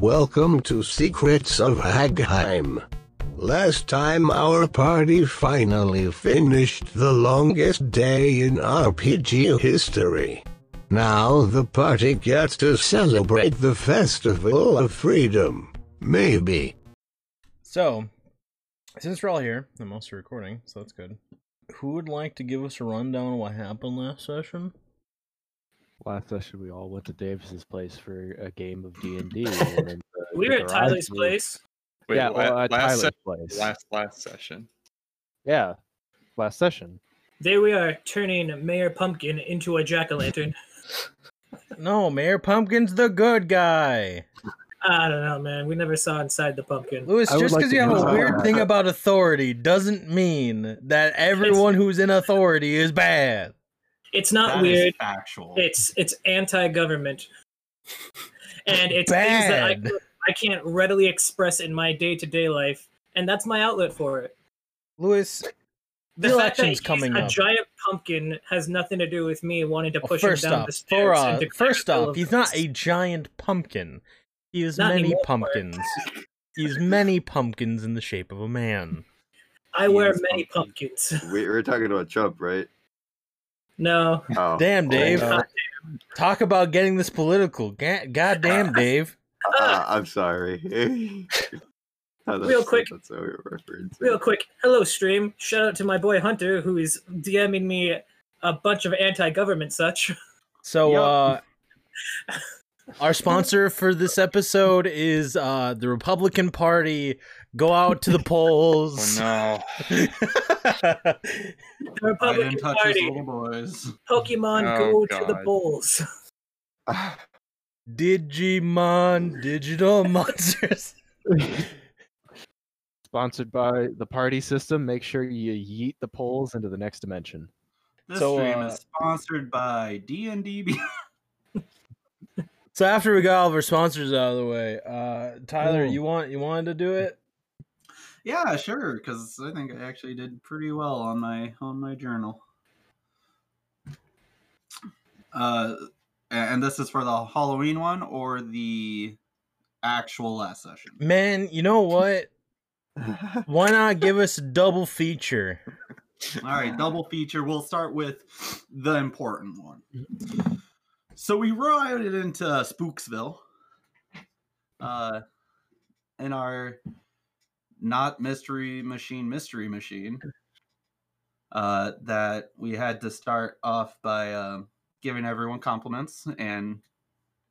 Welcome to Secrets of Hagheim. Last time our party finally finished the longest day in RPG history. Now the party gets to celebrate the Festival of Freedom. Maybe. So, since we're all here, I'm also recording, so that's good. Who would like to give us a rundown of what happened last session? Last session, we all went to Davis's place for a game of D and D. We were at Tyler's place. Wait, yeah, la- well, at last, Tyler's se- place. last last session. Yeah, last session. There we are, turning Mayor Pumpkin into a jack o' lantern. No, Mayor Pumpkin's the good guy. I don't know, man. We never saw inside the pumpkin. Lewis, I just because to you have a weird thing about authority doesn't mean that everyone who's in authority is bad. It's not That is weird. factual. It's it's anti-government, and it's things that I, I can't readily express in my day-to-day life, and that's my outlet for it. Lewis, The the fact that coming a up. giant pumpkin has nothing to do with me wanting to push first him down off, the for, stairs. uh, and first off, he's not a giant pumpkin. He is Not many anymore. pumpkins. He's many pumpkins in the shape of a man. I wear many pumpkin. pumpkins. We, are talking about Trump, right? No, Oh, Damn, Dave. uh, Talk about getting this political. God damn, Dave. uh, I'm sorry. Oh, Real quick. That's what we were referring real quick. Hello, stream. Shout out to my boy Hunter, who is DMing me a bunch of anti-government such. So, Yup. uh, our sponsor for this episode is uh, the Republican Party. Go out to the polls. Oh no! The I Republican didn't touch Party. little boys. Pokemon Oh, go to the polls. Digimon Digital Monsters. Sponsored by the party system. Make sure you yeet the polls into the next dimension. This So, stream uh, is sponsored by D and D. So after we got all of our sponsors out of the way, uh, Tyler, Cool. you want you wanted to do it? Yeah, sure. Because I think I actually did pretty well on my on my journal. Uh, and this is for the Halloween one or the actual last session. Man, you know what? Why not give us a double feature? All right, double feature. We'll start with the important one. So we rode into Spooksville, uh, in our not mystery machine mystery machine. Uh, that we had to start off by um, giving everyone compliments, and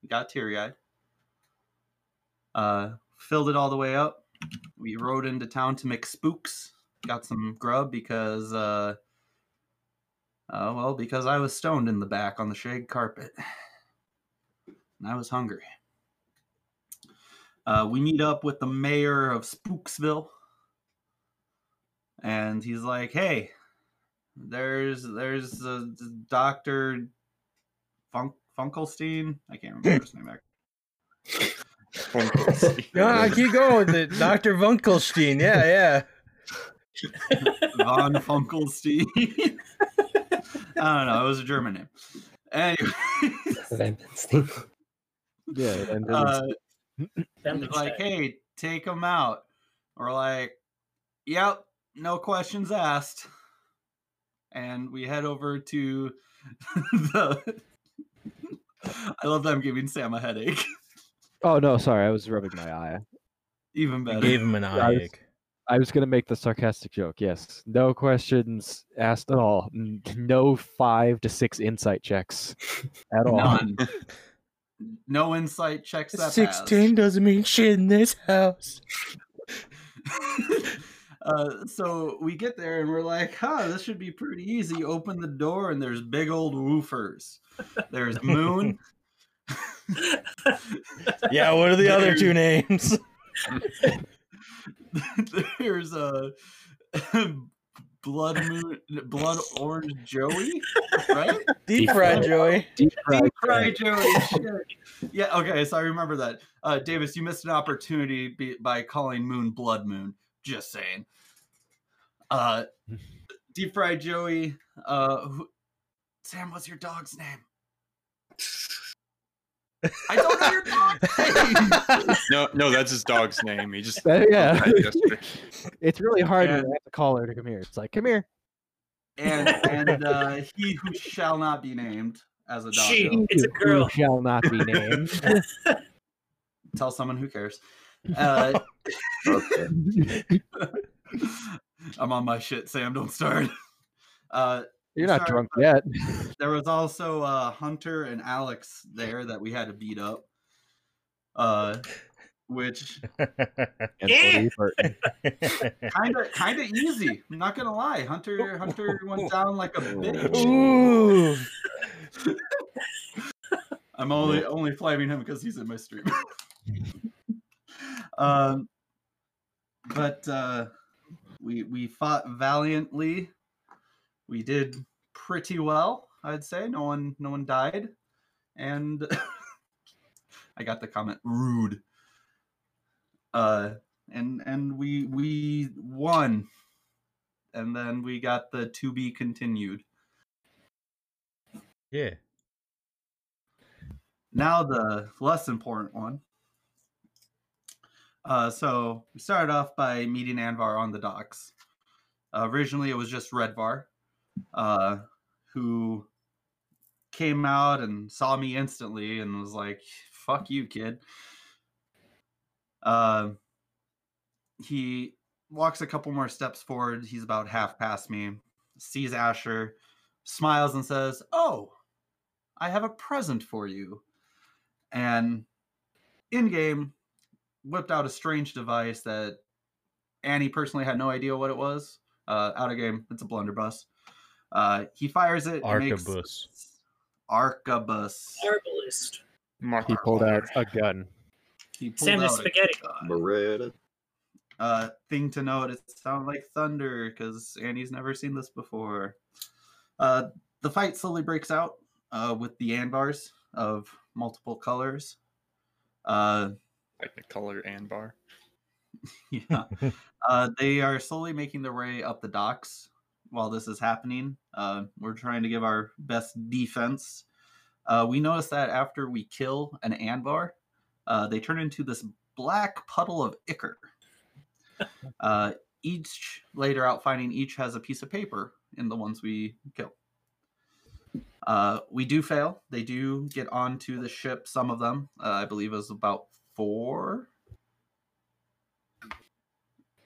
got teary eyed. Uh, filled it all the way up. We rode into town to make spooks got some grub because uh uh well because I was stoned in the back on the shag carpet. And I was hungry. Uh we meet up with the mayor of Spooksville. And he's like, "Hey, there's there's a Dr. Funk Funkelstein. I can't remember his name. actually. No, I keep going with it. Dr. Funkelstein. Yeah, yeah. Von Funkelstein. I don't know. It was a German name. Anyway, Yeah, and uh, Them he's to like, check. "Hey, take him out." We're like, "Yep, no questions asked." And we head over to the. I love that I'm giving Sam a headache. oh no, sorry, I was rubbing my eye. Even I better. gave him an eye ache. I was gonna make the sarcastic joke. Yes, no questions asked at all. No five to six insight checks at all. None. No insight checks that. Sixteen doesn't mean shit in this house. uh, so we get there and we're like, huh, this should be pretty easy. Open the door and there's big old woofers. There's Moon. Yeah, what are the other two names? there's a blood moon, blood orange Joey, right? Deep fried Joey. Deep fried Joey. shit. Yeah, okay, so I remember that. Uh, Davis, you missed an opportunity be, by calling Moon Blood Moon. Just saying. Uh, Deep fried Joey. Uh, who, Sam, what's your dog's name? I don't know your dog's name. No, no, that's his dog's name. He just Uh, yeah. It's really hard And- when I have to call her to come here. It's like, come here. and and uh, he who shall not be named as a dog. She. will It's a girl. Who shall not be named. Tell someone who cares. Uh, Okay. I'm on my shit, Sam. Don't start. Uh, You're not Sorry, drunk yet. there was also uh, Hunter and Alex there that we had to beat up. Uh, which And Odie Burton. kind of kind of easy. I'm not gonna lie. Hunter Hunter went down like a bitch. Ooh. I'm only only flaming him because he's in my stream. um, but uh, we we fought valiantly. We did pretty well, I'd say. No one no one died, and I got the comment rude. Uh, and and we we won, and then we got the to be continued. Yeah. Now the less important one. Uh, so we started off by meeting Anvar on the docks. Uh, originally, it was just Redvar, uh, who came out and saw me instantly and was like, "Fuck you, kid." Uh, he walks a couple more steps forward. He's about half past me, sees Asher, smiles and says, "Oh, I have a present for you." And in game, whipped out a strange device that Annie personally had no idea what it was. Uh, out of game, it's a blunderbuss. Uh, he fires it. it makes- Arquebus. Arquebus. Herbalist. Mark He pulled out a gun. He pulled Sam is out a spaghetti. gun. Beretta. Uh, thing to note, it sounded like thunder because Annie's never seen this before. Uh, the fight slowly breaks out uh, with the Anvars of multiple colors. Uh, like the color and bar. yeah. uh, they are slowly making their way up the docks while this is happening. Uh, we're trying to give our best defense. Uh, we notice that after we kill an Anvar, uh, they turn into this black puddle of ichor. Uh, each later out finding each has a piece of paper in the ones we kill. Uh, we do fail. They do get onto the ship. Some of them, uh, I believe, is about four.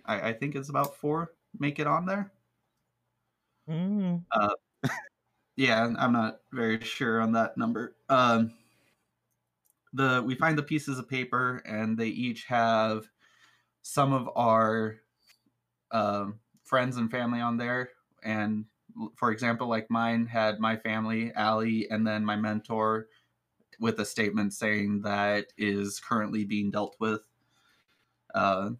I, I think it's about four make it on there. Mm. Yeah, I'm not very sure on that number. Um, the we find the pieces of paper, and they each have some of our um, friends and family on there. And for example, like mine had my family, Allie, and then my mentor, with a statement saying that is currently being dealt with. Uh,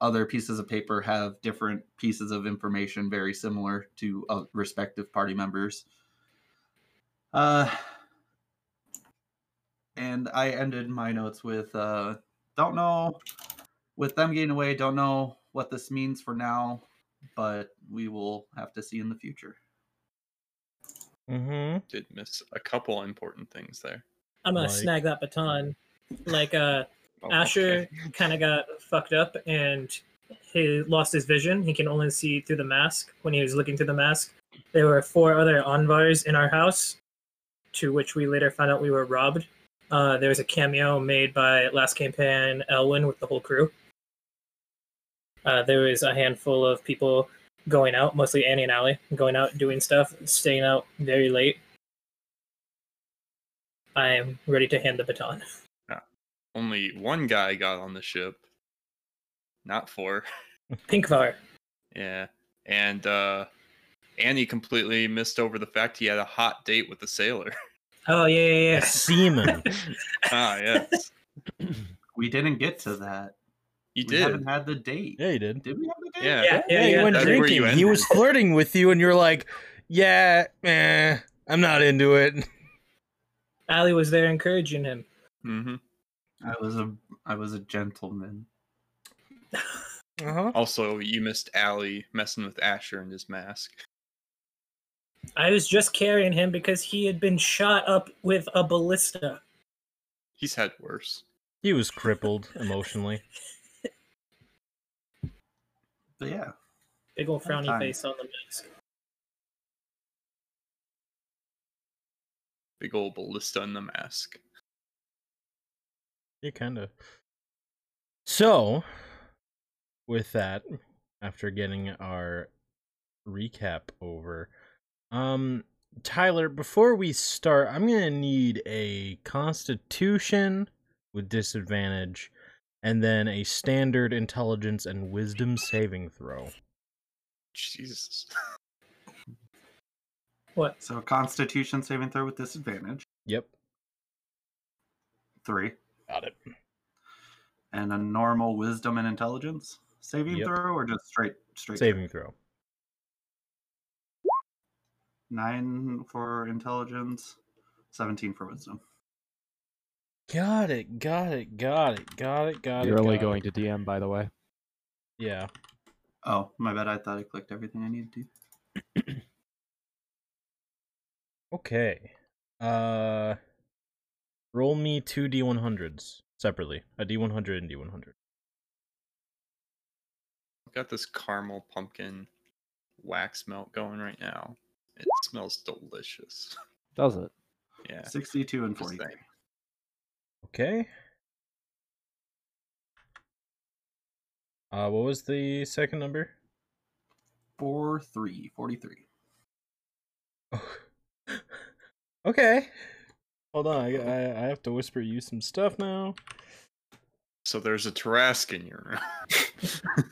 other pieces of paper have different pieces of information very similar to uh, respective party members. Uh, and I ended my notes with uh, don't know, with them getting away, don't know what this means for now, but we will have to see in the future. Mm-hmm. Did miss a couple important things there. I'm gonna Like- snag that baton. Like uh Oh, Asher okay. kind of got fucked up and he lost his vision. He can only see through the mask when he was looking through the mask. There were four other Anvars in our house, to which we later found out we were robbed. Uh, there was a cameo made by last campaign Elwin with the whole crew. Uh, there was a handful of people going out, mostly Annie and Allie, going out doing stuff, staying out very late. I am ready to hand the baton. Only one guy got on the ship, not four. Pinkvar. Yeah, and uh, Annie completely missed over the fact he had a hot date with the sailor. Oh yeah, yeah, yeah. Seaman. ah, yes, We didn't get to that. you we did. haven't had the date. yeah, you did. Did we have the date? Yeah. Yeah, Yeah, yeah, you yeah. went That's where you drinking. He was flirting with you, and you're like, "Yeah, eh, I'm not into it." Ali was there encouraging him. hmm I was a I was a gentleman. Uh-huh. Also, you missed Allie messing with Asher and his mask. I was just carrying him because he had been shot up with a ballista. He's had worse. He was crippled emotionally. But yeah, Big old frowny Time. face on the mask. Big old ballista in the mask. Yeah, kind of. So, with that, after getting our recap over, um, Tyler, before we start, I'm gonna need a Constitution with disadvantage, and then a standard intelligence and wisdom saving throw. Jesus. What? so Constitution saving throw with disadvantage Yep, three, got it. and a normal Wisdom and Intelligence saving Yep. throw, or just straight straight Saving throw. nine for intelligence, seventeen for wisdom. Got it. Got it. Got it. Got it. Got it. You're only got it. going to DM, by the way. Yeah. Oh, my bad. I thought I clicked everything I needed to. Okay. Uh roll me two D100s separately. A D100 and D100. I've got this caramel pumpkin wax melt going right now. It smells delicious. Does it? Yeah. Sixty-two and Just forty-three. Okay. Uh what was the second number? Four, three, 43. okay. Hold on. I, I I have to whisper you some stuff now. So there's a Tarrasque in your room.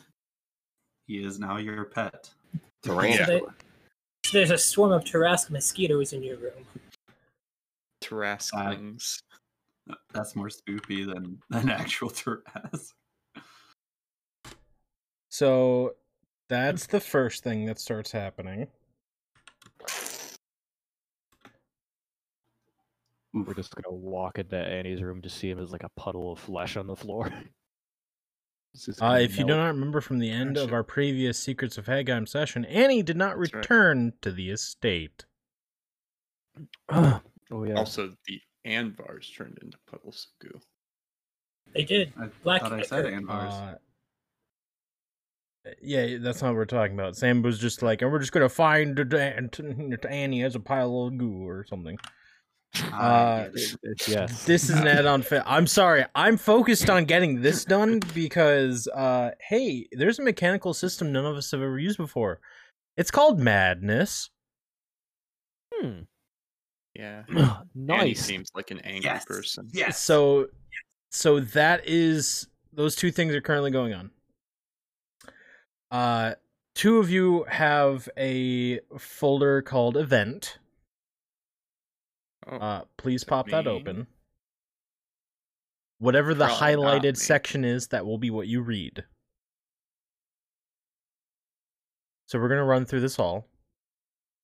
He is now your pet. Tarantula. There's a swarm of Tarrasque mosquitoes in your room. Tarasklings. Uh, that's more spoopy than than actual Taras. So that's the first thing that starts happening. We're just gonna walk into Annie's room to see him as like a puddle of flesh on the floor. Uh, gonna if you do not remember from the end of our previous Secrets of Hagheim session, Annie did not That's right. return to the estate. oh yeah. Also, the Anvars turned into puddles of goo. They did. I Black thought I said Ichor. Anvars. Uh, yeah, that's not what we're talking about. Sam was just like, and we're just gonna find Annie as a pile of goo or something. I uh, get yes. This is an add-on fit. I'm sorry. I'm focused on getting this done because, uh, hey, there's a mechanical system none of us have ever used before. It's called Madness. Hmm. Yeah. Annie nice. seems like an angry Yes. person. Yes. So, so that is those two things are currently going on. Uh, two of you have a folder called Event. Oh, Uh, please Is it pop that open. Whatever the Probably highlighted section is, that will be what you read. So we're gonna run through this all.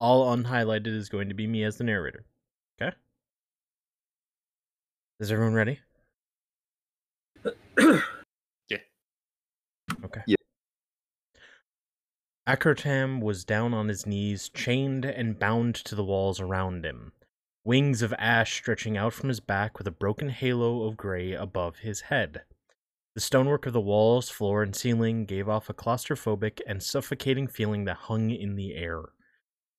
All unhighlighted is going to be me as the narrator. Okay. Is everyone ready? Yeah. Okay. Yeah. Akertam was down on his knees, chained and bound to the walls around him, wings of ash stretching out from his back with a broken halo of gray above his head. The stonework of the walls, floor, and ceiling gave off a claustrophobic and suffocating feeling that hung in the air.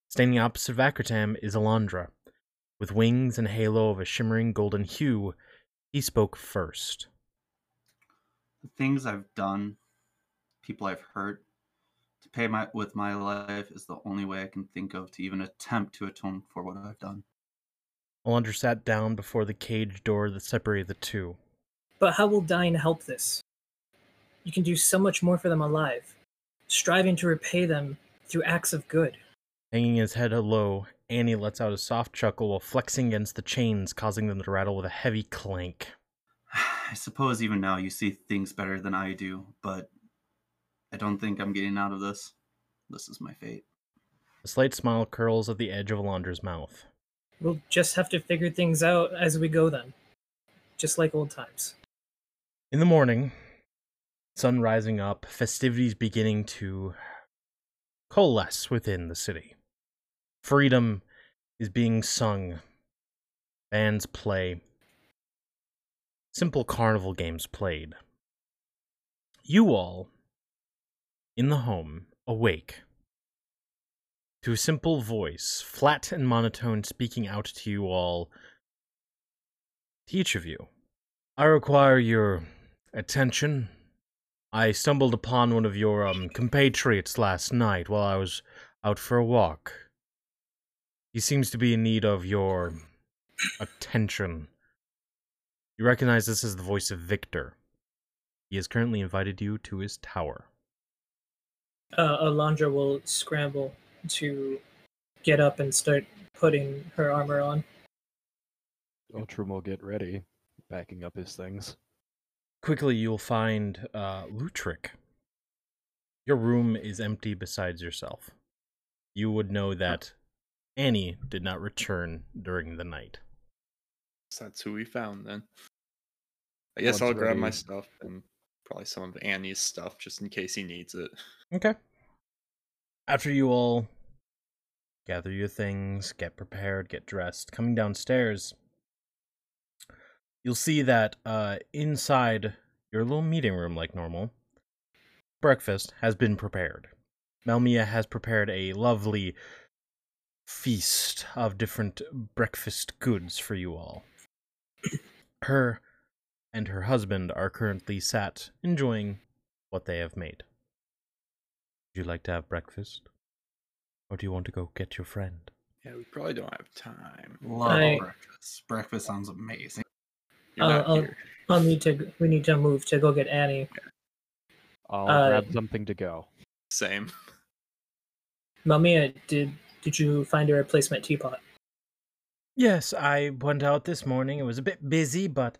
Standing opposite of Akertam is Alondra. With wings and halo of a shimmering golden hue, he spoke first. the things I've done, people I've hurt, to pay my with my life is the only way I can think of to even attempt to atone for what I've done. Alondra sat down before the cage door that separated the two. But how will dying help this? You can do so much more for them alive, striving to repay them through acts of good. Hanging his head low, Annie lets out a soft chuckle while flexing against the chains, causing them to rattle with a heavy clank. I suppose even now you see things better than I do, but I don't think I'm getting out of this. This is my fate. A slight smile curls at the edge of Alondra's mouth. We'll just have to figure things out as we go then. Just like old times. In the morning, sun rising up, festivities beginning to coalesce within the city. Freedom is being sung. Bands play. simple carnival games played. You all, in the home, awake to a simple voice, flat and monotone, speaking out to you all, to each of you. I require your attention. I stumbled upon one of your um, compatriots last night while I was out for a walk. He seems to be in need of your attention. You recognize this as the voice of Victor. He has currently invited you to his tower. Uh, Alondra will scramble to get up and start putting her armor on. Ultram will get ready, backing up his things. Quickly, you'll find uh, Lutrick. Your room is empty besides yourself. You would know that Annie did not return during the night. That's who we found then. I guess Once I'll grab my stuff and probably some of Annie's stuff just in case he needs it. Okay. After you all gather your things, get prepared, get dressed, coming downstairs, you'll see that uh, inside your little meeting room, like normal, breakfast has been prepared. Melmia has prepared a lovely feast of different breakfast goods for you all. Her and her husband are currently sat enjoying what they have made. Would you like to have breakfast? Or do you want to go get your friend? Yeah, we probably don't have time. Love I- breakfast. Breakfast sounds amazing. You're Uh, I'll- here. I'll need to. We need to move to go get Annie. I'll Uh, grab something to go. Same. Mamiya, did did you find a replacement teapot? Yes, I went out this morning. It was a bit busy, but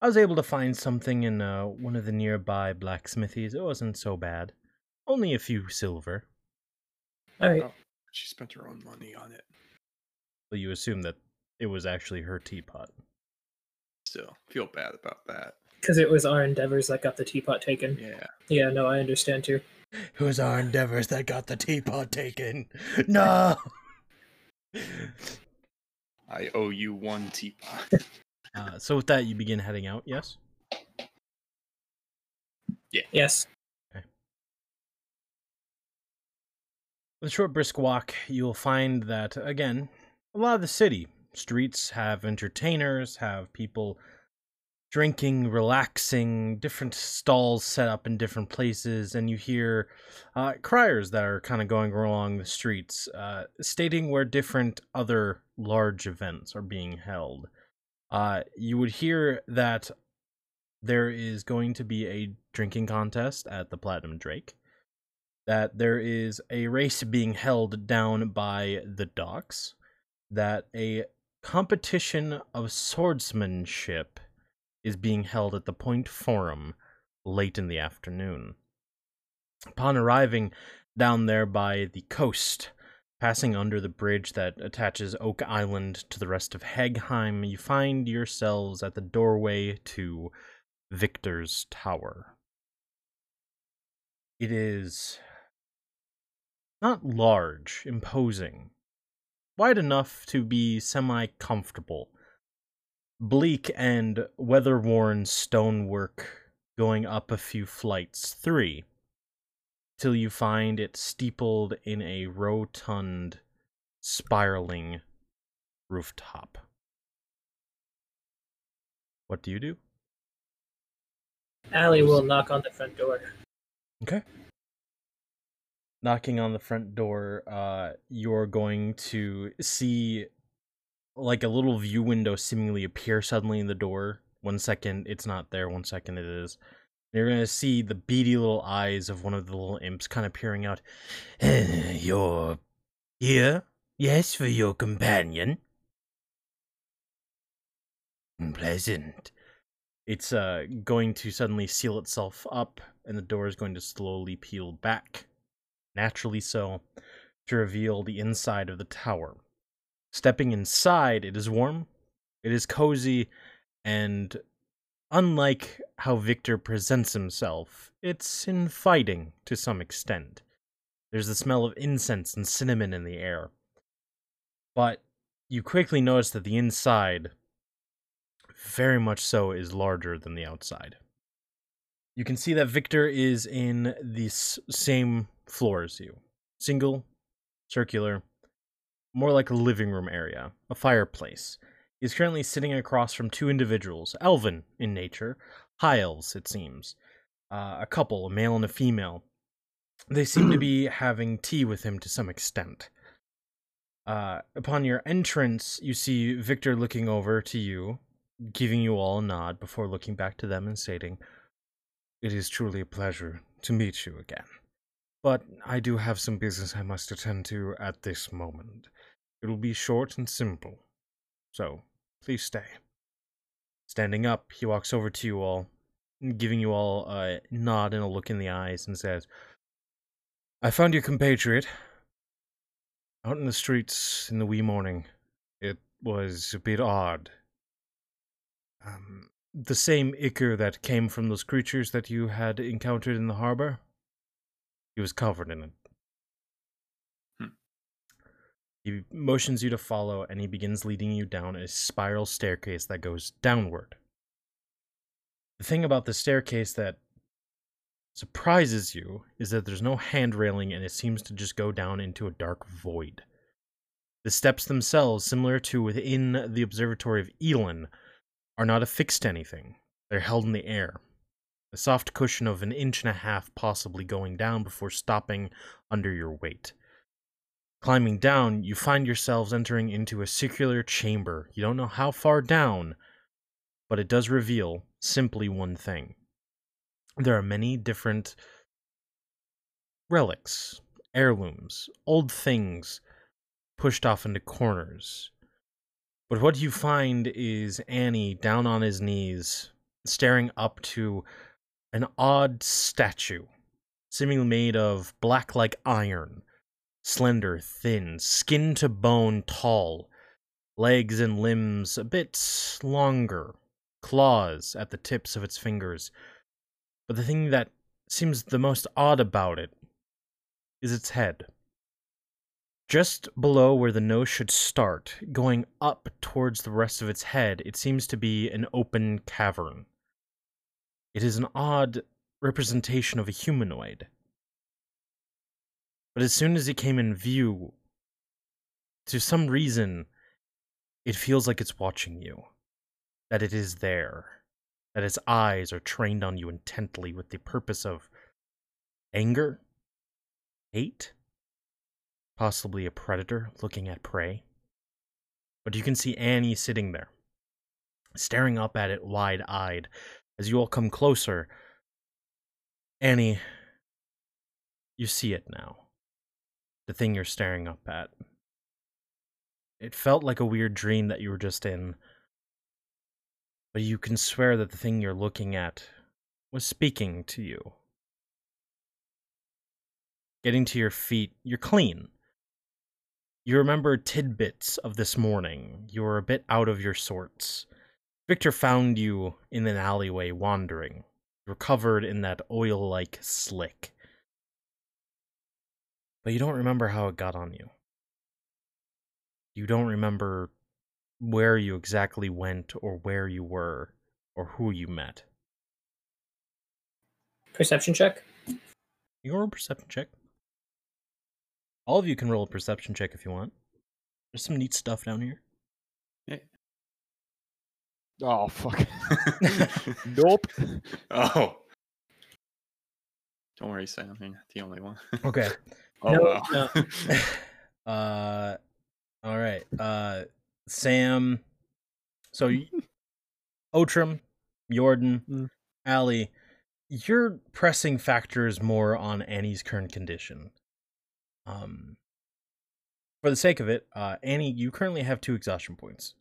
I was able to find something in uh, one of the nearby blacksmithies. It wasn't so bad. Only a few silver. All right. She spent her own money on it. So you assume that it was actually her teapot. Still, feel bad about that. Because it was our endeavors that got the teapot taken. Yeah. Yeah, no, I understand too. It was our endeavors that got the teapot taken. No! I owe you one teapot. Uh, so with that, you begin heading out, yes? Yeah. Yes. With a short brisk walk, you'll find that, again, a lot of the city streets have entertainers, have people drinking, relaxing, different stalls set up in different places, and you hear uh, criers that are kind of going along the streets, uh, stating where different other large events are being held. Uh, you would hear that there is going to be a drinking contest at the Platinum Drake that there is a race being held down by the docks, that a competition of swordsmanship is being held at the Point Forum late in the afternoon. Upon arriving down there by the coast, passing under the bridge that attaches Oak Island to the rest of Hagheim, you find yourselves at the doorway to Victor's Tower. It is not large, imposing, wide enough to be semi comfortable. Bleak and weather worn stonework going up a few flights, three, till you find it steepled in a rotund, spiraling rooftop. What do you do? Allie will knock on the front door. Okay. Knocking on the front door, uh, you're going to see like a little view window seemingly appear suddenly in the door. One second it's not there, one second it is. You're gonna see the beady little eyes of one of the little imps kind of peering out. You're here? Yes, for your companion. Pleasant. It's uh going to suddenly seal itself up, and the door is going to slowly peel back, naturally so, to reveal the inside of the tower. Stepping inside, it is warm, it is cozy, and unlike how Victor presents himself, it's inviting to some extent. There's the smell of incense and cinnamon in the air. But you quickly notice that the inside very much so is larger than the outside. You can see that Victor is in the same floor as you. Single, circular, more like a living room area, a fireplace. He's currently sitting across from two individuals, elven in nature, high elves, it seems. Uh, a couple, a male and a female. They seem to be having tea with him to some extent. Uh, upon your entrance, you see Victor looking over to you, giving you all a nod before looking back to them and stating, It is truly a pleasure to meet you again. But I do have some business I must attend to at this moment. It will be short and simple. So, please stay. Standing up, he walks over to you all, giving you all a nod and a look in the eyes, and says, I found your compatriot out in the streets in the wee morning. It was a bit odd. Um, the same ichor that came from those creatures that you had encountered in the harbor. He was covered in it. Hmm. He motions you to follow, and he begins leading you down a spiral staircase that goes downward. The thing about the staircase that surprises you is that there's no hand railing and it seems to just go down into a dark void. The steps themselves, similar to within the observatory of Elon, are not affixed to anything. They're held in the air. A soft cushion of an inch and a half possibly going down before stopping under your weight. Climbing down, you find yourselves entering into a circular chamber. You don't know how far down, but it does reveal simply one thing. There are many different relics, heirlooms, old things pushed off into corners. But what you find is Annie down on his knees, staring up to an odd statue, seemingly made of black like iron, slender, thin, skin to bone, tall, legs and limbs a bit longer, claws at the tips of its fingers. But the thing that seems the most odd about it is its head. Just below where the nose should start, going up towards the rest of its head, it seems to be an open cavern. It is an odd representation of a humanoid. But as soon as it came in view, to some reason, it feels like it's watching you. That it is there. That its eyes are trained on you intently with the purpose of anger? Hate? Possibly a predator looking at prey? But you can see Annie sitting there, staring up at it wide eyed. As you all come closer, Annie, you see it now. The thing you're staring up at. It felt like a weird dream that you were just in, but you can swear that the thing you're looking at was speaking to you. Getting to your feet, you're clean. You remember tidbits of this morning. You were a bit out of your sorts. Victor found you in an alleyway wandering. You were covered in that oil like slick. But you don't remember how it got on you. You don't remember where you exactly went or where you were or who you met. Perception check. You roll a perception check. All of you can roll a perception check if you want. There's some neat stuff down here. Oh fuck. nope. oh. Don't worry, Sam. You're not the only one. Okay. oh, No, wow. no. Uh all right. Uh Sam so y- Otrim, Jordan, Mm. Ali, your pressing factor is more on Annie's current condition. Um for the sake of it, uh Annie, you currently have two exhaustion points.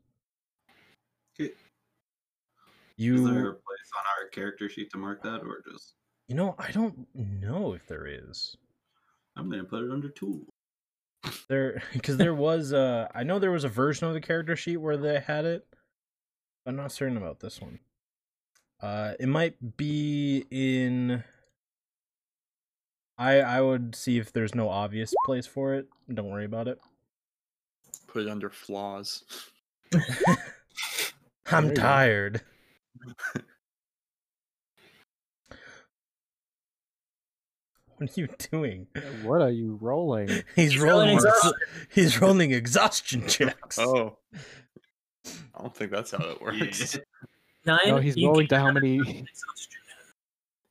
Okay. You Is there a place on our character sheet to mark that, or just You know, I don't know if there is. I'm gonna put it under tool? There because there was uh I know there was a version of the character sheet where they had it. I'm not certain about this one. Uh it might be in I I would see if there's no obvious place for it. Don't worry about it. Put it under flaws. I'm tired. go. Tired. what are you doing? What are you rolling? He's He's rolling. rolling ex- he's rolling exhaustion checks. Oh. I don't think that's how it works. Nine. No, he's rolling to how many.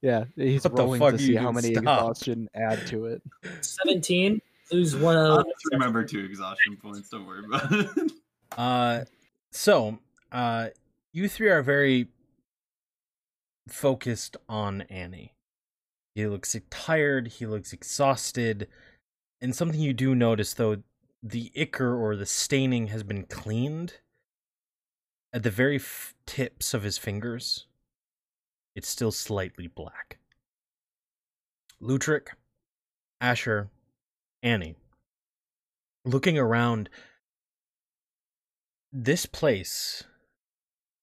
Yeah, he's What the rolling fuck to see how many Stop. exhaustion add to it. Seventeen. Lose one of. remember two exhaustion points. Don't worry about it. Uh, so uh, you three are very focused on Annie. He looks tired. He looks exhausted, and something you do notice though, the ichor or the staining has been cleaned. At the very f- tips of his fingers, it's still slightly black. Lutric, Asher, Annie. Looking around, this place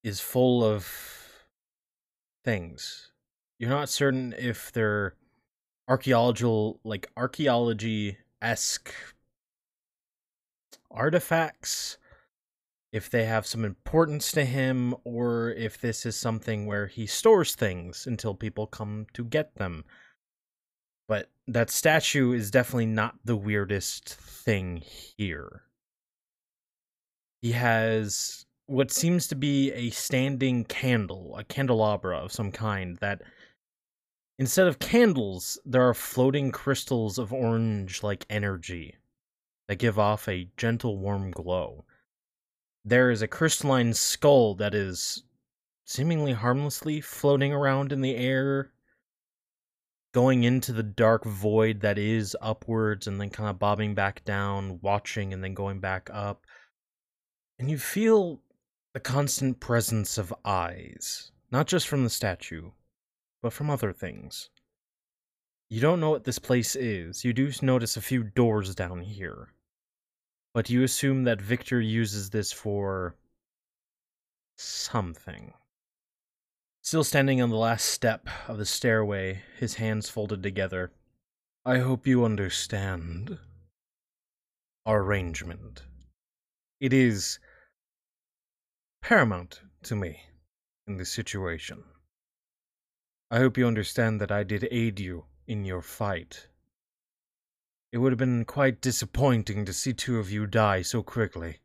is full of things. You're not certain if they're archaeological, like archaeology esque artifacts, if they have some importance to him, or if this is something where he stores things until people come to get them. But that statue is definitely not the weirdest thing here. He has what seems to be a standing candle, a candelabra of some kind that instead of candles, there are floating crystals of orange like energy that give off a gentle warm glow. There is a crystalline skull that is seemingly harmlessly floating around in the air going into the dark void that is upwards and then kind of bobbing back down, watching and then going back up. And you feel the constant presence of eyes, not just from the statue, but from other things. You don't know what this place is. You do notice a few doors down here. But you assume that Victor uses this for something. Still standing on the last step of the stairway, his hands folded together. I hope you understand our arrangement. It is paramount to me in this situation. I hope you understand that I did aid you in your fight. It would have been quite disappointing to see two of you die so quickly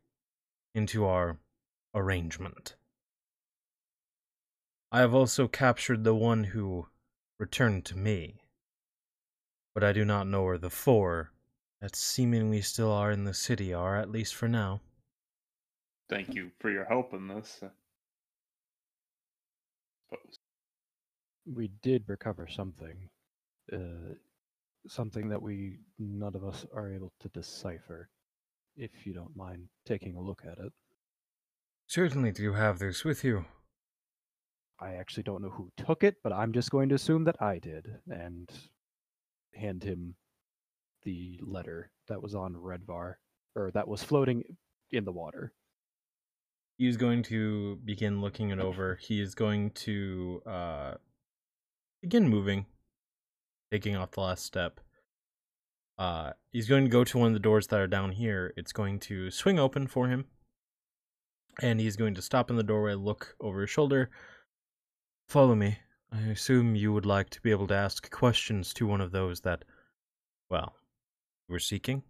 into our arrangement. I have also captured the one who returned to me, but I do not know where the four that seemingly still are in the city are, at least for now. Thank you for your help in this. We did recover something. Uh, something that we none of us are able to decipher. If you don't mind taking a look at it. Certainly, do you have this with you? I actually don't know who took it, but I'm just going to assume that I did and hand him the letter that was on Redvar or that was floating in the water. He's going to begin looking it over. He is going to uh, begin moving, taking off the last step. Uh, he's going to go to one of the doors that are down here. It's going to swing open for him, and he's going to stop in the doorway, look over his shoulder. Follow me. I assume you would like to be able to ask questions to one of those that, well, were seeking.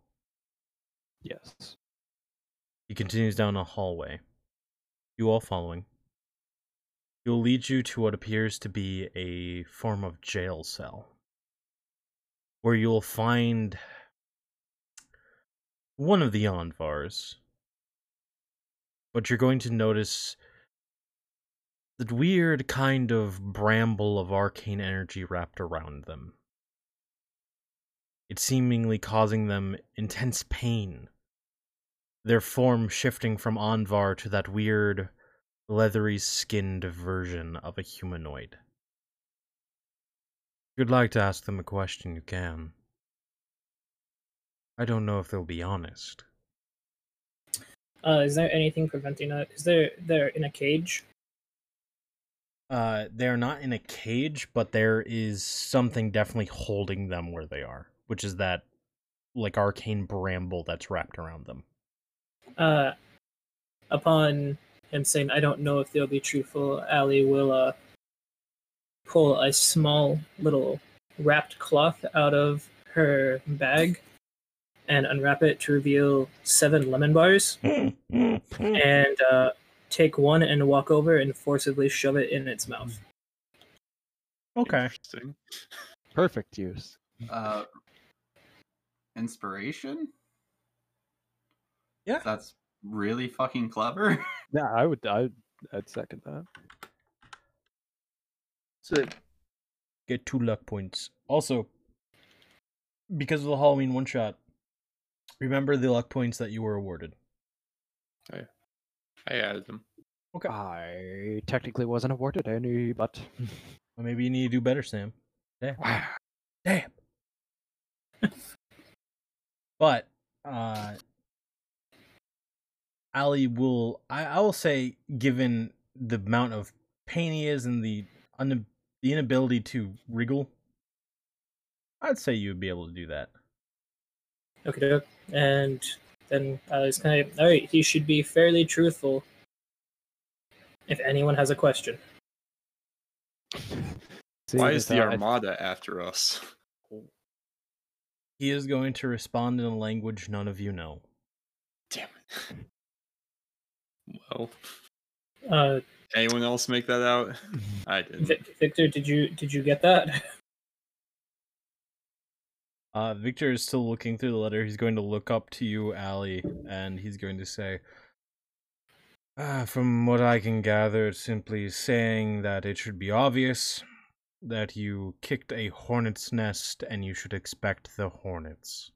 Yes. He continues down a hallway. You all following. He will lead you to what appears to be a form of jail cell. Where you'll find one of the Anvars. But you're going to notice the weird kind of bramble of arcane energy wrapped around them. It's seemingly causing them intense pain their form shifting from Anvar to that weird, leathery skinned version of a humanoid. If you'd like to ask them a question, you can. I don't know if they'll be honest. Uh, is there anything preventing us? Is there they're in a cage? Uh, they're not in a cage, but there is something definitely holding them where they are, which is that, like, arcane bramble that's wrapped around them. Uh, upon him saying, "I don't know if they'll be truthful," Ali will uh, pull a small little wrapped cloth out of her bag and unwrap it to reveal seven lemon bars, and uh, take one and walk over and forcibly shove it in its mouth. okay. Interesting. Perfect use. Uh, inspiration. Yeah. That's really fucking clever. Yeah, I would. I, I'd second that. So Get two luck points. Also, because of the Halloween one shot, remember the luck points that you were awarded. I, I added them. Okay. I technically wasn't awarded any, but Well, maybe you need to do better, Sam. Damn. Damn. but uh Ali will I, I will say given the amount of pain he is and the un, the inability to wriggle, I'd say you'd be able to do that. Okay, and then Ali's was kind of all right. He should be fairly truthful. If anyone has a question, See, Why is the uh, I- Armada after us? He is going to respond in a language none of you know. Damn it. Well, uh, anyone else make that out? I didn't. Victor, did you did you get that? Uh, Victor is still looking through the letter. He's going to look up to you, Ali, and he's going to say, ah, From what I can gather, it's simply saying that it should be obvious that you kicked a hornet's nest and you should expect the hornets.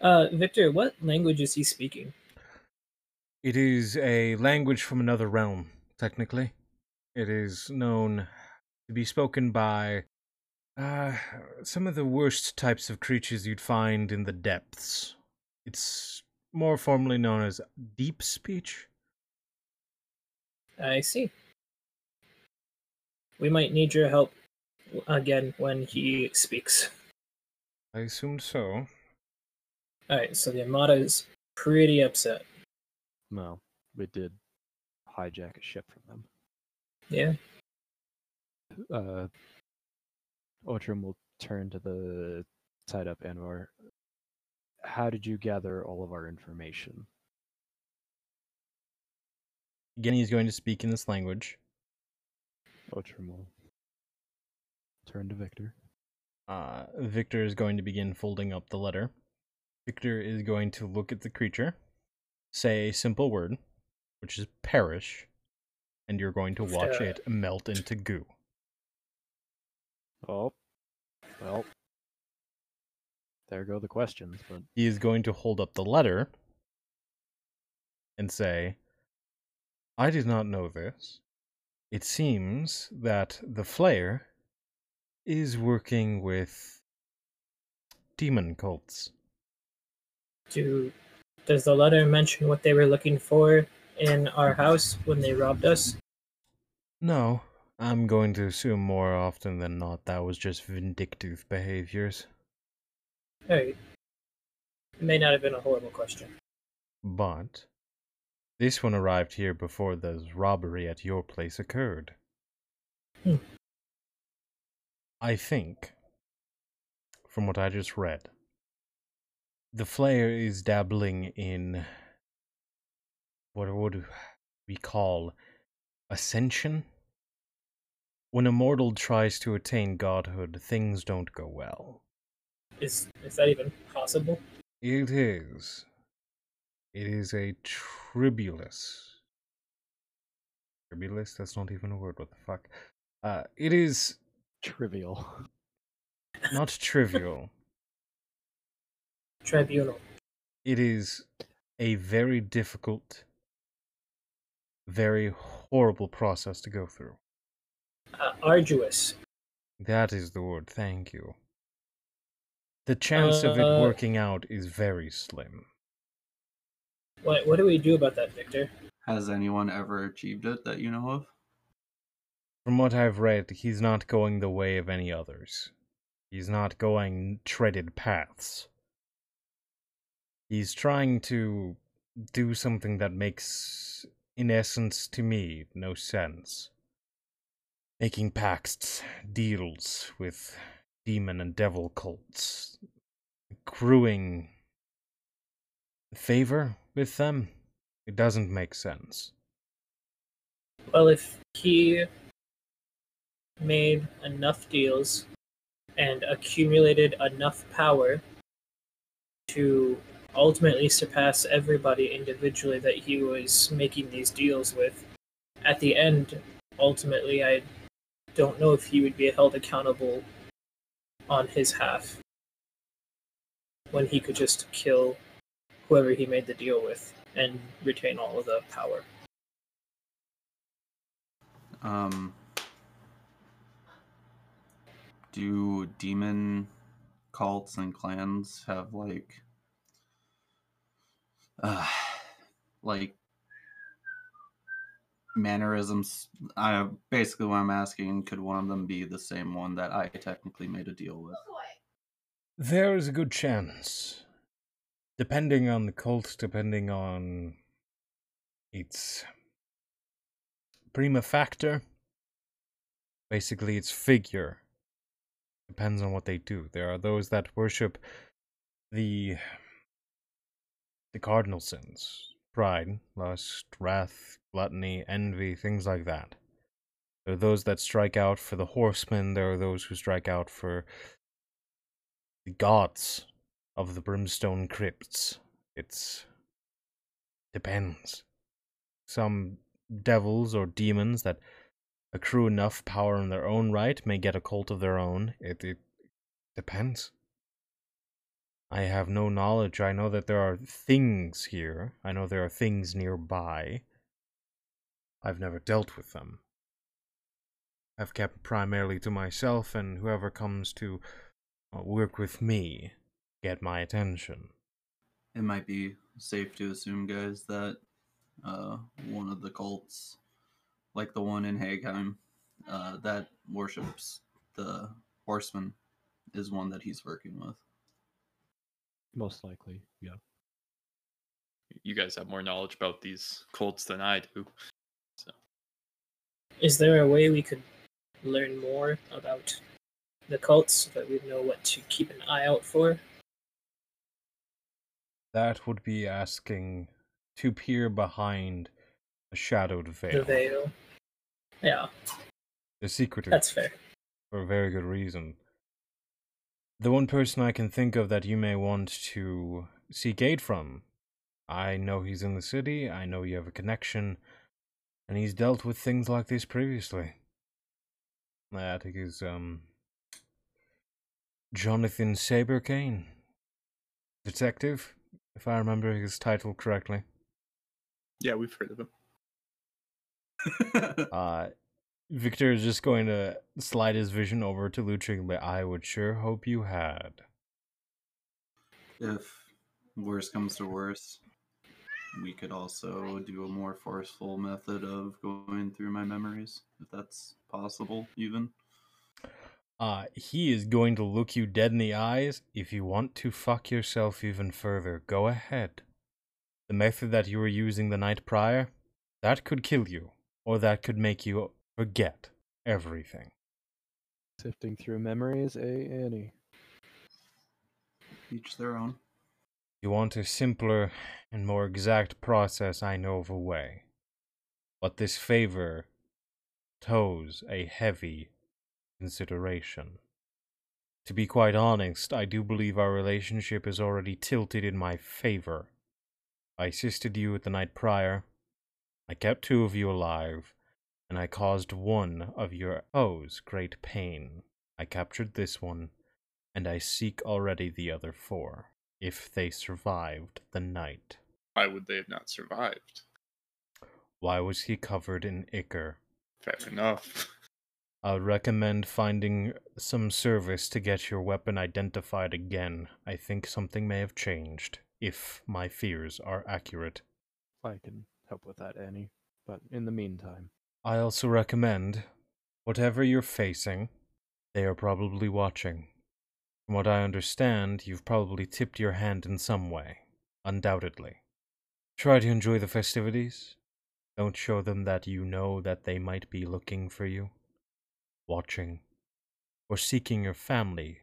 Uh, Victor, what language is he speaking? It is a language from another realm, technically. It is known to be spoken by uh, some of the worst types of creatures you'd find in the depths. It's more formally known as deep speech. I see. We might need your help again when he speaks. I assumed so. All right, so the Armada is pretty upset. No, we did hijack a ship from them. Yeah. Uh, Otrim will turn to the tied up Anwar. How did you gather all of our information? Again, he's going to speak in this language. Otrim will turn to Victor. Uh, Victor is going to begin folding up the letter. Victor is going to look at the creature, say a simple word, which is perish, and you're going to watch it melt into goo. Oh, well, there go the questions. But He is going to hold up the letter and say, I did not know this. It seems that the Flayer is working with demon cults. Do does the letter mention what they were looking for in our house when they robbed us? No, I'm going to assume more often than not that was just vindictive behaviors. Hey. It may not have been a horrible question. But this one arrived here before the robbery at your place occurred. Hmm. I think, from what I just read, the Flayer is dabbling in what would we call ascension? When a mortal tries to attain godhood, things don't go well. Is is that even possible? It is. It is a tribulus. Tribulus? That's not even a word. What the fuck? Uh, it is trivial. not trivial. Tribunal. It is a very difficult, very horrible process to go through. Uh, arduous. That is the word. Thank you. The chance of it Uh, working out is very slim. What what do we do about that, Victor? Has anyone ever achieved it that you know of? From what I've read, he's not going the way of any others. He's not going treaded paths. He's trying to do something that makes in essence, to me, no sense. Making pacts, deals with demon and devil cults, accruing favor with them, it doesn't make sense. Well, if he made enough deals and accumulated enough power to ultimately surpass everybody individually that he was making these deals with, at the end, ultimately, I don't know if he would be held accountable on his half when he could just kill whoever he made the deal with and retain all of the power. Um, do demon cults and clans have like, uh, like mannerisms? I basically what I'm asking: could one of them be the same one that I technically made a deal with? There is a good chance. Depending on the cult, depending on its prima factor, basically its figure, depends on what they do. There are those that worship the the cardinal sins pride, lust, wrath, gluttony, envy, things like that. There are those that strike out for the horsemen, there are those who strike out for the gods of the brimstone crypts. It's depends. Some devils or demons that accrue enough power in their own right may get a cult of their own. It, it depends. I have no knowledge. I know that there are things here. I know there are things nearby. I've never dealt with them. I've kept primarily to myself, and whoever comes to uh, work with me get my attention. It might be safe to assume, guys, that uh, one of the cults, like the one in Hagheim, uh, that worships the horseman, is one that he's working with. Most likely, yeah. You guys have more knowledge about these cults than I do. Is there a way we could learn more about the cults so that we know what to keep an eye out for? That would be asking to peer behind a shadowed veil. The veil. Yeah, The secretive. that's fair. for a very good reason. The one person I can think of that you may want to seek aid from. I know he's in the city, I know you have a connection, and he's dealt with things like this previously. I think is um Jonathan Saberkane. Detective, if I remember his title correctly. Yeah, we've heard of him. Uh Victor is just going to slide his vision over to Luching, but I would sure hope you had. if worse comes to worse, we could also do a more forceful method of going through my memories, if that's possible, even. Uh, he is going to look you dead in the eyes. If you want to fuck yourself even further, go ahead. The method that you were using the night prior, that could kill you, or that could make you forget everything. Sifting through memories, A Annie. Each their own. You want a simpler and more exact process, I know of a way. But this favor toes a heavy consideration. To be quite honest, I do believe our relationship is already tilted in my favor. I assisted you at the night prior. I kept two of you alive, and I caused one of your foes great pain. I captured this one, and I seek already the other four, if they survived the night. Why would they have not survived? Why was he covered in ichor? Fair enough. I would recommend finding some service to get your weapon identified again. I think something may have changed, if my fears are accurate. I can help with that, Annie. But in the meantime, I also recommend, whatever you're facing, they are probably watching. From what I understand, you've probably tipped your hand in some way, undoubtedly. Try to enjoy the festivities. Don't show them that you know that they might be looking for you, watching, or seeking your family.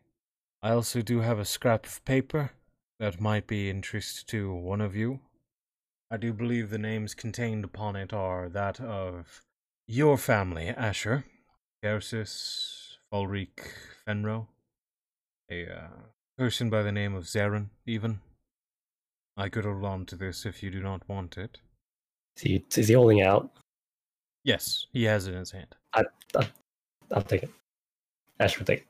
I also do have a scrap of paper that might be interest to one of you. I do believe the names contained upon it are that of your family, Asher, Garces, Falric, Fenro, a uh, person by the name of Zarin, even. I could hold on to this if you do not want it. Is he, is he holding out? Yes, he has it in his hand. I, I, I'll take it. Asher will take it.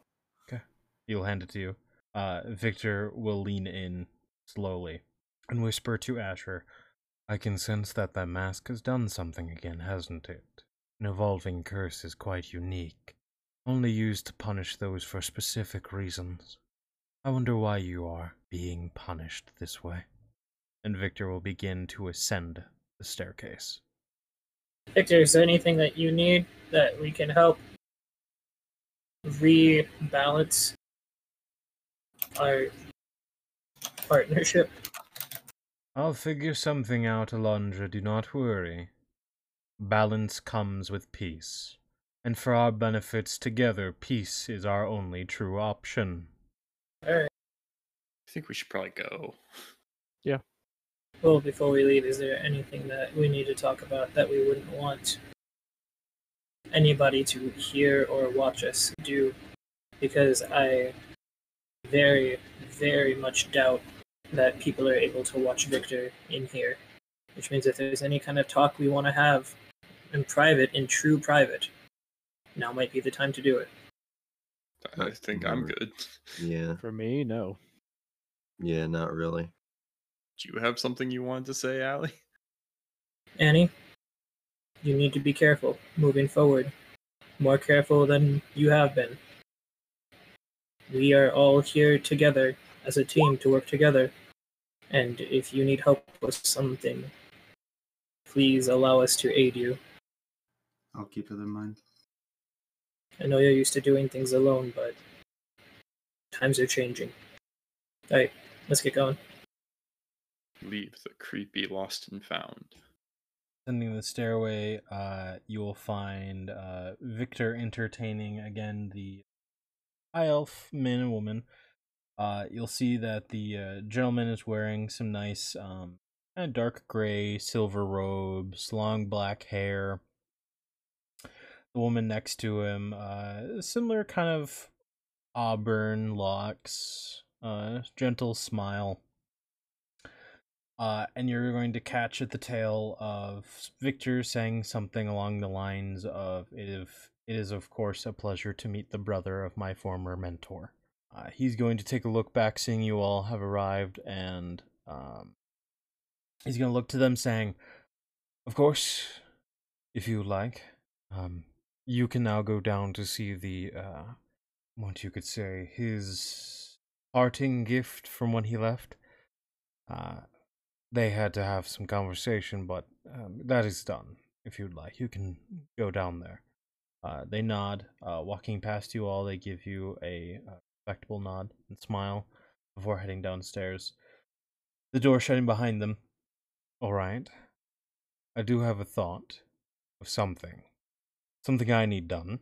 Okay. He'll hand it to you. Uh, Victor will lean in slowly and whisper to Asher, I can sense that that mask has done something again, hasn't it? An evolving curse is quite unique, only used to punish those for specific reasons. I wonder why you are being punished this way. And Victor will begin to ascend the staircase. Victor, is there anything that you need that we can help rebalance our partnership? I'll figure something out, Alondra, do not worry. Balance comes with peace, and for our benefits together, peace is our only true option. Alright. I think we should probably go. Yeah. Well, before we leave, is there anything that we need to talk about that we wouldn't want anybody to hear or watch us do? Because I very, very much doubt that people are able to watch Victor in here. Which means if there's any kind of talk we want to have in private, in true private, now might be the time to do it. I think I'm good. Yeah, For me, no. yeah, not really. Do you have something you wanted to say, Allie? Annie, you need to be careful moving forward. More careful than you have been. We are all here together as a team to work together. And if you need help with something, please allow us to aid you. I'll keep it in mind. I know you're used to doing things alone, but times are changing. Alright, let's get going. Leave the creepy lost and found. Ascending the stairway, uh, you will find uh, Victor entertaining again the high elf man and woman. Uh, you'll see that the uh, gentleman is wearing some nice, um, kind of dark gray, silver robes, long black hair. The woman next to him, uh, similar kind of auburn locks, uh, gentle smile. Uh, and you're going to catch at the tail of Victor saying something along the lines of it, if, it is, of course, a pleasure to meet the brother of my former mentor. Uh, he's going to take a look back, seeing you all have arrived, and um, he's going to look to them, saying, Of course, if you like, um, you can now go down to see the, uh, what you could say, his parting gift from when he left. Uh, they had to have some conversation, but um, that is done. If you'd like, you can go down there. Uh, they nod, uh, walking past you all. They give you a uh, respectable nod and smile before heading downstairs. The door shutting behind them. All right. I do have a thought of something. Something I need done.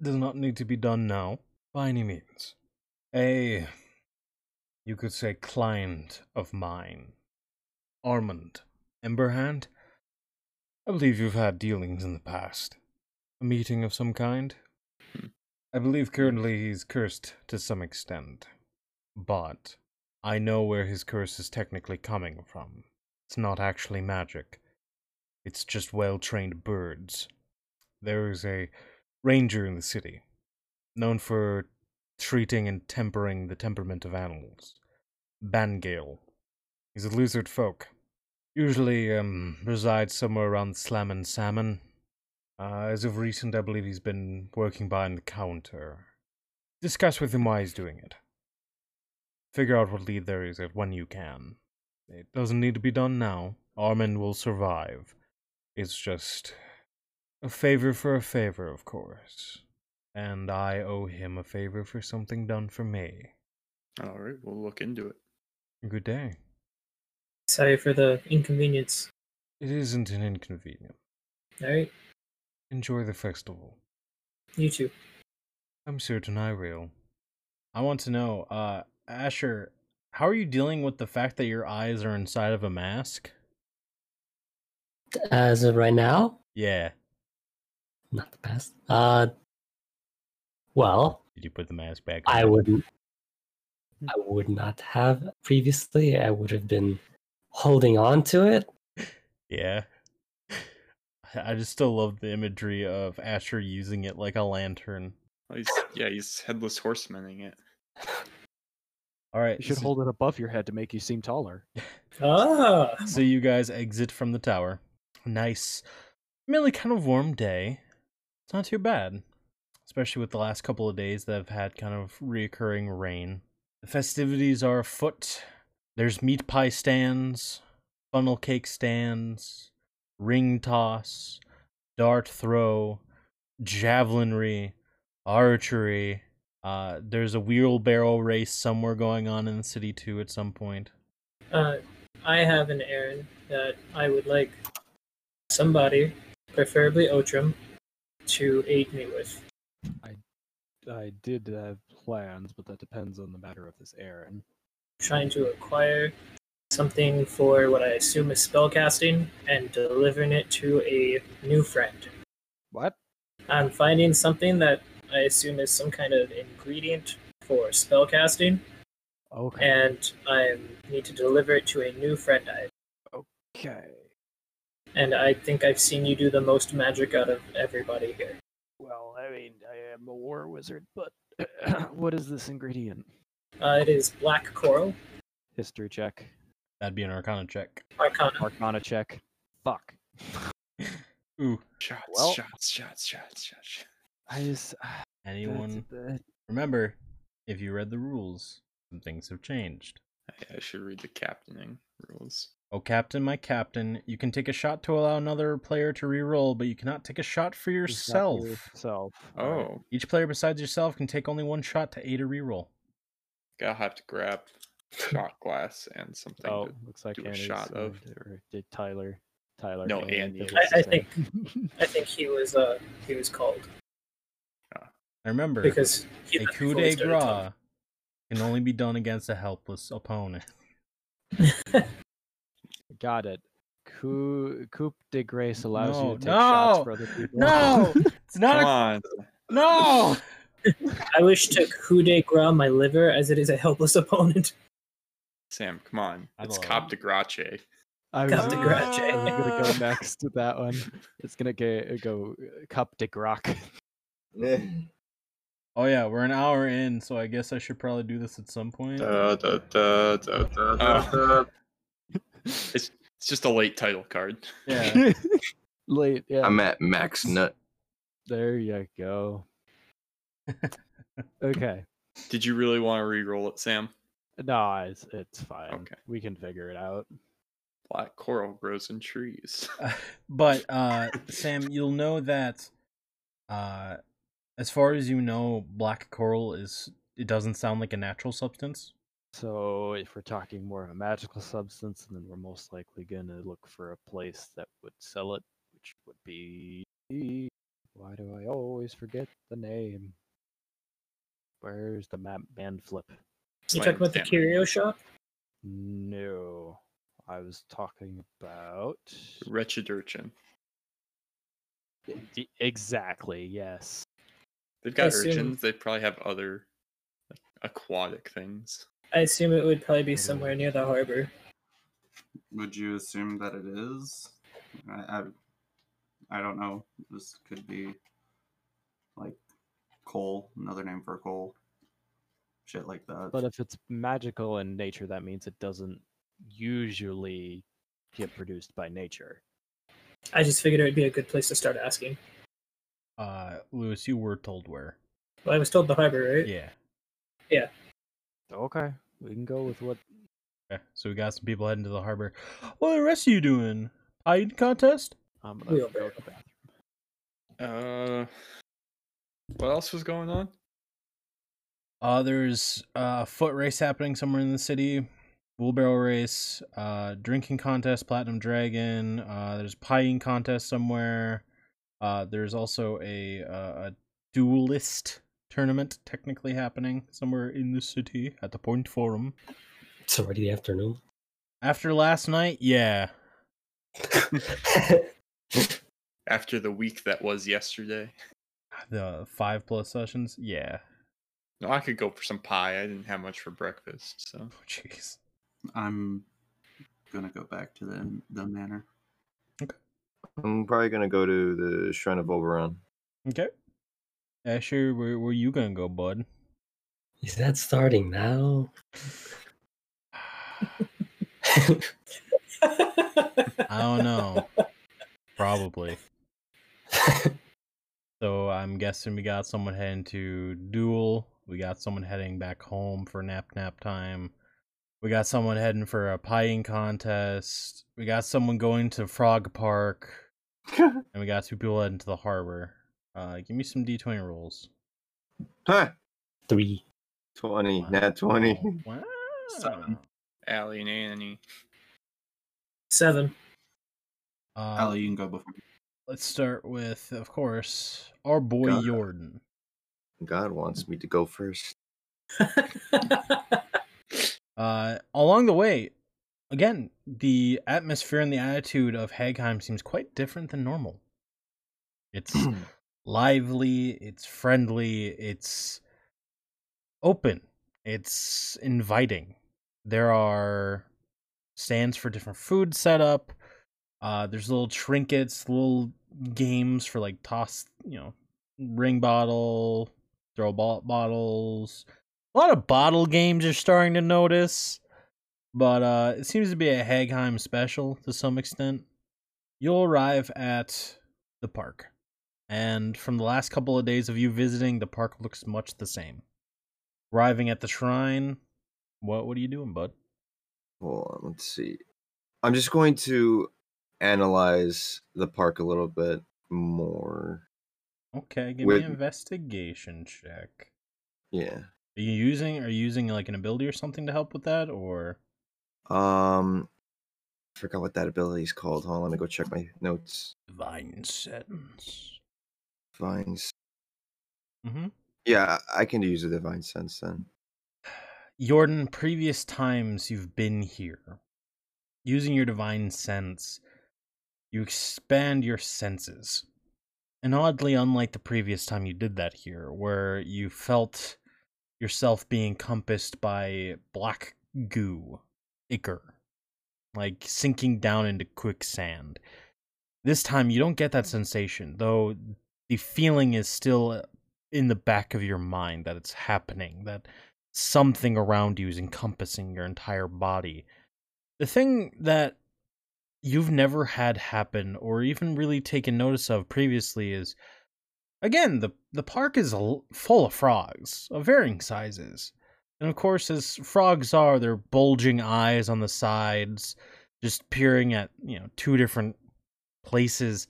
Does not need to be done now, by any means. A, you could say, client of mine Armand. Emberhand? I believe you've had dealings in the past. A meeting of some kind? Hmm. I believe currently he's cursed to some extent. But I know where his curse is technically coming from. It's not actually magic. It's just well trained birds. There is a ranger in the city, known for treating and tempering the temperament of animals. Bangale. He's a lizard folk. Usually um, resides somewhere around Slam and Salmon. Uh, as of recent, I believe he's been working behind the counter. Discuss with him why he's doing it. Figure out what lead there is when you can. It doesn't need to be done now. Armin will survive. It's just a favor for a favor, of course. And I owe him a favor for something done for me. All right, we'll look into it. Good day. Sorry for the inconvenience. It isn't an inconvenience. All right, Enjoy the festival. you too. I'm certain I will. I want to know, uh, Asher, how are you dealing with the fact that your eyes are inside of a mask? As of right now, Yeah. Not the best. Uh, well, Did you put the mask back? I wouldn't. I would not have previously. I would have been holding on to it. Yeah. I just still love the imagery of Asher using it like a lantern. Well, he's, yeah, he's headless horsemanning it. All right. You should so- hold it above your head to make you seem taller. Ah, So you guys exit from the tower. Nice, really kind of warm day. It's not too bad, especially with the last couple of days that have had kind of reoccurring rain. The festivities are afoot. There's meat pie stands, funnel cake stands, ring toss, dart throw, javelinry, archery. Uh, there's a wheelbarrow race somewhere going on in the city too at some point. uh, I have an errand that I would like somebody, preferably Otrim, to aid me with. I I did have plans, but that depends on the matter of this errand. Trying to acquire something for what I assume is spellcasting and delivering it to a new friend. What? I'm finding something that I assume is some kind of ingredient for spellcasting, Okay. and I need to deliver it to a new friend. I Okay. And I think I've seen you do the most magic out of everybody here. Well, I mean, I am a war wizard, but what is this ingredient? Uh, it is black coral, History check. That'd be an Arcana check. arcana. Arcana check. Fuck. Ooh, Shots, Well- shots, shots, shots, shots. I just. anyone? that- Remember, if you read the rules, some things have changed. I, I should read the captaining rules. Oh, Captain, my Captain, you can take a shot to allow another player to re-roll, but you cannot take a shot for yourself. Yourself. Oh, Each player besides yourself can take only one shot to aid a re-roll. I'll have to grab shot glass and something. Oh, to- looks like do a shot of. or did Tyler? Tyler. No, Andy. Annie did is. what's I- I his name. I think he was uh he was called I remember, because a coup de started grace can only be done against a helpless opponent. Got it. Coup, coup de grace allows you to take no, shots for other people. No, it's Come not. A, on. no. I wish to coup de grace my liver as it is a helpless opponent. Sam, come on. I It's love Cop de Grace. I was, Cup de grace. I was gonna go next to that one. It's gonna get, go uh, cup de grac. Oh yeah, we're an hour in, so I guess I should probably do this at some point. Da, da, da, da, da, da, Oh. Da. It's it's just a late title card. Yeah. Late, yeah. I'm at max nut. There you go. Okay. Did you really want to re-roll it, Sam? No, it's it's fine. Okay. We can figure it out. Black coral grows in trees. but uh Sam, you'll know that uh as far as you know, black coral is it doesn't sound like a natural substance. So if we're talking more of a magical substance, then we're most likely gonna look for a place that would sell it, which would be why do I always forget the name? Where's the map band flip? You talking about the curio shop? No. I was talking about Wretched urchin. Exactly, yes. They've got urchins. They probably have other like, aquatic things. I assume it would probably be somewhere near the harbor. Would you assume that it is? I, I, I don't know. This could be like coal, another name for coal. Shit like that. But if it's magical in nature, that means it doesn't usually get produced by nature. I just figured it would be a good place to start asking. Uh Lewis, you were told where. Well, I was told the harbor, right? Yeah. Yeah. Okay, we can go with what. Okay. So we got some people heading to the harbor. What are the rest of you doing? Hiding contest? I'm gonna go Wheelbarrow. to the bathroom. Uh, what else was going on? Uh, there's a foot race happening somewhere in the city, wheelbarrow race, uh, drinking contest, platinum dragon. Uh, there's pieing contest somewhere. Uh, there's also a, uh, a duelist tournament technically happening somewhere in the city at the Point Forum. It's already the afternoon. After last night, yeah. After the week that was yesterday. The five plus sessions, yeah. No, I could go for some pie. I didn't have much for breakfast, so Oh, Jeez. I'm gonna go back to the the manor. Okay. I'm probably gonna go to the Shrine of Oberon. Okay. Asher, where where you gonna go, bud? Is that starting now? I don't know. Probably. So I'm guessing we got someone heading to duel. We got someone heading back home for nap nap time. We got someone heading for a pieing contest. We got someone going to Frog Park, and we got two people heading to the harbor. Uh, give me some D20 rolls. Huh. Three. 20, nat 20. Wow. Seven. Allie and Annie. Seven. Uh, Allie, you can go before. me. let's start with, of course, our boy God. Jordan. God wants me to go first. Uh, along the way, again, the atmosphere and the attitude of Hagheim seems quite different than normal. It's lively, it's friendly, it's open, it's inviting. There are stands for different food set up. Uh, there's little trinkets, little games for like toss, you know, ring bottle, throw ball bottles. A lot of bottle games you're starting to notice, but uh, it seems to be a Hagheim special to some extent. You'll arrive at the park, and from the last couple of days of you visiting, the park looks much the same. Arriving at the shrine, what what are you doing, bud? Hold on, let's see. I'm just going to analyze the park a little bit more. Okay, give With- me an investigation check. Yeah. Are you using are you using like an ability or something to help with that, or Um, I forgot what that ability is called. Hold on, let me go check my notes. divine sense? Vines. Mm-hmm. Yeah, I can use a divine sense then. Jordan, previous times you've been here, using your divine sense, you expand your senses. And oddly, unlike the previous time you did that here, where you felt yourself being encompassed by black goo, ichor, like sinking down into quicksand. This time you don't get that sensation, though the feeling is still uh, in the back of your mind that it's happening, that something around you is encompassing your entire body. The thing that you've never had happen or even really taken notice of previously is again the the park is full of frogs of varying sizes. And of course as frogs are they're bulging eyes on the sides just peering at, you know, two different places.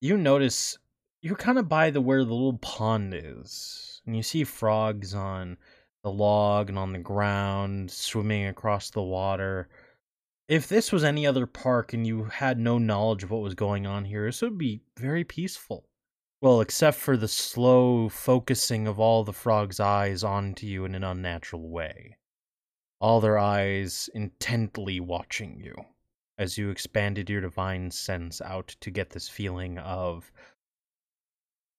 You notice you're kind of by the where the little pond is and you see frogs on the log and on the ground swimming across the water. If this was any other park and you had no knowledge of what was going on here this would be very peaceful. Well except for the slow focusing of all the frogs eyes onto you in an unnatural way. All their eyes intently watching you as you expanded your divine sense out to get this feeling of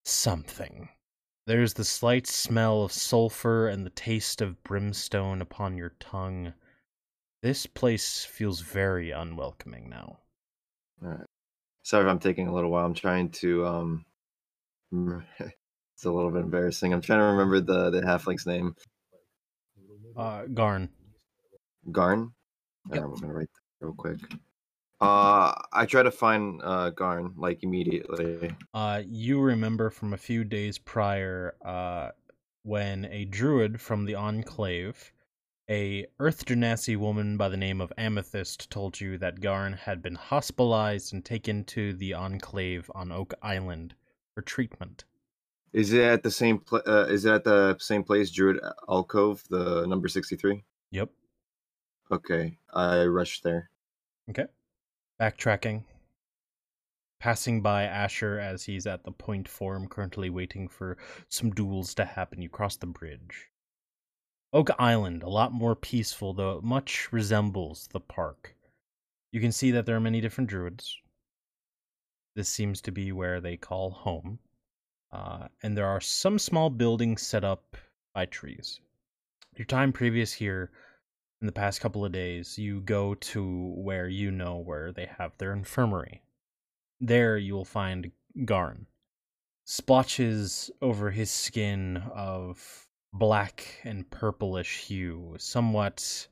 something. There's the slight smell of sulfur and the taste of brimstone upon your tongue. This place feels very unwelcoming now. Alright. Sorry if I'm taking a little while. I'm trying to um it's a little bit embarrassing. I'm trying to remember the the halfling's name. Uh, Garn. Garn? Yep. Alright, I'm gonna write that real quick. Uh I try to find uh Garn like immediately. Uh, you remember from a few days prior, uh, when a druid from the Enclave, a Earth Genasi woman by the name of Amethyst, told you that Garn had been hospitalized and taken to the Enclave on Oak Island for treatment. Is it at the same pla- uh, is it at the same place Druid Alcove, the number 63? Yep. Okay. I rushed there. Okay. Backtracking. passing by Asher as he's at the point form, currently waiting for some duels to happen. You cross the bridge. Oak Island, a lot more peaceful, though it much resembles the park. You can see that there are many different druids. This seems to be where they call home. Uh, and there are some small buildings set up by trees. Your time previous here, in the past couple of days, you go to where you know where they have their infirmary. There you will find Garn. Splotches over his skin of black and purplish hue, somewhat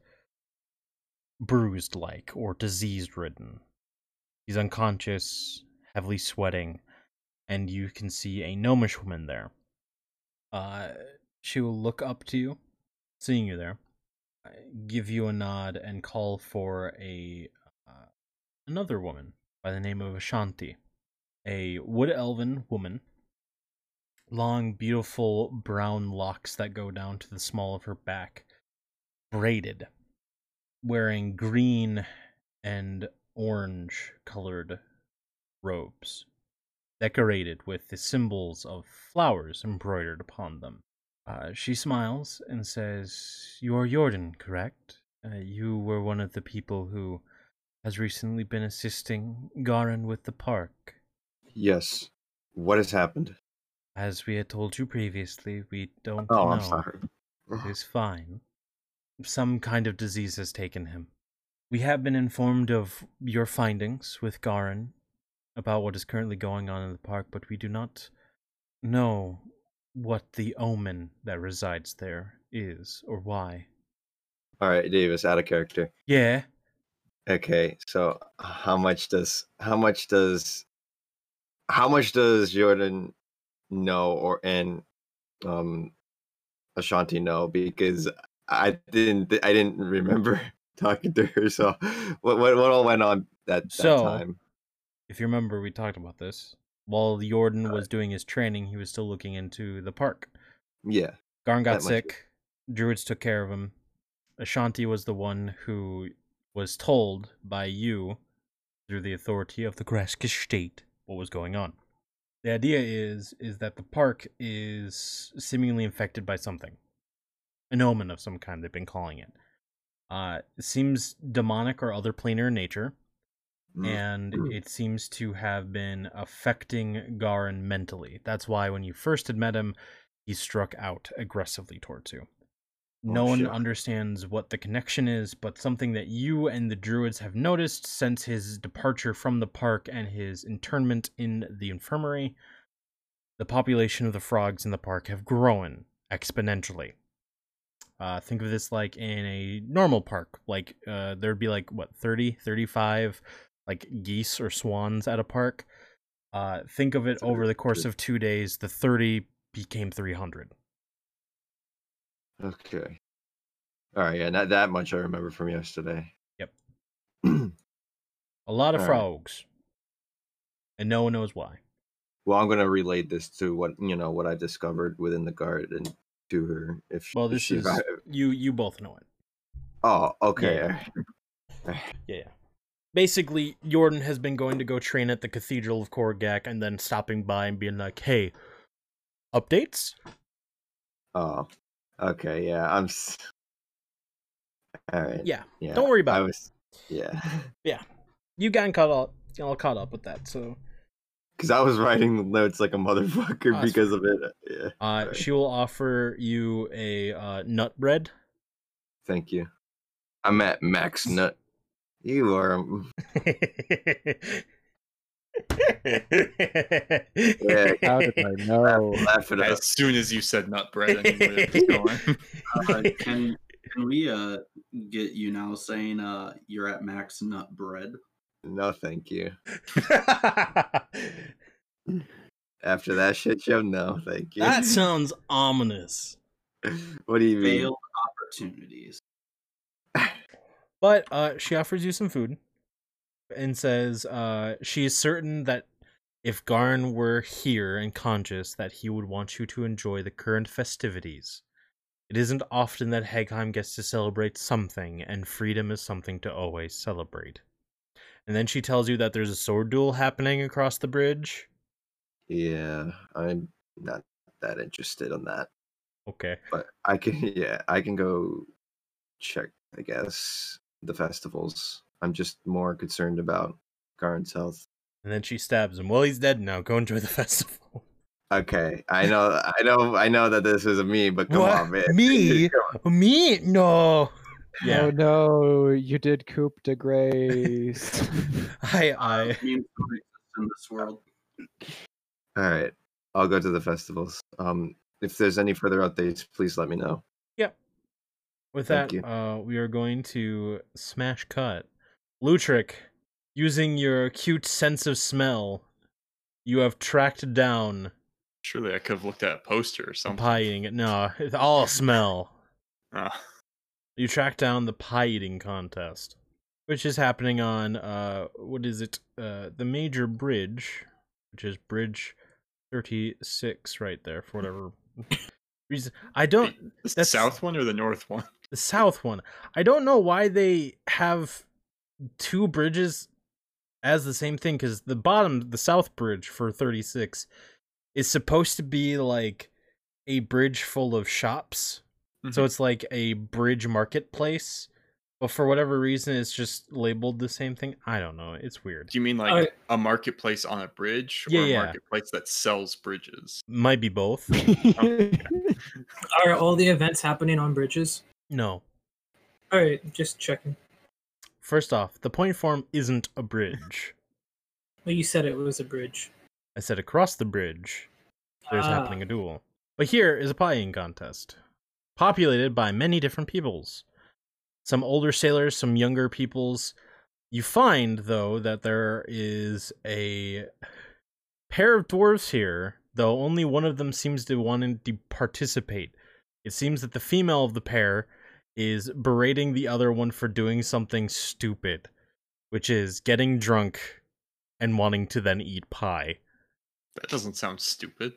bruised like or disease ridden. He's unconscious, heavily sweating, and you can see a gnomish woman there. Uh, she will look up to you, seeing you there, give you a nod, and call for a uh, another woman by the name of Ashanti, a wood elven woman. Long, beautiful brown locks that go down to the small of her back, braided, wearing green and orange colored robes, decorated with the symbols of flowers embroidered upon them. Uh, she smiles and says, You are Jordan, correct? Uh, you were one of the people who has recently been assisting Garin with the park. Yes. What has happened? As we had told you previously, we don't Oh, know. I'm sorry. He's fine. Some kind of disease has taken him. We have been informed of your findings with Garin about what is currently going on in the park, but we do not know what the omen that resides there is or why. All right, Davis, out of character. Yeah, Okay, so how much does how much does how much does Jordan know or and um Ashanti know because I didn't I didn't remember talking to her. So what what what all went on that, that So- time? if you remember, we talked about this. While Jordan was doing his training, he was still looking into the park. Yeah. Garn got sick. Druids took care of him. Ashanti was the one who was told by you, through the authority of the Graskish state, what was going on. The idea is is that the park is seemingly infected by something, an omen of some kind. They've been calling it. Uh, it seems demonic or other planar in nature. And it seems to have been affecting Garin mentally. That's why when you first had met him, he struck out aggressively towards you. No Oh, one shit. understands what the connection is, but something that you and the druids have noticed since his departure from the park and his internment in the infirmary, the population of the frogs in the park have grown exponentially. Uh, think of this like in a normal park. Like uh, there'd be like what 30, 35 like geese or swans at a park. Uh, think of it That's over the course good- of two days. The 30 became 300. Okay. All right, yeah, not that much I remember from yesterday. Yep. A lot of Alright. frogs. And no one knows why. Well, I'm gonna relate this to what you know what I discovered within the garden to her. If she, Well, if this she is you. You both know it. Oh, okay. Yeah. Yeah, yeah. Basically, Jordan has been going to go train at the Cathedral of Korgak and then stopping by and being like, "Hey, updates." Oh, okay. Yeah, I'm. s- All right. Yeah, Yeah. don't worry I about it. was. Yeah. You got caught up, all caught up with that. So, Because I was writing the notes like a motherfucker Ah, because of it. Yeah. uh, Alright. she will offer you a uh, nut bread. Thank you. I'm at max nut. You are. Yeah. How did I know? Laugh it up. As soon as you said nut bread, I knew where it going. Uh, can can we uh get you now saying uh you're at max nut bread? No, thank you. After that shit show, no, thank you. that sounds ominous. what do you mean? Failed opportunities. But uh, she offers you some food and says uh, she is certain that if Garn were here and conscious, that he would want you to enjoy the current festivities. It isn't often that Hagheim gets to celebrate something, and freedom is something to always celebrate. and then she tells you that there's a sword duel happening across the bridge. Yeah, I'm not that interested in that. Okay. But I can yeah, I can go check, I guess, the festivals. I'm just more concerned about Garn's health. And then she stabs him. Well, he's dead now. Go enjoy the festival. Okay, I know, I know, I know that this isn't me, but come What? on, man. Me? Come Me? No. Yeah. Oh no, you did coup de grace. I I Memes don't exist in this world. All right, I'll go to the festivals. Um, if there's any further updates, please let me know. With Thank that, you. uh, we are going to smash cut. Lutric, using your acute sense of smell, you have tracked down Surely I could have looked at a poster or something. pie eating. No, it's all smell. Ah, You track down the pie eating contest, which is happening on uh, what is it? Uh, the major bridge, which is Bridge Thirty Six, right there for whatever reason. I don't. Is the That's- south one or the north one? The south one. I don't know why they have two bridges as the same thing because the bottom, the south bridge for 36, is supposed to be like a bridge full of shops. So Mhm. it's like a bridge marketplace. But for whatever reason, it's just labeled the same thing. I don't know. It's weird. Do you mean like Alright. a marketplace on a bridge or Yeah, a yeah. marketplace that sells bridges? Might be both. Are all the events happening on bridges? No. All right, just checking. First off, the Point Forum isn't a bridge. Well, you said it was a bridge. I said across the bridge, there's Ah. happening a duel. But here is a pieing contest, populated by many different peoples. Some older sailors, some younger peoples. You find, though, that there is a pair of dwarves here, though only one of them seems to want to participate. It seems that the female of the pair is berating the other one for doing something stupid, which is getting drunk and wanting to then eat pie. That doesn't sound stupid.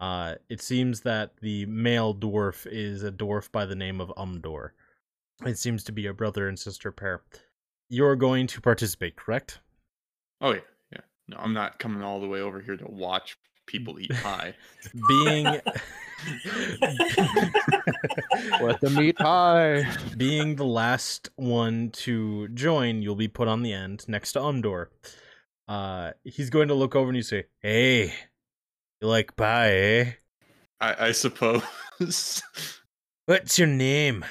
Uh, it seems that the male dwarf is a dwarf by the name of Umdor. It seems to be a brother and sister pair. You're going to participate, correct? Oh yeah, yeah. No, I'm not coming all the way over here to watch people eat pie. Being What the meat pie? being the last one to join, you'll be put on the end next to Umdor. Uh, he's going to look over and you say, "Hey, you like pie, eh? I, I suppose. What's your name?"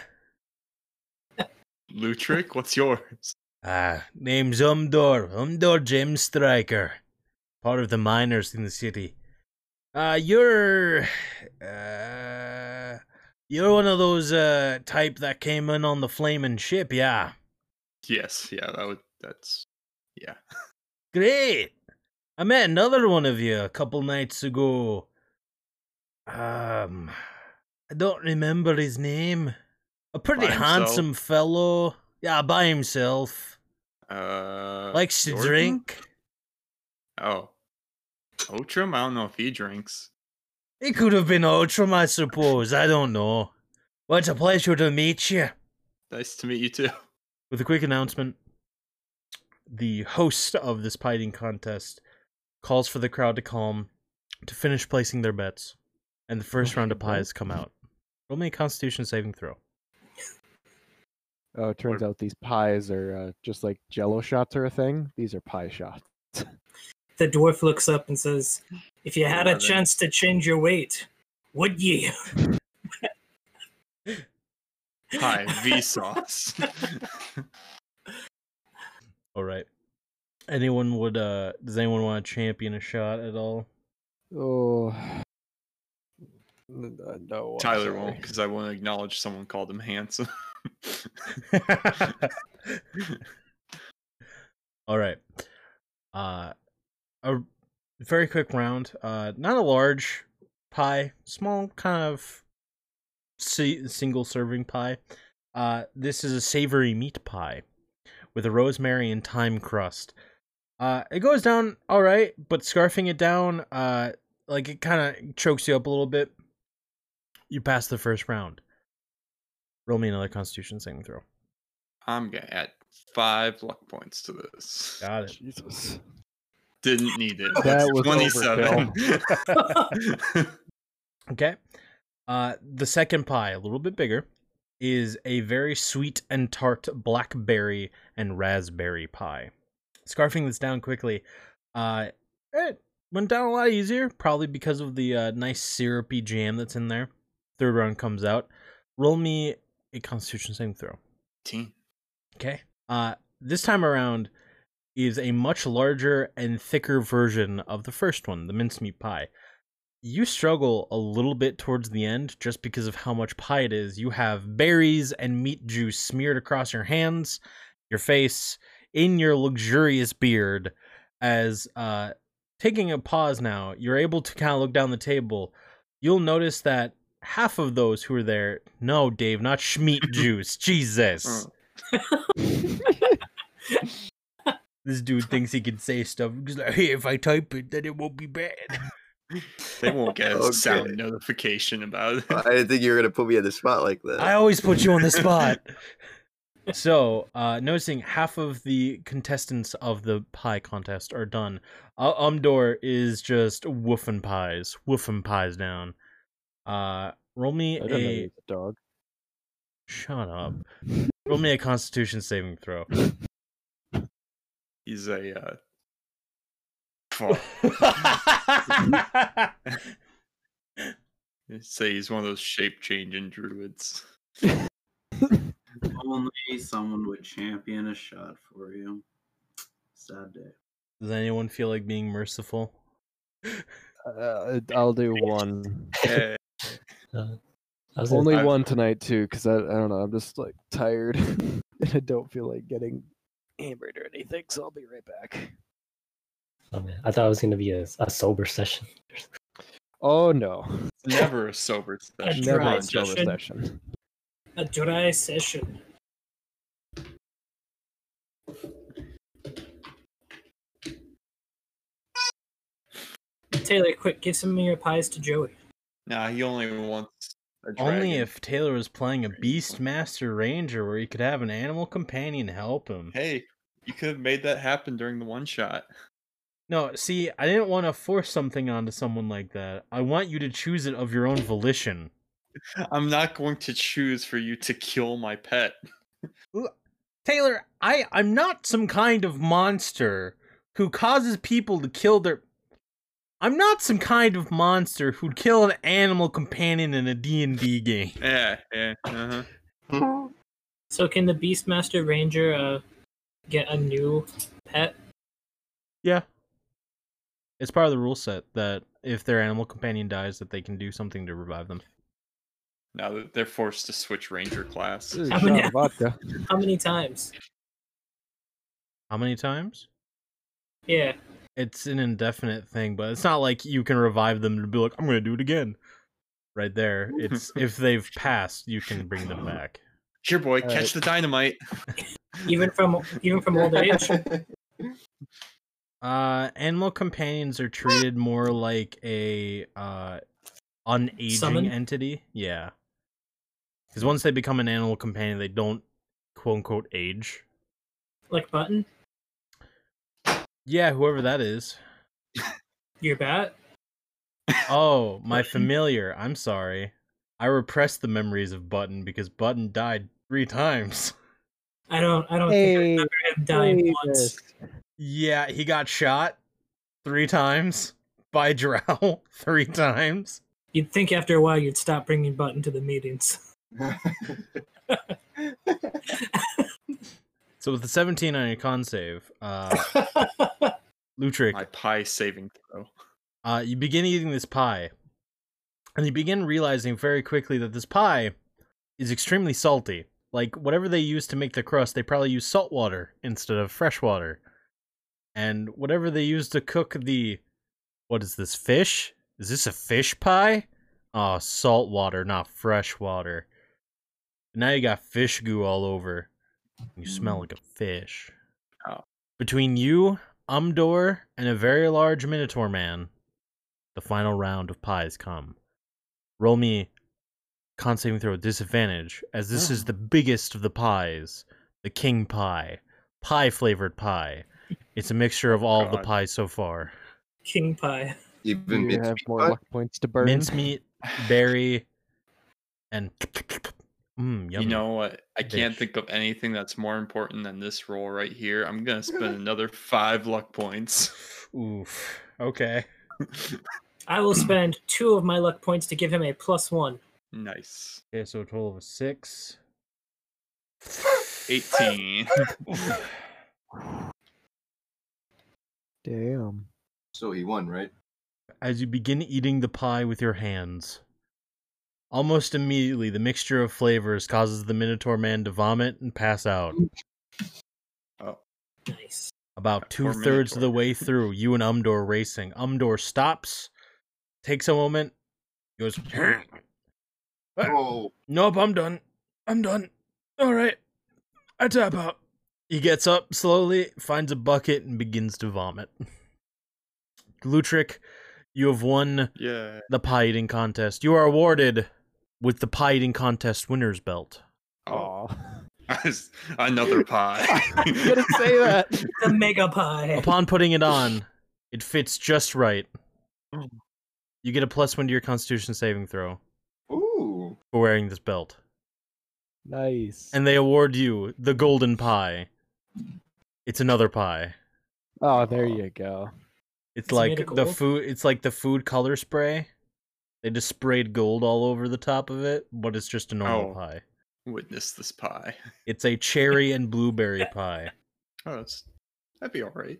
Lutric, what's yours? Ah, name's Umdor. Umdor Gem Striker. Part of the miners in the city. Uh, you're. Uh, you're one of those, uh, type that came in on the flaming ship, yeah. Yes, yeah, that would that's yeah. Great! I met another one of you a couple nights ago. Um, I don't remember his name. A pretty handsome fellow. Yeah, by himself. Uh Likes to Jordan? drink. Oh. Otrim? I don't know if he drinks. It could have been Outram, I suppose. I don't know. Well, it's a pleasure to meet you. Nice to meet you too. With a quick announcement, the host of this pie-eating contest calls for the crowd to calm, to finish placing their bets, and the first round of pies come out. Roll me a Constitution saving throw. Oh, it turns out these pies are uh, just like Jello shots are a thing. These are pie shots. The dwarf looks up and says, "If you had a chance to change your weight, would ye?" Hi, Vsauce. All right. Anyone would? uh Does anyone want to champion a shot at all? Oh. No. Tyler sorry. won't because I won't acknowledge someone called him handsome. All right. Uh, a very quick round. Uh, not a large pie, small kind of si- single serving pie. Uh, this is a savory meat pie with a rosemary and thyme crust. Uh, it goes down all right, but scarfing it down, uh, like it kind of chokes you up a little bit. You pass the first round. Roll me another Constitution saving throw. I'm gonna add five luck points to this. Got it. Jesus. Didn't need it. That was 27. Okay. Uh, the second pie, a little bit bigger, is a very sweet and tart blackberry and raspberry pie. Scarfing this down quickly, uh, it went down a lot easier, probably because of the uh, nice syrupy jam that's in there. Third round comes out. Roll me a Constitution saving throw. 18. Okay. Uh, this time around is a much larger and thicker version of the first one, the mincemeat pie. You struggle a little bit towards the end just because of how much pie it is. You have berries and meat juice smeared across your hands, your face, in your luxurious beard. As uh, taking a pause now, you're able to kind of look down the table. You'll notice that half of those who are there, no, Dave, not schmeat juice. Jesus. This dude thinks he can say stuff. He's like, hey, if I type it, then it won't be bad. They won't get a Okay. sound notification about it. I didn't think you were gonna put me in the spot like that. I always put you on the spot. so, uh, noticing half of the contestants of the pie contest are done. Uh, Umdor is just woofing pies, woofing pies down. Uh, roll me I don't a he's a dog. shut up. Roll me a Constitution saving throw. He's a uh, say he's one of those shape changing druids. Only someone would champion a shot for you. Sad day. Does anyone feel like being merciful? Uh, I'll do one. Uh, I was gonna- Only I've- one tonight too, because I, I don't know. I'm just like tired, and I don't feel like getting hammered or anything. So I'll be right back. oh, man. I thought it was gonna be a, a sober session. Oh no, Never a sober session. never dry a sober session. session. A dry session. Taylor, quick, give some of your pies to Joey. Nah, he only wants a Only if Taylor was playing a Beastmaster Ranger where he could have an animal companion help him. Hey, you could have made that happen during the one shot. No, see, I didn't want to force something onto someone like that. I want you to choose it of your own volition. I'm not going to choose for you to kill my pet. Taylor, I I'm not some kind of monster who causes people to kill their I'm not some kind of monster who'd kill an animal companion in a D&D game. Yeah, yeah. Uh-huh. So can the Beastmaster Ranger uh, get a new pet? Yeah. It's part of the rule set that if their animal companion dies that they can do something to revive them. Now that they're forced to switch ranger class. This is a How many- of vodka. How many times? How many times? Yeah. It's an indefinite thing, but it's not like you can revive them to be like, I'm gonna do it again. Right there. It's if they've passed, you can bring them back. Here, boy, All catch right. the dynamite. Even from even from old age. Uh animal companions are treated more like a uh unaging Summon? entity. Yeah. Because once they become an animal companion, they don't quote unquote age. Like Button, Yeah, whoever that is. your bat. Oh, my familiar. I'm sorry. I repressed the memories of Button because Button died three times. I don't I don't think I Hey, remember him dying Hey, once. Yeah, he got shot three times by Drow three times. You'd think after a while you'd stop bringing Button to the meetings. So with the 17 on your con save, uh, Lutric, My pie saving throw. uh, you begin eating this pie, and you begin realizing very quickly that this pie is extremely salty. Like whatever they use to make the crust, they probably use salt water instead of fresh water. And whatever they use to cook the what is this fish? Is this a fish pie? Oh, salt water, not fresh water. Now you got fish goo all over. You smell mm. like a fish. Oh. Between you, Umdor, and a very large Minotaur man, the final round of pies come. Roll me con saving throw at disadvantage, as this is oh. the biggest of the pies. the king pie, pie flavored pie. It's a mixture of oh, all of the pies so far. King pie. Even you have more pie? luck points to burn? Mincemeat, berry, and mm, yummy. You know what? I can't Dish. think of anything that's more important than this roll right here. I'm gonna spend another five luck points. Oof. Okay. I will spend two of my luck points to give him a plus one. nice. Okay, so a total of a six. 18. Damn. So he won, right? As you begin eating the pie with your hands, almost immediately the mixture of flavors causes the Minotaur man to vomit and pass out. Oh, Nice. About two thirds of the way through, you and Umdor racing. Umdor stops, takes a moment, goes, Oh, Nope, I'm done. I'm done. All right. I tap out. He gets up slowly, finds a bucket, and begins to vomit. Lutric, you have won yeah. the pie eating contest. You are awarded with the pie eating contest winner's belt. Oh, Aw. another pie. I'm gonna say that. The mega pie. Upon putting it on, it fits just right. Mm. You get a plus one to your constitution saving throw ooh. for wearing this belt. Nice. And they award you the golden pie. It's another pie. oh, there you go. It's Is it made like the food. It's like the food color spray. They just sprayed gold all over the top of it, but it's just a normal Oh. pie. Witness this pie. It's a cherry and blueberry pie. Oh, that's that'd be all right.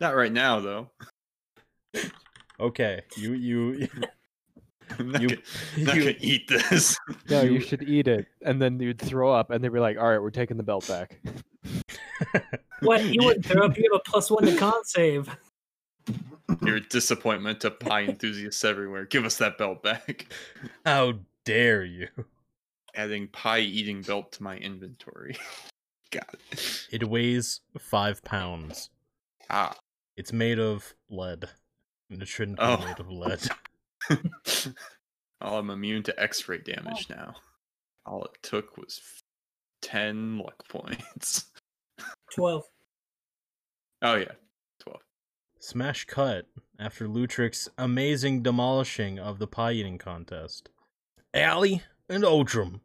Not right now, though. Okay, you you I'm not, You- gonna, not you- gonna eat this. No, you should eat it, and then you'd throw up, and they'd be like, "All right, we're taking the belt back." What? You wouldn't throw up? You have a plus one to con save. Your disappointment to pie enthusiasts everywhere. Give us that belt back. how dare you? Adding pie eating belt to my inventory. Got it. It weighs five pounds. Ah. It's made of lead, and it shouldn't be Oh. made of lead. oh, I'm immune to X-ray damage now. All it took was ten luck points. Twelve. Oh yeah, twelve. Smash cut after Lutric's amazing demolishing of the pie eating contest. Allie and Outram,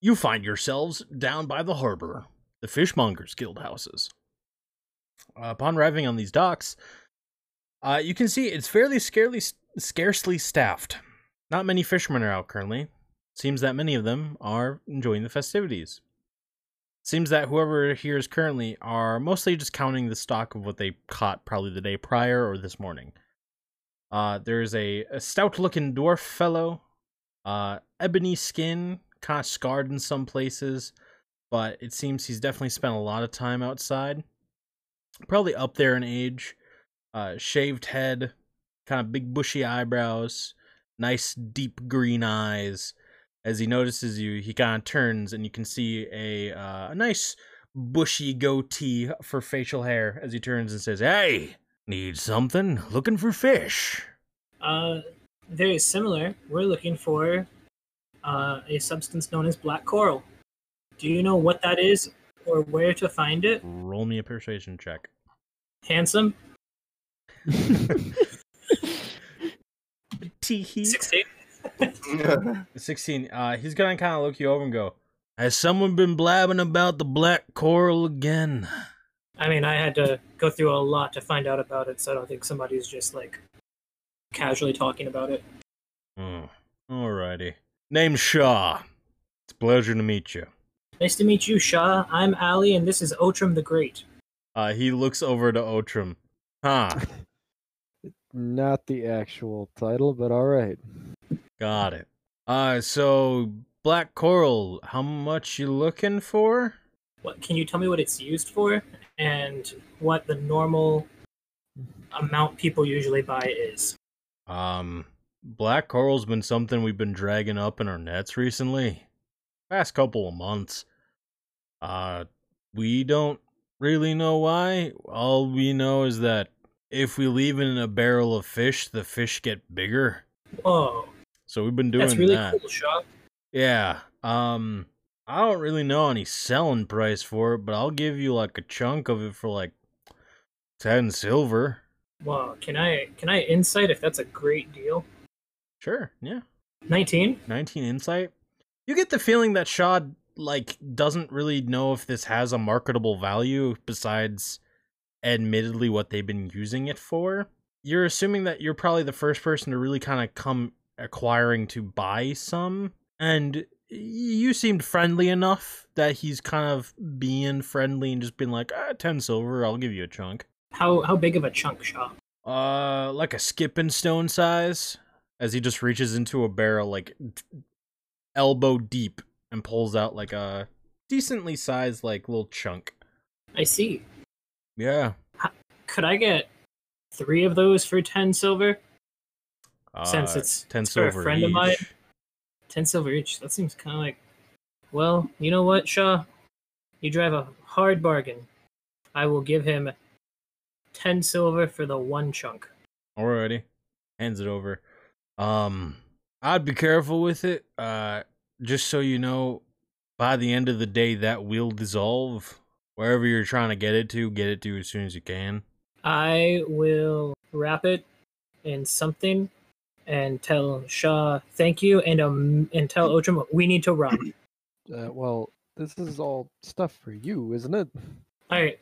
you find yourselves down by the harbor, the Fishmongers Guild houses. Uh, upon arriving on these docks, uh, you can see it's fairly scarcely, scarcely staffed. Not many fishermen are out currently. Seems that many of them are enjoying the festivities. Seems that whoever here is currently are mostly just counting the stock of what they caught probably the day prior or this morning. Uh, there's a, a stout looking dwarf fellow, uh, ebony skin, kind of scarred in some places, but it seems he's definitely spent a lot of time outside. Probably up there in age, uh, shaved head, kind of big bushy eyebrows, nice deep green eyes, as he notices you, he kind of turns and you can see a uh, a nice bushy goatee for facial hair as he turns and says, "Hey, need something? Looking for fish?" Uh, very similar. We're looking for uh, a substance known as black coral. Do you know what that is or where to find it? Roll me a persuasion check. Handsome. Teehee. Sixteen. Sixteen. Uh, he's gonna kind of look you over and go, "Has someone been blabbing about the black coral again?" I mean, I had to go through a lot to find out about it, so I don't think somebody's just like casually talking about it. Hmm. Alrighty. Name's Shaw. It's a pleasure to meet you. Nice to meet you, Shaw. I'm Ali, and this is Otram the Great. Uh, he looks over to Otram. Huh. Not the actual title, but all right. Got it. Uh, so black coral. How much you looking for? What can you tell me what it's used for, and what the normal amount people usually buy is? Um, black coral's been something we've been dragging up in our nets recently. Past couple of months. Uh, we don't really know why. All we know is that if we leave it in a barrel of fish, the fish get bigger. Whoa, So we've been doing that's really that. cool, Shaw. Yeah. Um I don't really know any selling price for it, but I'll give you like a chunk of it for like ten silver. Wow, can I can I insight if that's a great deal? Sure, yeah. Nineteen. 19 insight. You get the feeling that Shad like doesn't really know if this has a marketable value besides admittedly what they've been using it for. You're assuming that you're probably the first person to really kind of come acquiring to buy some and you seemed friendly enough that he's kind of being friendly and just being like, ah, 10 silver, I'll give you a chunk. How how big of a chunk shop? Uh, like a skipping stone size, as he just reaches into a barrel like elbow deep and pulls out like a decently sized like little chunk. I see. Yeah. Could I get three of those for ten silver? Since Uh, it's- ten it's for a silver friend of mine. Ten silver each. That seems kind of like. Well, you know what, Shaw? You drive a hard bargain. I will give him ten silver for the one chunk. Alrighty. Hands it over. Um, I'd be careful with it. Uh, just so you know, by the end of the day, that will dissolve. Wherever you're trying to get it to, get it to as soon as you can. I will wrap it in something and tell Shaw thank you and um and tell Ocham we need to run. Uh, well, this is all stuff for you, isn't it? All right.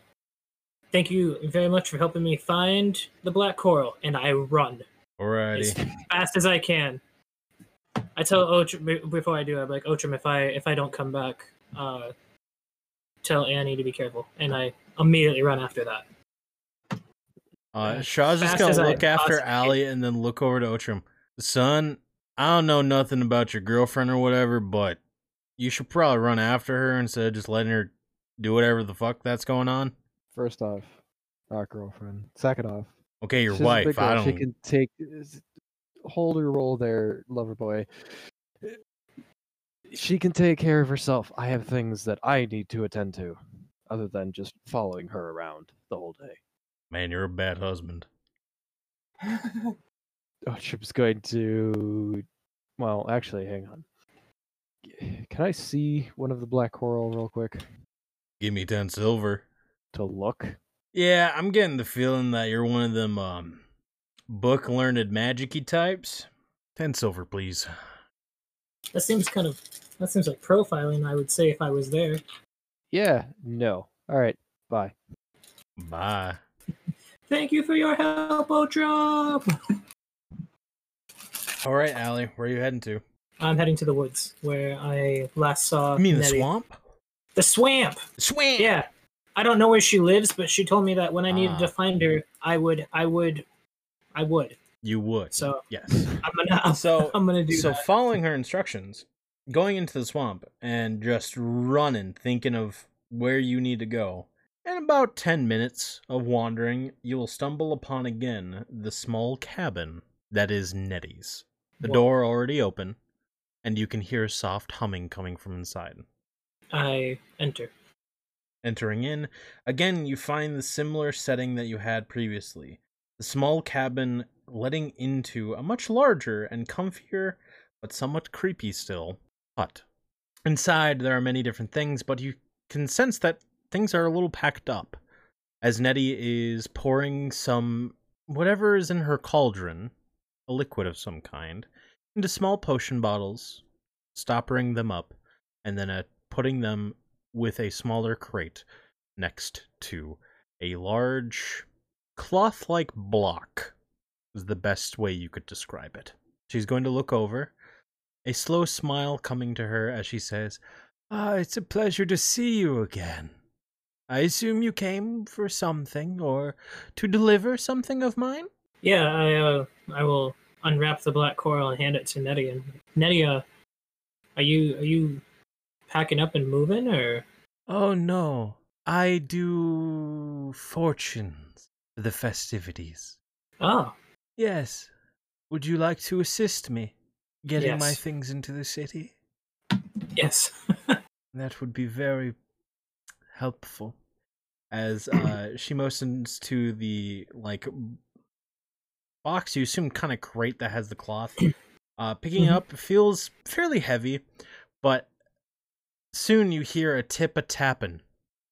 Thank you very much for helping me find the black coral, and I run as Alrighty. fast as I can. I tell Ocham be- before I do. I'm like Ocham, if I if I don't come back, uh, tell Ani to be careful, and I immediately run after that. Uh, Shaw's just fast gonna as I look after Allie and then look over to Otrim. Son, I don't know nothing about your girlfriend or whatever, but you should probably run after her instead of just letting her do whatever the fuck that's going on. First off, not girlfriend. Second off, Okay, your she's a big wife. I don't. She can take hold her role there, lover boy. She can take care of herself. I have things that I need to attend to, other than just following her around the whole day. Man, you're a bad husband. Oh, Chip's going to. Well, actually, hang on. Can I see one of the black coral real quick Give me ten silver. to look? Yeah, I'm getting the feeling that you're one of them um book learned magicy types. Ten silver, please. That seems kind of that seems like profiling. I would say if I was there. Yeah. No. All right. Bye. Bye. Thank you for your help, Ocham. All right, Allie, where are you heading to? I'm heading to the woods where I last saw. You mean the swamp? The swamp. Swamp. Yeah. I don't know where she lives, but she told me that when I needed Ah. to find her, I would, I would, I would. You would. So yes. I'm gonna, I'm, So I'm gonna do so that. following her instructions, going into the swamp and just running, thinking of where you need to go. In about ten minutes of wandering, you will stumble upon again the small cabin that is Nettie's. The Whoa. door already open, and you can hear a soft humming coming from inside. I enter. Entering in, again you find the similar setting that you had previously. The small cabin letting into a much larger and comfier, but somewhat creepy still, hut. Inside there are many different things, but you can sense that things are a little packed up. As Nettie is pouring some whatever is in her cauldron, a liquid of some kind, into small potion bottles, stoppering them up, and then uh, putting them with a smaller crate next to a large cloth like block is the best way you could describe it. She's going to look over, a slow smile coming to her as she says, Ah, it's a pleasure to see you again. I assume you came for something or to deliver something of mine? Yeah, I, uh, I will unwrap the black coral and hand it to Nettie. And Nettie, uh, are you, are you packing up and moving, or? Oh no, I do fortunes for the festivities. Oh, Yes. Would you like to assist me getting my things into the city? yes. That would be very helpful. As uh, she motions to the like box, you assume kind of crate that has the cloth. Uh, picking it Mhm. up feels fairly heavy, but Soon you hear a tip a tappin'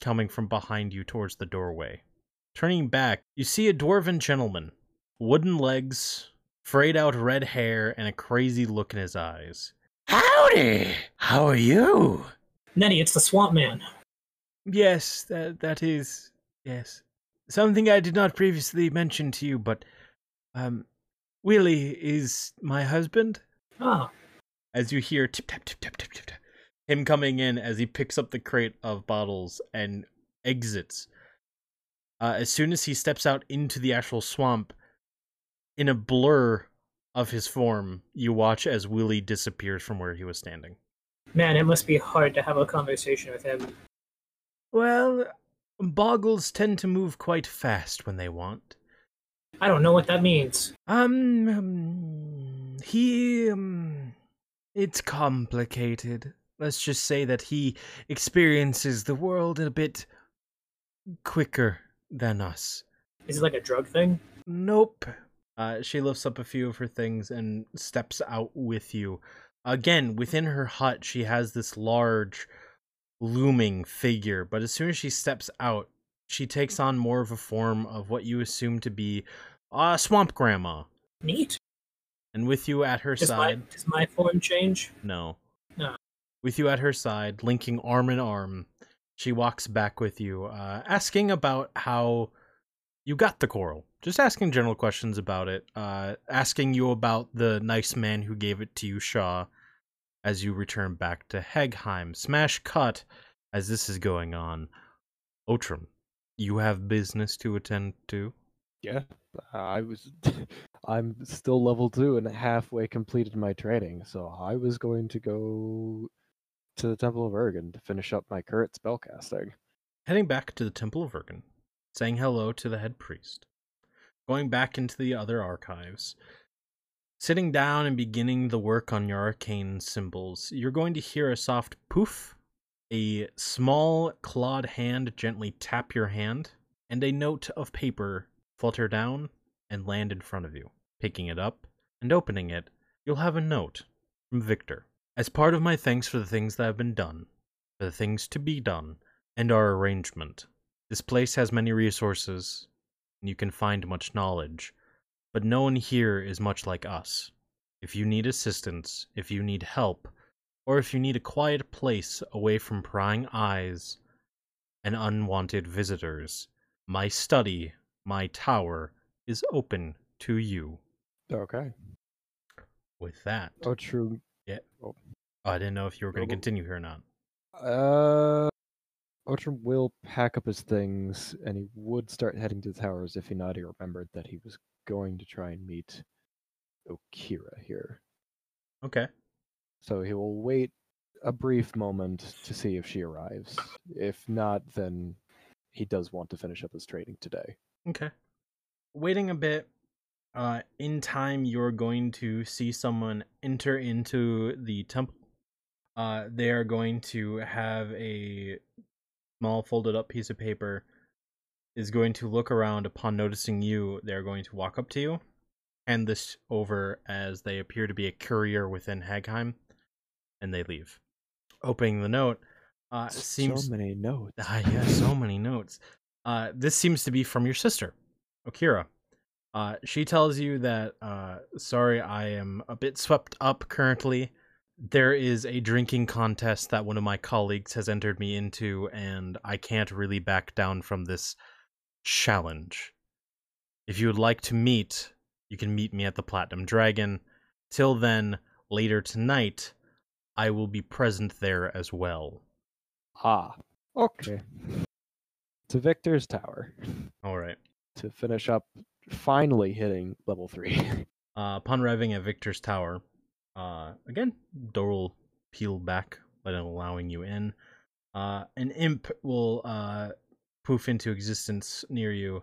coming from behind you towards the doorway. Turning back, you see a dwarven gentleman, wooden legs, frayed out red hair, and a crazy look in his eyes. Howdy! How are you? Nettie, it's the Swamp Man. Yes, that that is yes. Something I did not previously mention to you, but um Willie is my husband. Ah, As you hear tip tap tip tap tip tip tap, him coming in as he picks up the crate of bottles and exits. Uh, as soon as he steps out into the actual swamp, in a blur of his form, you watch as Willie disappears from where he was standing. man, it must be hard to have a conversation with him. Well, boggles tend to move quite fast when they want. I don't know what that means. Um, um, he, um, it's complicated. Let's just say that he experiences the world a bit quicker than us. Is it like a drug thing? Nope. Uh, she lifts up a few of her things and steps out with you. Again, within her hut, she has this large, looming figure, but as soon as she steps out, she takes on more of a form of what you assume to be a swamp grandma. Neat. And with you at her Does my, side, does my form change? no. No. With you at her side, linking arm in arm, she walks back with you, uh, asking about how you got the coral. Just asking general questions about it. Uh, asking you about the nice man who gave it to you, Shaw, as you return back to Hagheim. Smash cut as this is going on. Otram, you have business to attend to? Yeah, I was. I'm still level two and halfway completed my training, so I was going to go to the Temple of Ergen to finish up my current spellcasting. Heading back to the Temple of Ergen, saying hello to the head priest, going back into the other archives, sitting down and beginning the work on your arcane symbols, you're going to hear a soft poof, a small clawed hand gently tap your hand, and a note of paper flutter down and land in front of you. Picking it up and opening it, you'll have a note from Victor. As part of my thanks for the things that have been done, for the things to be done, and our arrangement, this place has many resources, and you can find much knowledge, but no one here is much like us. If you need assistance, if you need help, or if you need a quiet place away from prying eyes and unwanted visitors, my study, my tower, is open to you. Okay. With that, Oh, true. yeah I didn't know if you were going to Oh. continue here or not. Uh, Otram will pack up his things, and he would start heading to the towers if he not he remembered that he was going to try and meet Okira here. Okay. So he will wait a brief moment to see if she arrives. If not, then he does want to finish up his training today. Okay. Waiting a bit, uh, in time, you're going to see someone enter into the temple. Uh, they are going to have a small folded up piece of paper. Is going to look around upon noticing you. They're going to walk up to you, hand this over as they appear to be a courier within Hagheim, and they leave. Opening the note, uh, seems so many notes. Ah, yeah, so many notes. Uh, this seems to be from your sister, Okira. Uh, she tells you that, uh, sorry, I am a bit swept up currently. There is a drinking contest that one of my colleagues has entered me into, and I can't really back down from this challenge. If you would like to meet, you can meet me at the Platinum Dragon. Till then, later tonight, I will be present there as well. Ah, okay. To Victor's tower All right. to finish up finally hitting level three. Uh, upon arriving at Victor's tower, uh, again, door will peel back, but allowing you in. Uh, an imp will uh, poof into existence near you,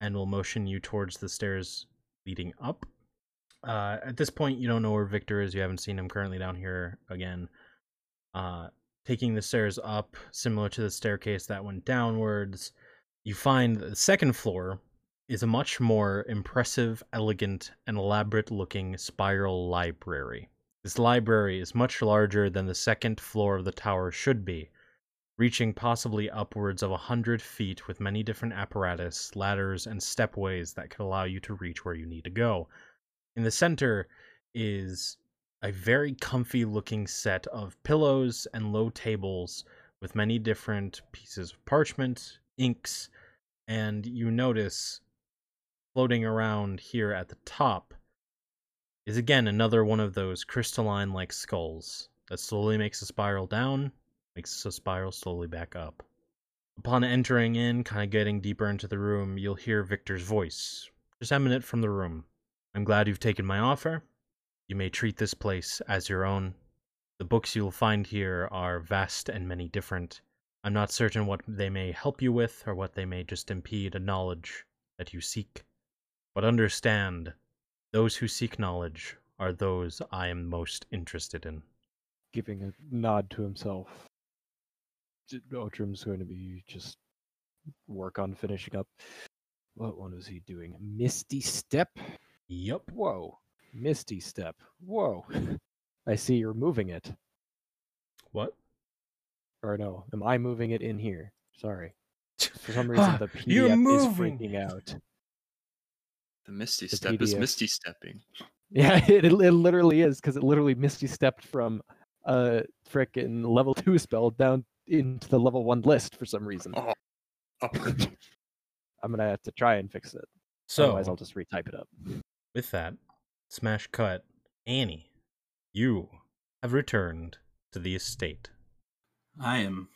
and will motion you towards the stairs leading up. Uh, at this point, you don't know where Victor is. You haven't seen him currently down here again. Uh, taking the stairs up, similar to the staircase that went downwards, you find the second floor is a much more impressive, elegant, and elaborate looking spiral library. This library is much larger than the second floor of the tower should be, reaching possibly upwards of a hundred feet with many different apparatus, ladders, and stepways that could allow you to reach where you need to go. In the center is a very comfy looking set of pillows and low tables with many different pieces of parchment, inks, and you notice floating around here at the top is again another one of those crystalline like skulls that slowly makes a spiral down, makes a spiral slowly back up. Upon entering in, kind of getting deeper into the room, you'll hear Victor's voice, just emanate from the room. I'm glad you've taken my offer. You may treat this place as your own. The books you'll find here are vast and many different. I'm not certain what they may help you with or what they may just impede a knowledge that you seek. But understand, those who seek knowledge are those I am most interested in. Giving a nod to himself. J- oh, Otrim's going to be just work on finishing up. What one was he doing? Misty Step? Yup. Whoa. Misty Step. Whoa. I see you're moving it. What? Or no, am I moving it in here? Sorry. For some reason, the PDF You're is freaking out. The Misty The Step is Misty Stepping. Yeah, it, it literally is because it literally Misty stepped from a frickin' level two spell down into the level one list for some reason. Oh, oh. upgrade. I'm gonna have to try and fix it. So, Otherwise, I'll just retype it up. with that, smash cut, Ani, you have returned to the estate. I am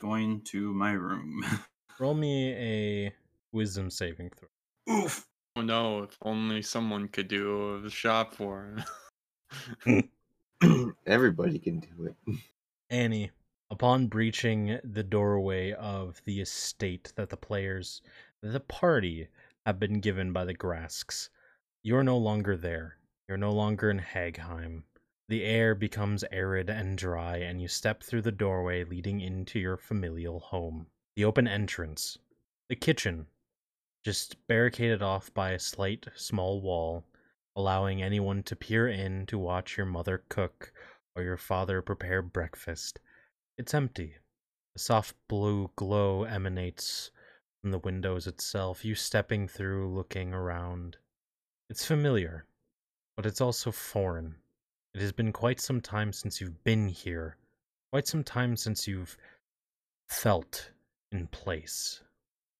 going to my room. Roll me a wisdom saving throw. Oof. oh no! If only someone could do the shop for him. Everybody can do it. Ani, upon breaching the doorway of the estate that the players, the party, have been given by the Grasks, you're no longer there. You're no longer in Hagheim. The air becomes arid and dry, and you step through the doorway leading into your familial home. The open entrance, the kitchen, just barricaded off by a slight, small wall, allowing anyone to peer in to watch your mother cook or your father prepare breakfast. It's empty. A soft blue glow emanates from the windows itself, you stepping through, looking around. It's familiar, but it's also foreign. It has been quite some time since you've been here, quite some time since you've felt in place.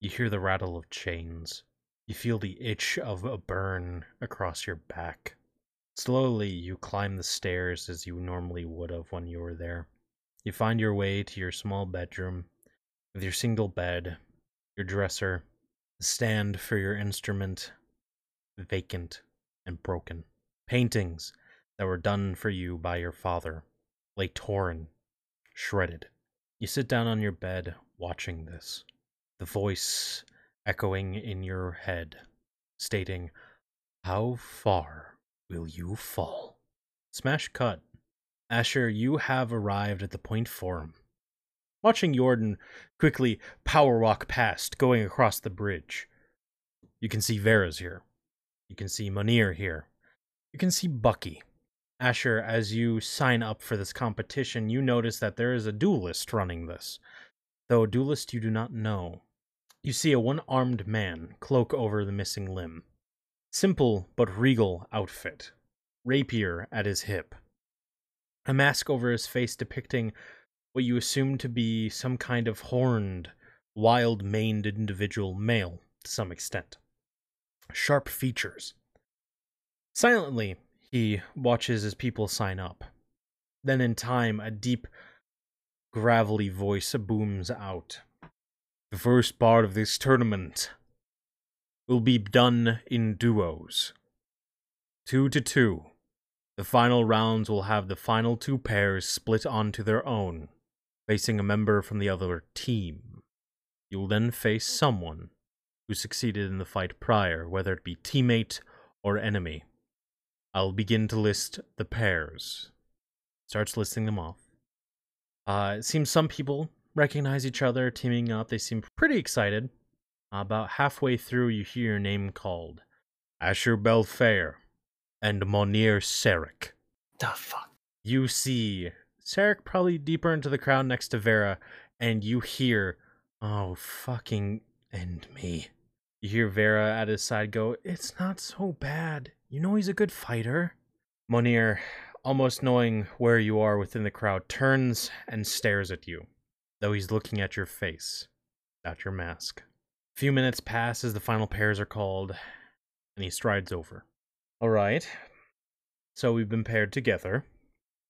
You hear the rattle of chains. You feel the itch of a burn across your back. Slowly, you climb the stairs as you normally would have when you were there. You find your way to your small bedroom with your single bed, your dresser, the stand for your instrument, vacant and broken. Paintings that were done for you by your father lay torn, shredded. You sit down on your bed watching this, the voice echoing in your head, stating, How far will you fall? Smash cut. Asher, you have arrived at the Point Forum. Watching Jordan quickly power walk past, going across the bridge. You can see Vera's here. You can see Munir here. You can see Bucky. Asher, as you sign up for this competition, you notice that there is a duelist running this. Though a duelist you do not know. You see a one armed man, cloak over the missing limb. Simple but regal outfit. Rapier at his hip. A mask over his face depicting what you assume to be some kind of horned, wild maned individual male to some extent. Sharp features. Silently, he watches as people sign up. Then, in time, a deep, gravelly voice booms out. The first part of this tournament will be done in duos. Two to two. The final rounds will have the final two pairs split onto their own, facing a member from the other team. You will then face someone who succeeded in the fight prior, whether it be teammate or enemy. I'll begin to list the pairs. Starts listing them off. Uh, it seems some people recognize each other teaming up. They seem pretty excited. about halfway through, you hear your name called Asher Belfair and Monir Sarek. The fuck? you see Sarek probably deeper into the crowd next to Vera, and you hear, "Oh fucking end me." You hear Vera at his side go, "It's not so bad. You know he's a good fighter." Monir, almost knowing where you are within the crowd, turns and stares at you, though he's looking at your face, not your mask. A few minutes pass as the final pairs are called, and he strides over. All right. So we've been paired together.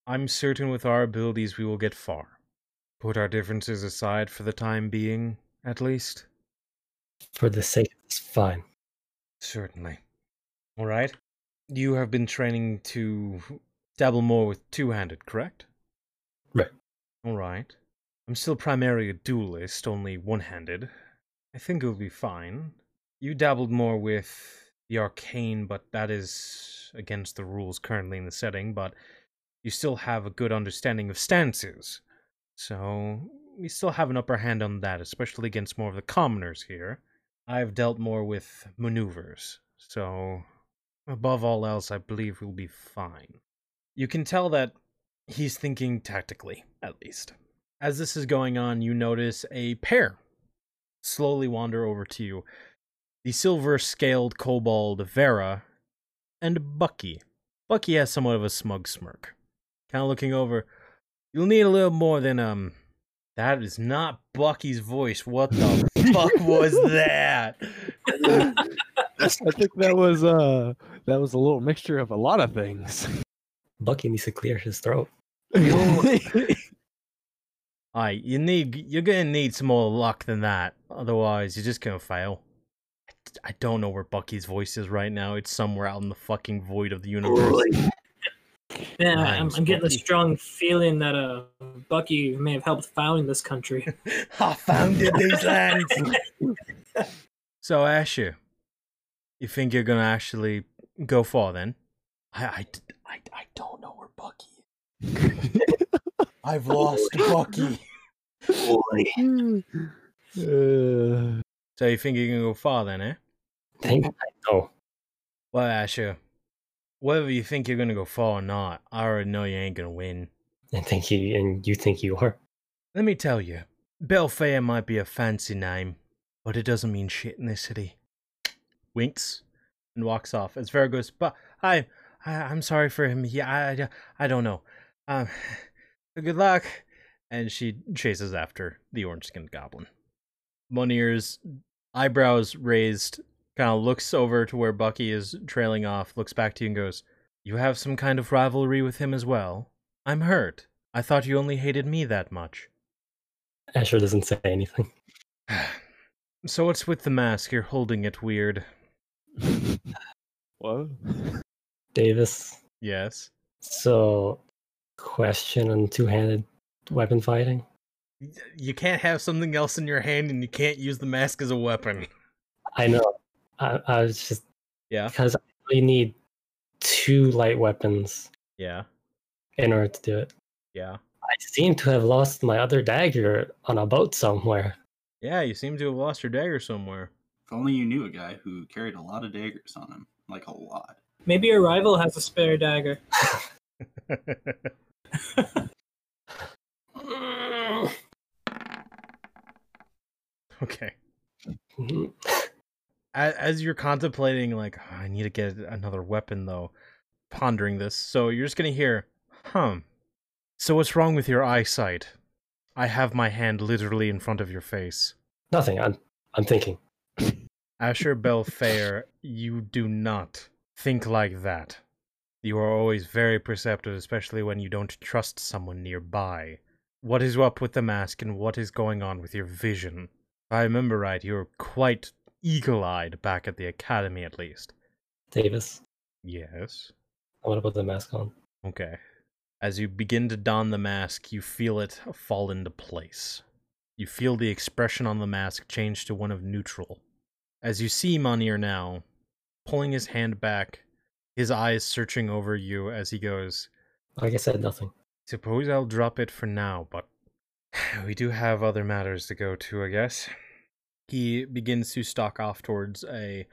I'm certain with our abilities we will get far. Put our differences aside for the time being, at least. For the sake of this, fine. Certainly. All right. You have been training to dabble more with two handed, correct? Right. All right. I'm still primarily a duelist, only one handed. I think it'll be fine. You dabbled more with the arcane, but that is against the rules currently in the setting, but you still have a good understanding of stances. So we still have an upper hand on that, especially against more of the commoners here. I've dealt more with maneuvers, so above all else, I believe we'll be fine. You can tell that he's thinking tactically, at least. As this is going on, you notice a pair slowly wander over to you. The silver scaled kobold Vera and Bucky. Bucky has somewhat of a smug smirk. Kind of looking over. You'll need a little more than, um. That is not Bucky's voice. What the fuck was that? I think that was uh that was a little mixture of a lot of things. Bucky needs to clear his throat. Alright, you need you're gonna need some more luck than that. Otherwise, you're just gonna fail. I don't know where Bucky's voice is right now. It's somewhere out in the fucking void of the universe. Yeah, I'm, I'm getting a strong feeling that uh, Bucky may have helped found this country. I founded these lands. so, Asher, you think you're gonna actually go far then? I, I, I, I don't know where Bucky is. I've lost Bucky. Uh, So you think you're gonna go far then, eh? Think I know. Well, Asher, whether you think you're gonna go far or not, I already know you ain't gonna win. And think you and you think you are. Let me tell you, Belfair might be a fancy name, but it doesn't mean shit in this city. Winks and walks off as Vera goes, but I, I I'm sorry for him. Yeah, I, I don't know. Um, good luck. And she chases after the orange skinned goblin. Monir's eyebrows raised, kind of looks over to where Bucky is trailing off, looks back to you and goes, You have some kind of rivalry with him as well? I'm hurt. I thought you only hated me that much. Asher doesn't say anything. So what's with the mask? You're holding it weird. what? Davis. Yes. So, question on two-handed weapon fighting. Y- You can't have something else in your hand and you can't use the mask as a weapon. I know. I, I was just Yeah. because I really need two light weapons Yeah. in order to do it. Yeah. I seem to have lost my other dagger on a boat somewhere. Yeah, you seem to have lost your dagger somewhere. If only you knew a guy who carried a lot of daggers on him, like a lot. Maybe your rival has a spare dagger. okay. Mhm. As, as you're contemplating, like, "Oh, I need to get another weapon, though, pondering this, so you're just gonna hear, hum. So what's wrong with your eyesight? I have my hand literally in front of your face. Nothing. I'm I'm thinking. Asher Belfair, you do not think like that. You are always very perceptive, especially when you don't trust someone nearby. What is up with the mask and what is going on with your vision? If I remember right, you were quite eagle eyed back at the academy, at least. Davis. Yes. I want to put the mask on. Okay. As you begin to don the mask, you feel it fall into place. You feel the expression on the mask change to one of neutral. As you see Manir now, pulling his hand back, his eyes searching over you as he goes, Like I said, nothing. Suppose I'll drop it for now, but we do have other matters to go to, I guess. He begins to stalk off towards a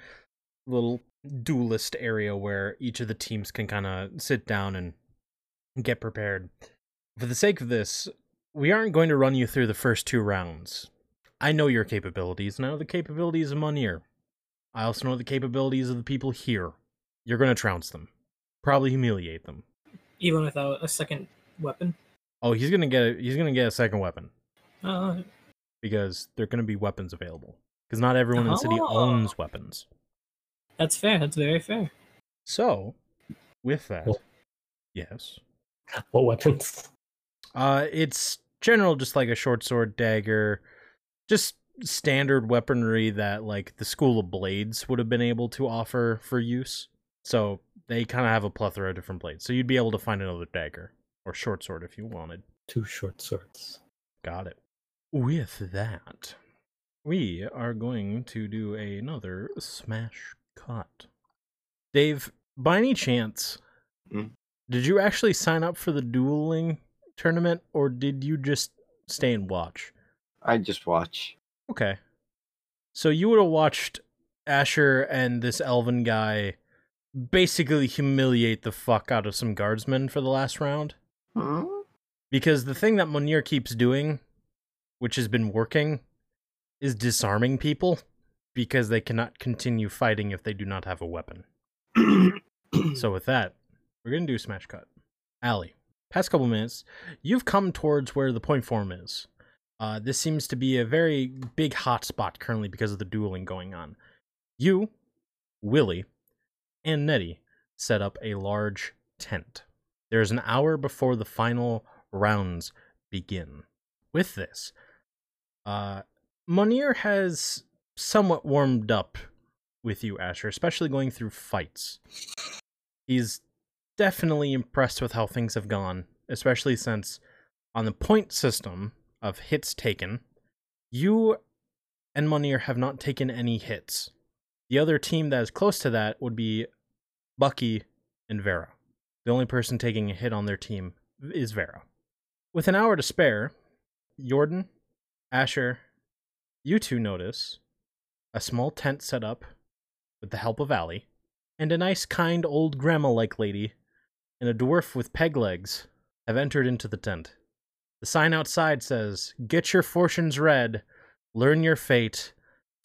little duelist area where each of the teams can kind of sit down and get prepared. For the sake of this, we aren't going to run you through the first two rounds. I know your capabilities, and I know the capabilities of Munir. I also know the capabilities of the people here. You're going to trounce them, probably humiliate them. Even without a second weapon. Oh, he's gonna get a, he's gonna get a second weapon Uh, because there are gonna be weapons available. Because not everyone in the city Oh. owns weapons. that's fair. That's very fair. So, with that, Cool. yes, What weapons? uh, it's general, just like a short sword, dagger, just standard weaponry that like the School of Blades would have been able to offer for use. So they kind of have a plethora of different blades. So you'd be able to find another dagger or short sword if you wanted. Two short swords. Got it. With that, we are going to do another smash cut. Dave, by any chance, Hmm? did you actually sign up for the dueling tournament or did you just stay and watch? I just watch. Okay. So you would have watched Asher and this elven guy basically humiliate the fuck out of some guardsmen for the last round. Because the thing that Munir keeps doing, which has been working, is disarming people because they cannot continue fighting if they do not have a weapon. so with that, we're gonna do a smash cut. Allie, past couple minutes, you've come towards where the Point Forum is. Uh, this seems to be a very big hot spot currently because of the dueling going on. You, Willie, and Nettie set up a large tent. There's an hour before the final rounds begin. With this, uh, Munir has somewhat warmed up with you, Asher, especially going through fights. He's definitely impressed with how things have gone, especially since on the point system of hits taken, you and Munir have not taken any hits. The other team that is close to that would be Bucky and Vera. The only person taking a hit on their team is Vera. With an hour to spare, Jordan, Asher, you two notice a small tent set up with the help of Allie, and a nice, kind old grandma like lady and a dwarf with peg legs have entered into the tent. The sign outside says, Get your fortunes read, learn your fate,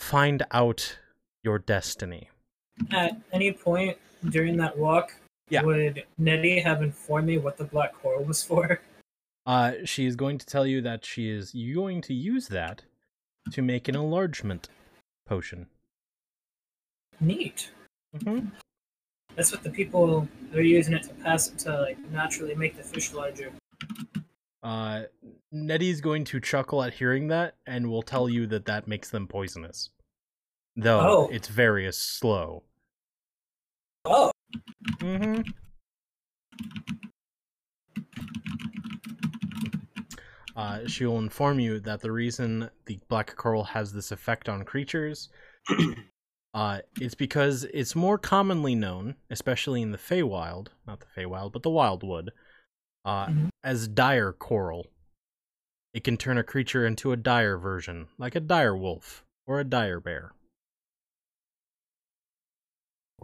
find out your destiny. At any point during that walk, Yeah. would Nettie have informed me what the black coral was for? Uh, she is going to tell you that she is going to use that to make an enlargement potion. Neat. Mm-hmm. That's what the people they're using it to pass to like naturally make the fish larger. Uh, Nettie's going to chuckle at hearing that and will tell you that that makes them poisonous. Though Oh. it's very slow. Oh, Mm-hmm. Uh, she will inform you that the reason the black coral has this effect on creatures uh, is because it's more commonly known, especially in the Feywild, not the Feywild, but the Wildwood, uh, Mhm. as dire coral. It can turn a creature into a dire version, like a dire wolf or a dire bear.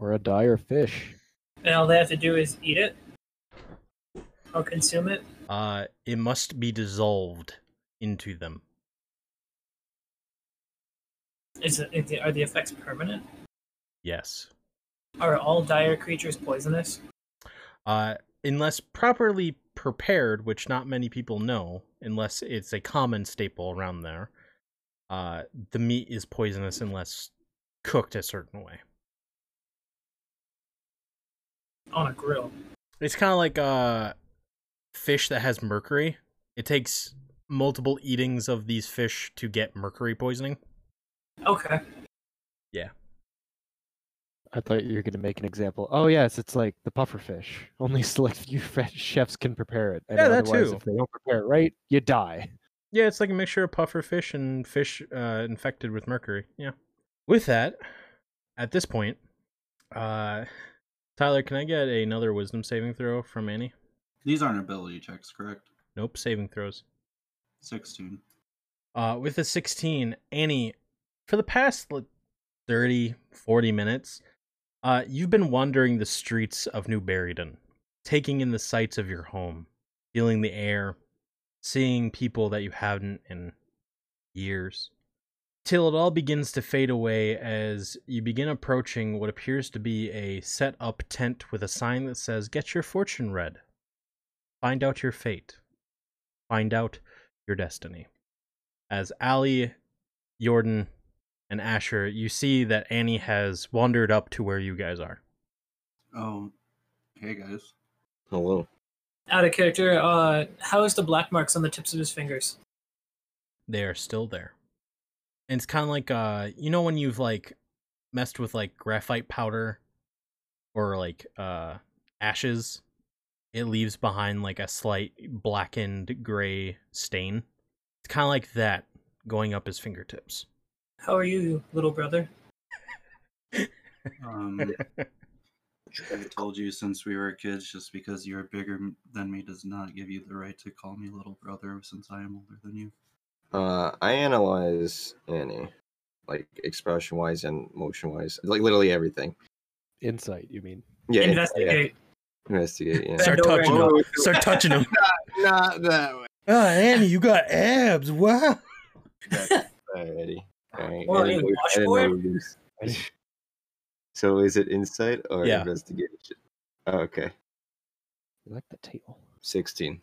Or a dire fish. and all they have to do is eat it or consume it. Uh, it must be dissolved into them. Is it, is the- are the effects permanent? Yes. Are all dire creatures poisonous? Uh, unless properly prepared, which not many people know, unless it's a common staple around there, uh, the meat is poisonous unless cooked a certain way. On a grill. It's kind of like uh, fish that has mercury. It takes multiple eatings of these fish to get mercury poisoning. Okay. Yeah. I thought you were going to make an example. Oh yes, it's like the puffer fish. Only select few chefs can prepare it. And Yeah, that otherwise, too. If they don't prepare it right, you die. Yeah, it's like a mixture of puffer fish and fish uh, infected with mercury. Yeah. With that, at this point, uh, Tyler, can I get another wisdom saving throw from Ani? These aren't ability checks, correct? Nope, saving throws. 16. Uh, with a 16, Ani, for the past like, 30, 40 minutes, uh, you've been wandering the streets of New Berryden, taking in the sights of your home, feeling the air, seeing people that you haven't in years, till it all begins to fade away as you begin approaching what appears to be a set up tent with a sign that says, Get your fortune read. Find out your fate. Find out your destiny. As Ali, Jordan, and Asher, you see that Ani has wandered up to where you guys are. Oh, hey guys. Hello. Out of character, uh, how is the black marks on the tips of his fingers? They are still there. And it's kind of like uh you know when you've like messed with like graphite powder or like uh ashes it leaves behind like a slight blackened gray stain. It's kind of like that going up his fingertips. How are you, little brother? Um, I told you since we were kids, just because you're bigger than me does not give you the right to call me little brother since I am older than you. Uh, I analyze Ani, like expression wise and motion wise, like literally everything. Insight, you mean? Yeah, Investigate. yeah, investigate. Yeah. Start touching and him. Start touching him. Not that way. Oh, Ani, you got abs. Wow. Alrighty. Alright. Well, I didn't I didn't know washboard? we was- So is it insight or Yeah. investigation? Oh, okay. You like the tail. Sixteen.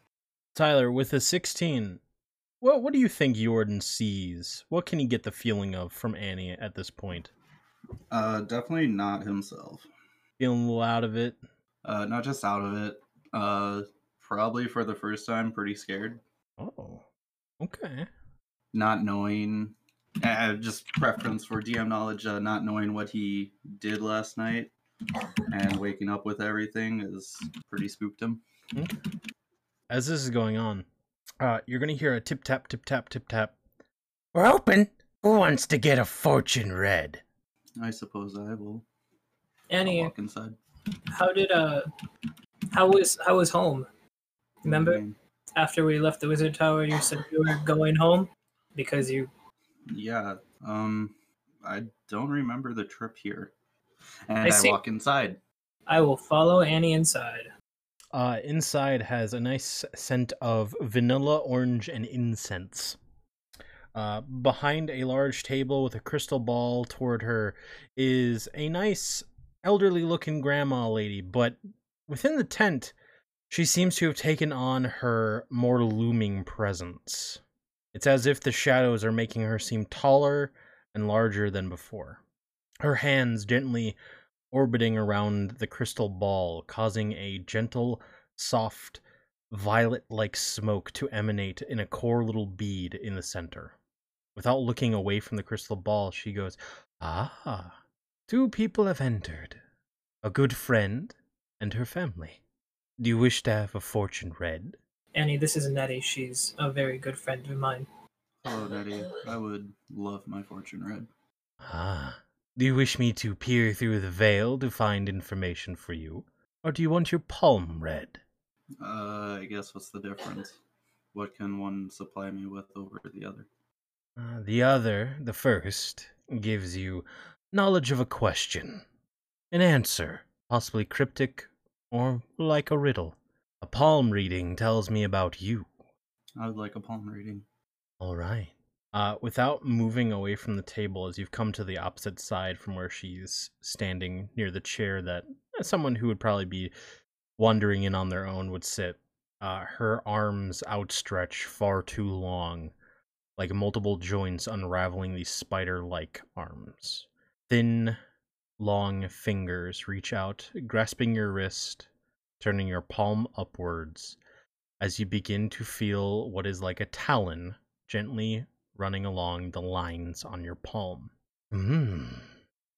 Tyler, with a 16, what what do you think Jordan sees? What can he get the feeling of from Ani at this point? Uh, definitely not himself. Feeling a little out of it. Uh, not just out of it. Uh, probably for the first time, pretty scared. Oh. Okay. Not knowing, uh, just preference for DM knowledge. Uh, not knowing what he did last night, and waking up with everything is pretty spooked him. As this is going on, uh, you're gonna hear a tip tap tip tap tip tap. We're open. Who wants to get a fortune read? I suppose I will Ani, walk inside. how did uh, how was how was home? Remember after we left the wizard tower, you said you were going home because you. Yeah. Um, I don't remember the trip here, and I I, walk inside. I will follow Ani inside. Uh, inside has a nice scent of vanilla, orange, and incense. Uh, behind a large table with a crystal ball toward her is a nice, elderly looking grandma lady, but within the tent, she seems to have taken on her more looming presence. It's as if the shadows are making her seem taller and larger than before. Her hands gently orbiting around the crystal ball, causing a gentle, soft, violet like smoke to emanate in a core little bead in the center. Without looking away from the crystal ball, she goes, Ah, two people have entered a good friend and her family. Do you wish to have a fortune read? Ani, this is Nettie. She's a very good friend of mine. Hello, Nettie. I would love my fortune read. Ah. Do you wish me to peer through the veil to find information for you? Or do you want your palm read? Uh, I guess what's the difference? What can one supply me with over the other? Uh, the other, the first, gives you knowledge of a question, an answer, possibly cryptic or like a riddle. A palm reading tells me about you. I would like a palm reading. All right. Uh, without moving away from the table, as you've come to the opposite side from where she's standing near the chair that uh, someone who would probably be wandering in on their own would sit, uh, her arms outstretched far too long, like multiple joints unraveling these spider like arms. Thin, long fingers reach out, grasping your wrist, turning your palm upwards as you begin to feel what is like a talon gently running along the lines on your palm. Hmm,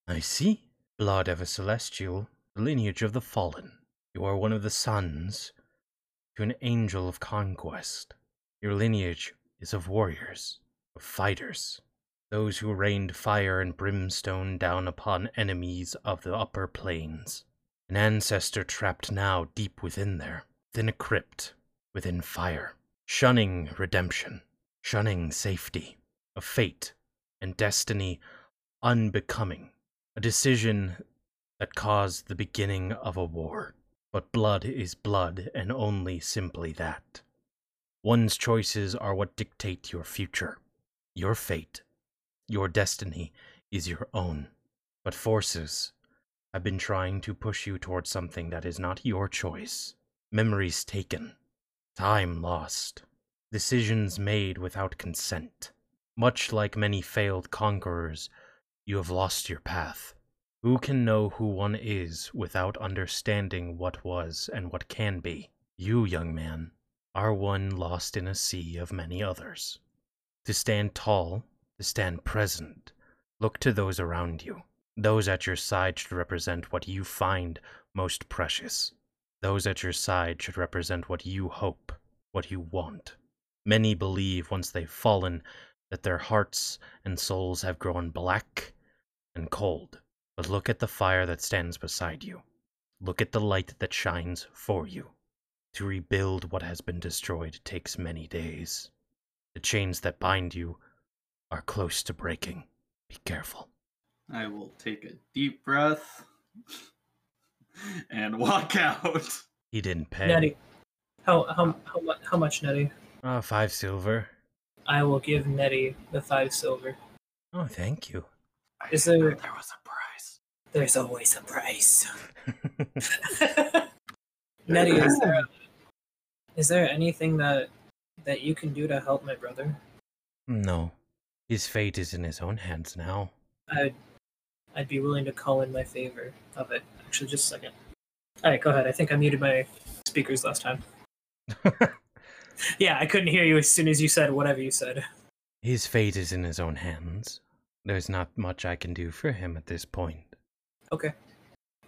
I see. Blood of a celestial, the lineage of the fallen. You are one of the sons to an angel of conquest. Your lineage is of warriors, of fighters, those who rained fire and brimstone down upon enemies of the upper planes. An ancestor trapped now deep within there, within a crypt, within fire, shunning redemption, shunning safety, a fate and destiny unbecoming, a decision that caused the beginning of a war. But blood is blood, and only simply that. One's choices are what dictate your future. Your fate, your destiny, is your own. But forces have been trying to push you towards something that is not your choice. Memories taken, time lost, decisions made without consent. Much like many failed conquerors, you have lost your path. Who can know who one is without understanding what was and what can be? You, young man, are one lost in a sea of many others. To stand tall, to stand present, look to those around you. Those at your side should represent what you find most precious. Those at your side should represent what you hope, what you want. Many believe once they've fallen that their hearts and souls have grown black and cold. But look at the fire that stands beside you. Look at the light that shines for you. To rebuild what has been destroyed takes many days. The chains that bind you are close to breaking. Be careful. I will take a deep breath and walk out. He didn't pay. Nettie, how how how, how much, Nettie? Ah, five silver. I will give Nettie the five silver. Oh, thank you. I Is didn't there- there was a price? There's always a price. Nettie, is there is there anything that that you can do to help my brother? no. His fate is in his own hands now. I'd I'd be willing to call in my favor of it. Actually, just a second. All right, go ahead. I think I muted my speakers last time. Yeah, I couldn't hear you as soon as you said whatever you said. His fate is in his own hands. There's not much I can do for him at this point. Okay.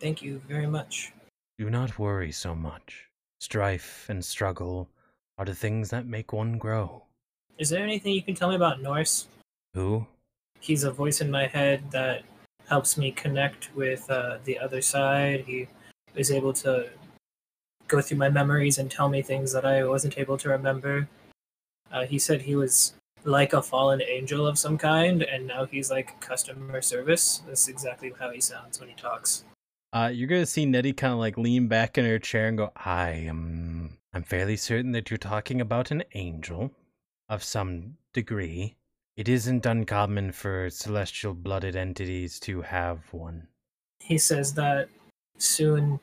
Thank you very much. Do not worry so much. Strife and struggle are the things that make one grow. Is there anything you can tell me about Norse? Who? He's a voice in my head that helps me connect with uh, the other side. He is able to go through my memories and tell me things that I wasn't able to remember. Uh, he said he was like a fallen angel of some kind, and now he's like customer service. That's exactly how he sounds when he talks. Uh, you're gonna see Nettie kind of like lean back in her chair and go, "I am. I'm fairly certain that you're talking about an angel, of some degree. It isn't uncommon for celestial blooded entities to have one. He says that soon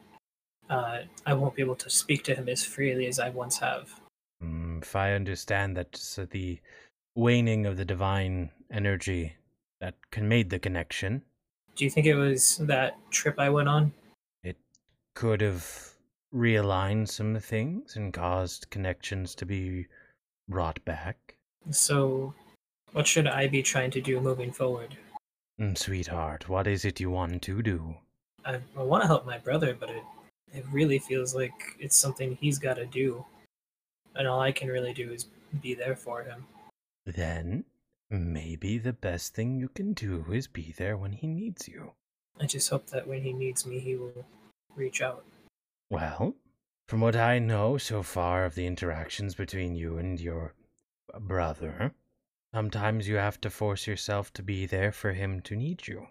uh, I won't be able to speak to him as freely as I once have. Mm, if I understand that so the waning of the divine energy that con- made the connection, Do you think it was that trip I went on? it could have realigned some things and caused connections to be brought back. So, what should I be trying to do moving forward? Mm, sweetheart, what is it you want to do? I, I want to help my brother, but it, it really feels like it's something he's got to do. And all I can really do is be there for him. Then, maybe the best thing you can do is be there when he needs you. I just hope that when he needs me, he will reach out. Well, from what I know so far of the interactions between you and your brother, sometimes you have to force yourself to be there for him to need you.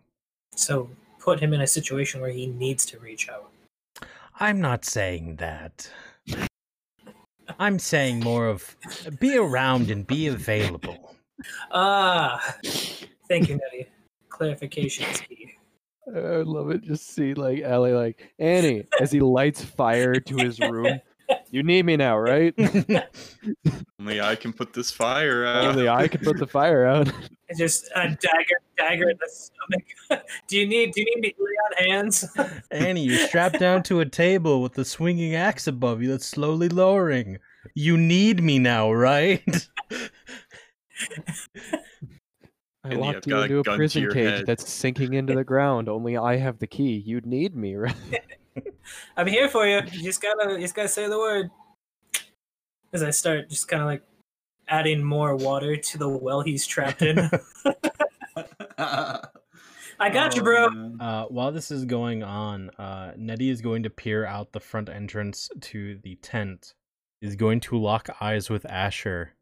So, put him in a situation where he needs to reach out. I'm not saying that. I'm saying more of be around and be available. Ah! Thank you, Nettie. Clarification is key. I love it. Just see like Allie like Ani as he lights fire to his room. You need me now, right? Only I can put this fire out. Only I can put the fire out. It's just a dagger, dagger in the stomach. do you need? Do you need me to on hands? Ani, you're strapped down to a table with the swinging axe above you that's slowly lowering. You need me now, right? I And locked I've you got a into a prison cage head. that's sinking into the ground. Only I have the key. You'd need me, right? I'm here for you. You just gotta, you just gotta say the word. As I start just kind of like adding more water to the well he's trapped in. I got you, bro. Oh. Uh, while this is going on, uh, Nettie is going to peer out the front entrance to the tent. Is going to lock eyes with Asher,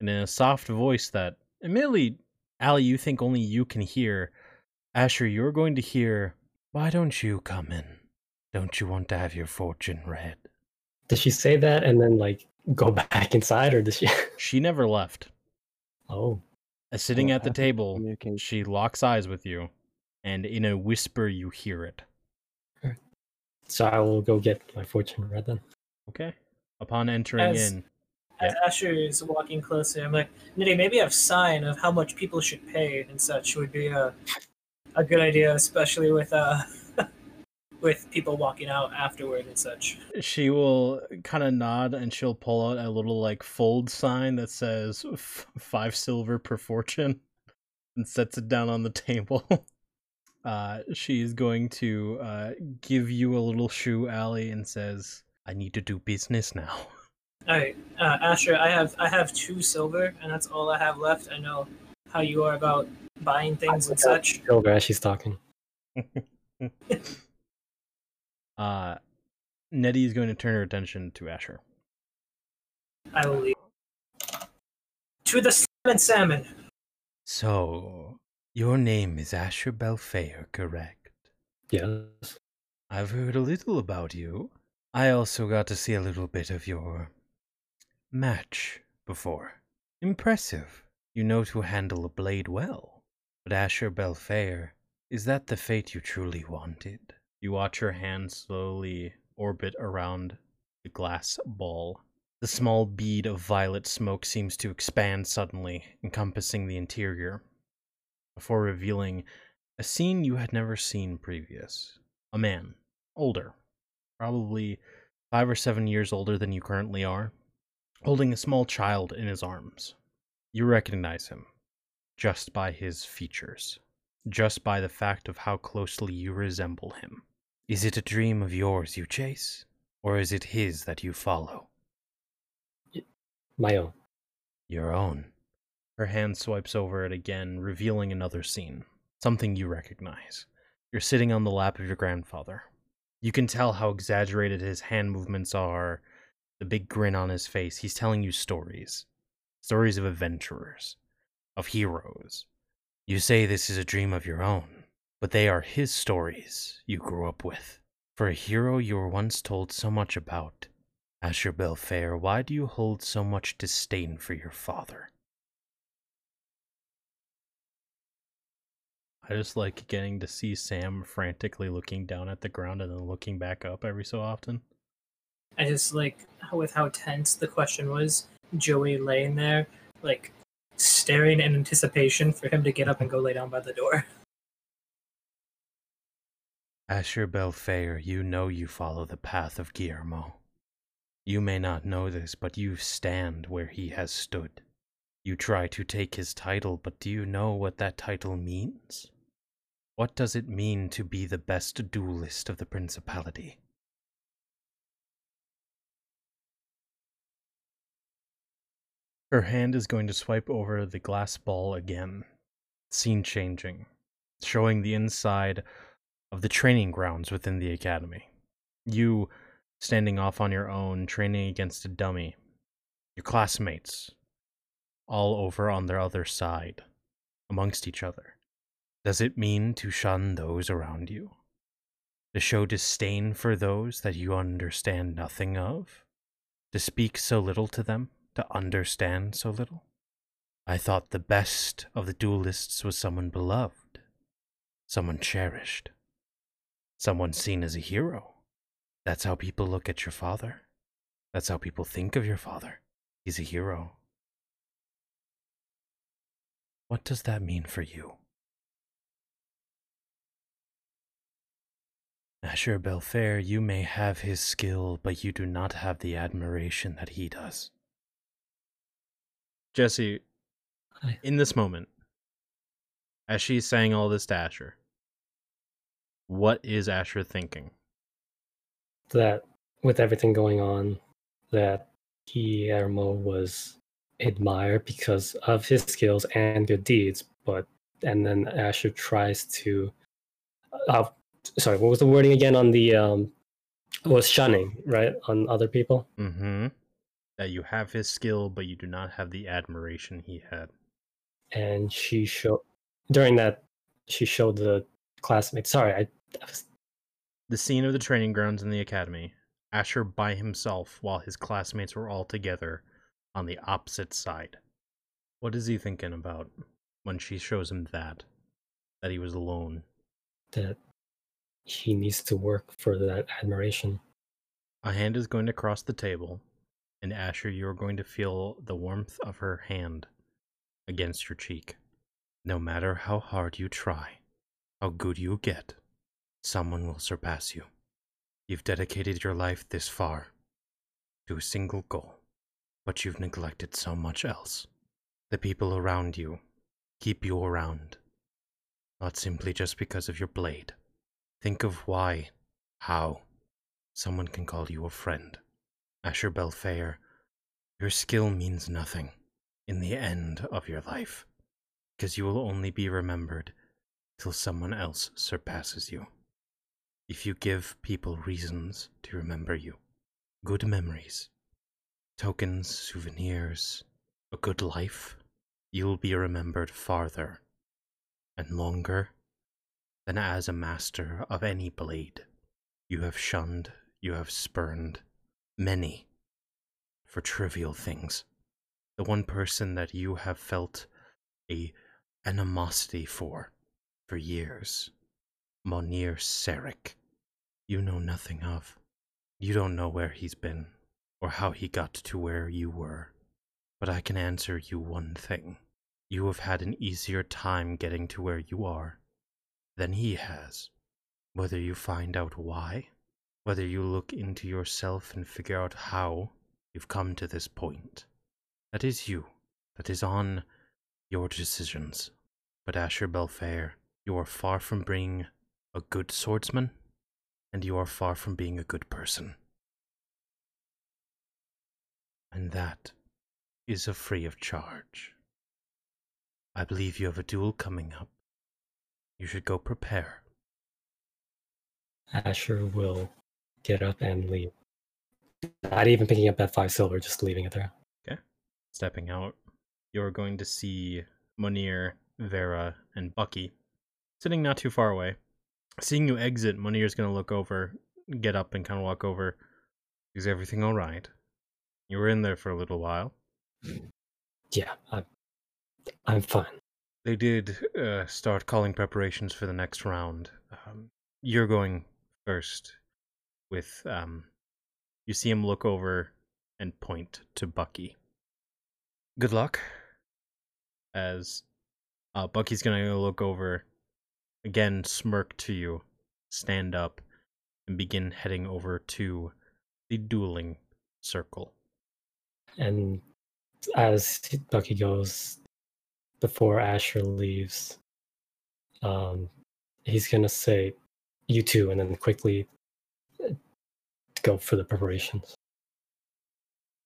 and in a soft voice that, admittedly, Allie, you think only you can hear. Asher, you're going to hear. Why don't you come in? Don't you want to have your fortune read? Does she say that and then like go back inside, or does she? She never left. oh, As sitting Oh, at the table, she locks eyes with you, and in a whisper, you hear it. so I will go get my fortune read then. Okay. Upon entering As- in, As Asher is walking closer, I'm like, Nettie, maybe a sign of how much people should pay and such would be a a good idea, especially with uh with people walking out afterward and such. she will kind of nod and she'll pull out a little like fold sign that says f- five silver per fortune and sets it down on the table. Uh, she is going to uh, give you a little shoe alley and says, I need to do business now. All right, uh, Asher, I have I have two silver, and that's all I have left. I know how you are about buying things and such. Silver as she's talking. Uh, Nettie is going to turn her attention to Asher. I will leave. To the salmon, salmon. So, your name is Asher Belfair, correct? Yes. I've heard a little about you. I also got to see a little bit of your match before. Impressive. You know to handle a blade well. But Asher Belfair, is that the fate you truly wanted? You watch her hand slowly orbit around the glass ball. The small bead of violet smoke seems to expand suddenly, encompassing the interior, before revealing a scene you had never seen previous. A man, older, probably five or seven years older than you currently are, holding a small child in his arms. You recognize him just by his features, just by the fact of how closely you resemble him. Is it a dream of yours you chase? Or is it his that you follow? My own. Your own. Her hand swipes over it again, revealing another scene. Something you recognize. You're sitting on the lap of your grandfather. You can tell how exaggerated his hand movements are, the big grin on his face. He's telling you stories. Stories of adventurers, of heroes. You say this is a dream of your own, but they are his stories you grew up with. For a hero you were once told so much about. Asher Belfair, why do you hold so much disdain for your father? I just like getting to see Sam frantically looking down at the ground and then looking back up every so often. I just like with how tense the question was. Joey laying there, like staring in anticipation for him to get up and go lay down by the door. Asher Belfair, you know you follow the path of Guillermo. You may not know this, but you stand where he has stood. You try to take his title, but do you know what that title means? What does it mean to be the best duelist of the Principality? Her hand is going to swipe over the glass ball again. Scene changing, showing the inside of the training grounds within the academy. You standing off on your own, training against a dummy. Your classmates all over on their other side, amongst each other. Does it mean to shun those around you? To show disdain for those that you understand nothing of? To speak so little to them? To understand so little? I thought the best of the duelists was someone beloved, someone cherished, someone seen as a hero. That's how people look at your father. That's how people think of your father. He's a hero. What does that mean for you? Asher Belfair, you may have his skill, but you do not have the admiration that he does. Jesse, in this moment, as she's saying all this to Asher, what is Asher thinking? That with everything going on, that Guillermo was admired because of his skills and good deeds, but and then Asher tries to uh, sorry, what was the wording again on the um was shunning, right? On other people? Mm-hmm. That you have his skill, but you do not have the admiration he had. and she showed during that she showed the classmates sorry i, I was The scene of the training grounds in the academy. Asher by himself while his classmates were all together on the opposite side. What is he thinking about when she shows him that? That he was alone. That he needs to work for that admiration. A hand is going to cross the table, and Asher, you are going to feel the warmth of her hand against your cheek. No matter how hard you try, how good you get, someone will surpass you. You've dedicated your life this far to a single goal, but you've neglected so much else. The people around you keep you around, not simply just because of your blade. Think of why, how, someone can call you a friend. Asher Belfair, your skill means nothing in the end of your life, because you will only be remembered till someone else surpasses you. If you give people reasons to remember you, good memories, tokens, souvenirs, a good life, you'll be remembered farther and longer than as a master of any blade. You have shunned, you have spurned many for trivial things. The one person that you have felt a animosity for for years, Monir Serik, you know nothing of. You don't know where he's been or how he got to where you were. But I can answer you one thing. You have had an easier time getting to where you are than he has. Whether you find out why, whether you look into yourself and figure out how you've come to this point, that is you. That is on your decisions. But Asher Belfair, you are far from being a good swordsman, and you are far from being a good person. And that is a free of charge. I believe you have a duel coming up. You should go prepare. Asher will get up and leave. Not even picking up that five silver, just leaving it there. Okay. Stepping out, you're going to see Monir, Vera, and Bucky sitting not too far away. Seeing you exit, Monir's going to look over, get up, and kind of walk over. Is everything all right? You were in there for a little while. Yeah, I'm, I'm fine. They did uh, start calling preparations for the next round. Um, you're going first with. Um, you see him look over and point to Bucky. Good luck. As uh, Bucky's gonna look over, again, smirk to you, stand up, and begin heading over to the dueling circle. And as Bucky goes, before Asher leaves, um, he's gonna say, "You too," and then quickly go for the preparations.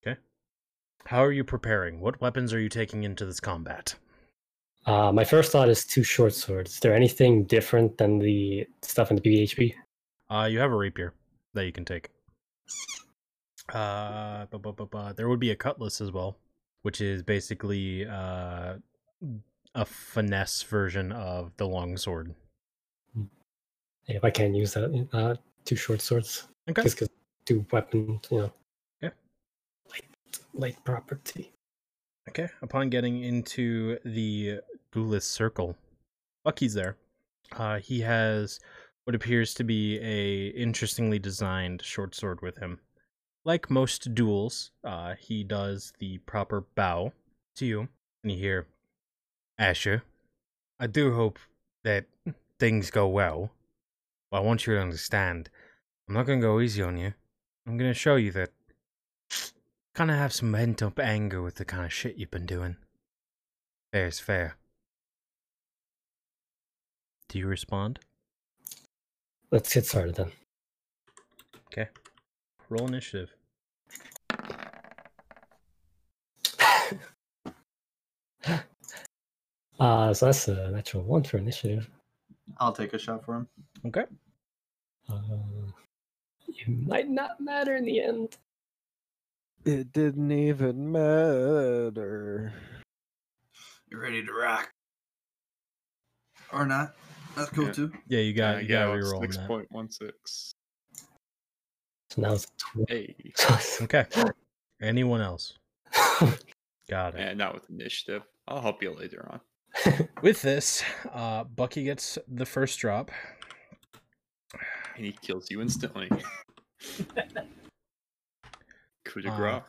Okay. How are you preparing? What weapons are you taking into this combat? Uh, my first thought is two short swords. Is there anything different than the stuff in the PHB? Uh, you have a rapier that you can take. Uh, bu- bu- bu- there would be a cutlass as well, which is basically uh, a finesse version of the longsword. If I can't use that, uh, two short swords. Okay. Just two weapons, you know. Yeah. Light, light property. Okay. Upon getting into the duelist circle, Bucky's there. Uh, he has what appears to be a interestingly designed short sword with him. Like most duels, uh, he does the proper bow to you, and you hear, Asher, I do hope that things go well. But I want you to understand, I'm not gonna go easy on you. I'm gonna show you that kind of have some pent up anger with the kind of shit you've been doing. Fair is fair. Do you respond? Let's get started then. Okay. Roll initiative. Uh, so that's a natural one for initiative. I'll take a shot for him. Okay. Uh, you might not matter in the end. It didn't even matter. You ready to rock? Or not? That's cool Yeah. too. Yeah, you got Uh, you yeah, got to it's reroll on six that. point one six. So now it's tw- Hey, Okay. Anyone else? Got it. and not with initiative. I'll help you later on. With this, uh, Bucky gets the first drop. And he kills you instantly. Coup de Uh, grace.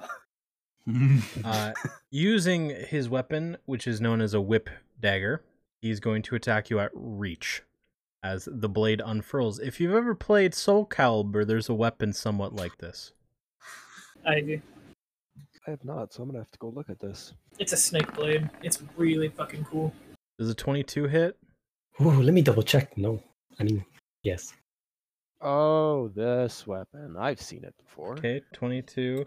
Uh, using his weapon, which is known as a whip dagger, he's going to attack you at reach as the blade unfurls. If you've ever played Soul Calibur, there's a weapon somewhat like this. I do. I have not, so I'm gonna have to go look at this. It's a snake blade. It's really fucking cool. Does a 22 hit? Ooh, let me double check. No, I mean yes. Oh, this weapon. I've seen it before. Okay, 22.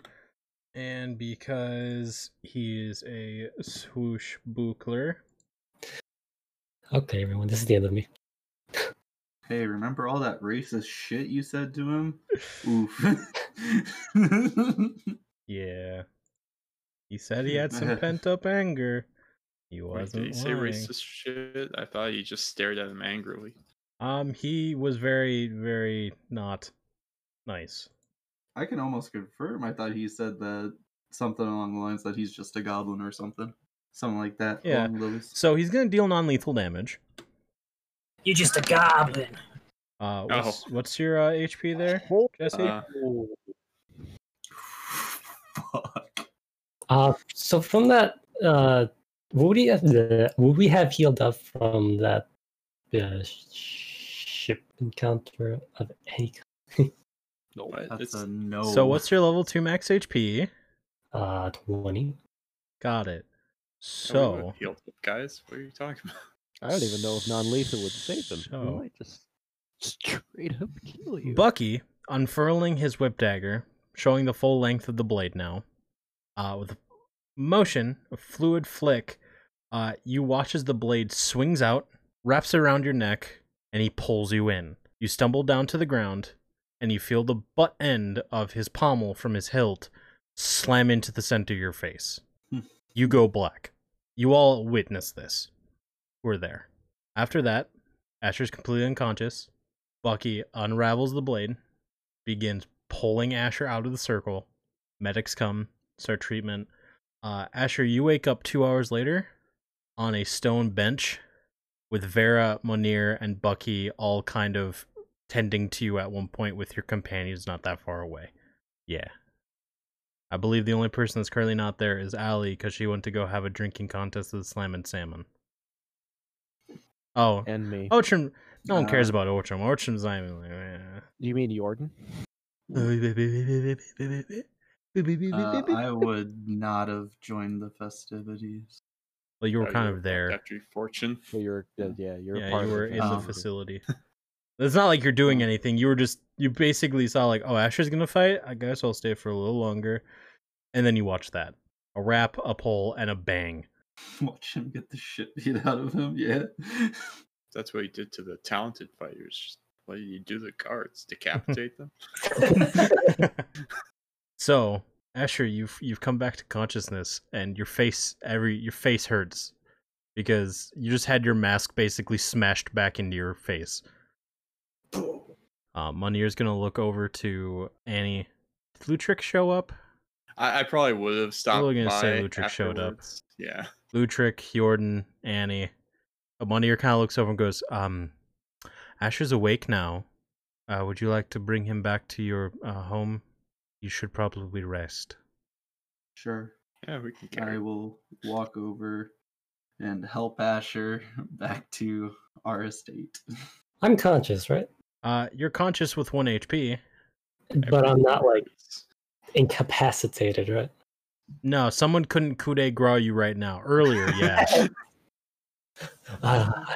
And because he is a swooshbuckler, Okay, everyone, this is the end of me. Hey, remember all that racist shit you said to him? Oof. yeah. He said he had some pent up anger. He wasn't did he say racist shit? I thought he just stared at him angrily. Um, he was very, very not nice. I can almost confirm. I thought he said that something along the lines that he's just a goblin or something. Something like that. Yeah. those- So he's gonna deal non-lethal damage. You're just a goblin. Uh, what's, what's your uh, HP there, Jesse? Uh, Fuck. Uh, so from that, uh, would we have the would we have healed up from that uh, sh- ship encounter of any kind? No, What? that's a no. So what's your level two max HP? Uh, twenty. Got it. yeah, we would've So healed guys, what are you talking about? I don't even know if non-lethal would save them. So- We might just straight up kill you. Bucky, unfurling his whip dagger, showing the full length of the blade now, uh, with a motion, a fluid flick, uh, you watch as the blade swings out, wraps around your neck, and he pulls you in. You stumble down to the ground, and you feel the butt end of his pommel from his hilt slam into the center of your face. Hmm. you go black. You all witness this. We're there. After that, Asher's completely unconscious. Bucky unravels the blade, begins pulling Asher out of the circle. Medics come, start treatment. Uh, Asher, you wake up two hours later on a stone bench with Vera, Munir, and Bucky all kind of tending to you at one point with your companions not that far away. Yeah. I believe the only person that's currently not there is Allie because she went to go have a drinking contest with Slammin' Salmon. Oh, and me. Orchard. No one cares Uh, about Orchard. Orchard's not even like. eh. You mean Jordan? Uh, I would not have joined the festivities. Well, you were kind you of there. After fortune. So you're uh, yeah, you're yeah, part you were the in the facility. It's not like you're doing anything. You were just you basically saw like, oh, Asher's gonna fight. I guess I'll stay for a little longer, and then you watch that a wrap, a pull, and a bang. Watch him get the shit beat out of him. Yeah. That's what he did to the talented fighters. What did he do to the guards? Decapitate them? so Asher, you've you've come back to consciousness, and your face every your face hurts because you just had your mask basically smashed back into your face. Uh, Munir's gonna look over to Ani. Did Lutrick show up? I, I probably would have stopped Probably gonna by say Lutrick showed up. afterwards. Yeah. Lutrick, Jordan, Ani. Munir kind of looks over and goes, "Um, Asher's awake now. Uh, would you like to bring him back to your uh, home? You should probably rest." Sure. Yeah, we can carry I will walk over and help Asher back to our estate. I'm conscious, right? Uh, you're conscious with one HP. But I'm not like incapacitated, right? No, someone couldn't coup de grace you right now. Earlier, yeah. Ah,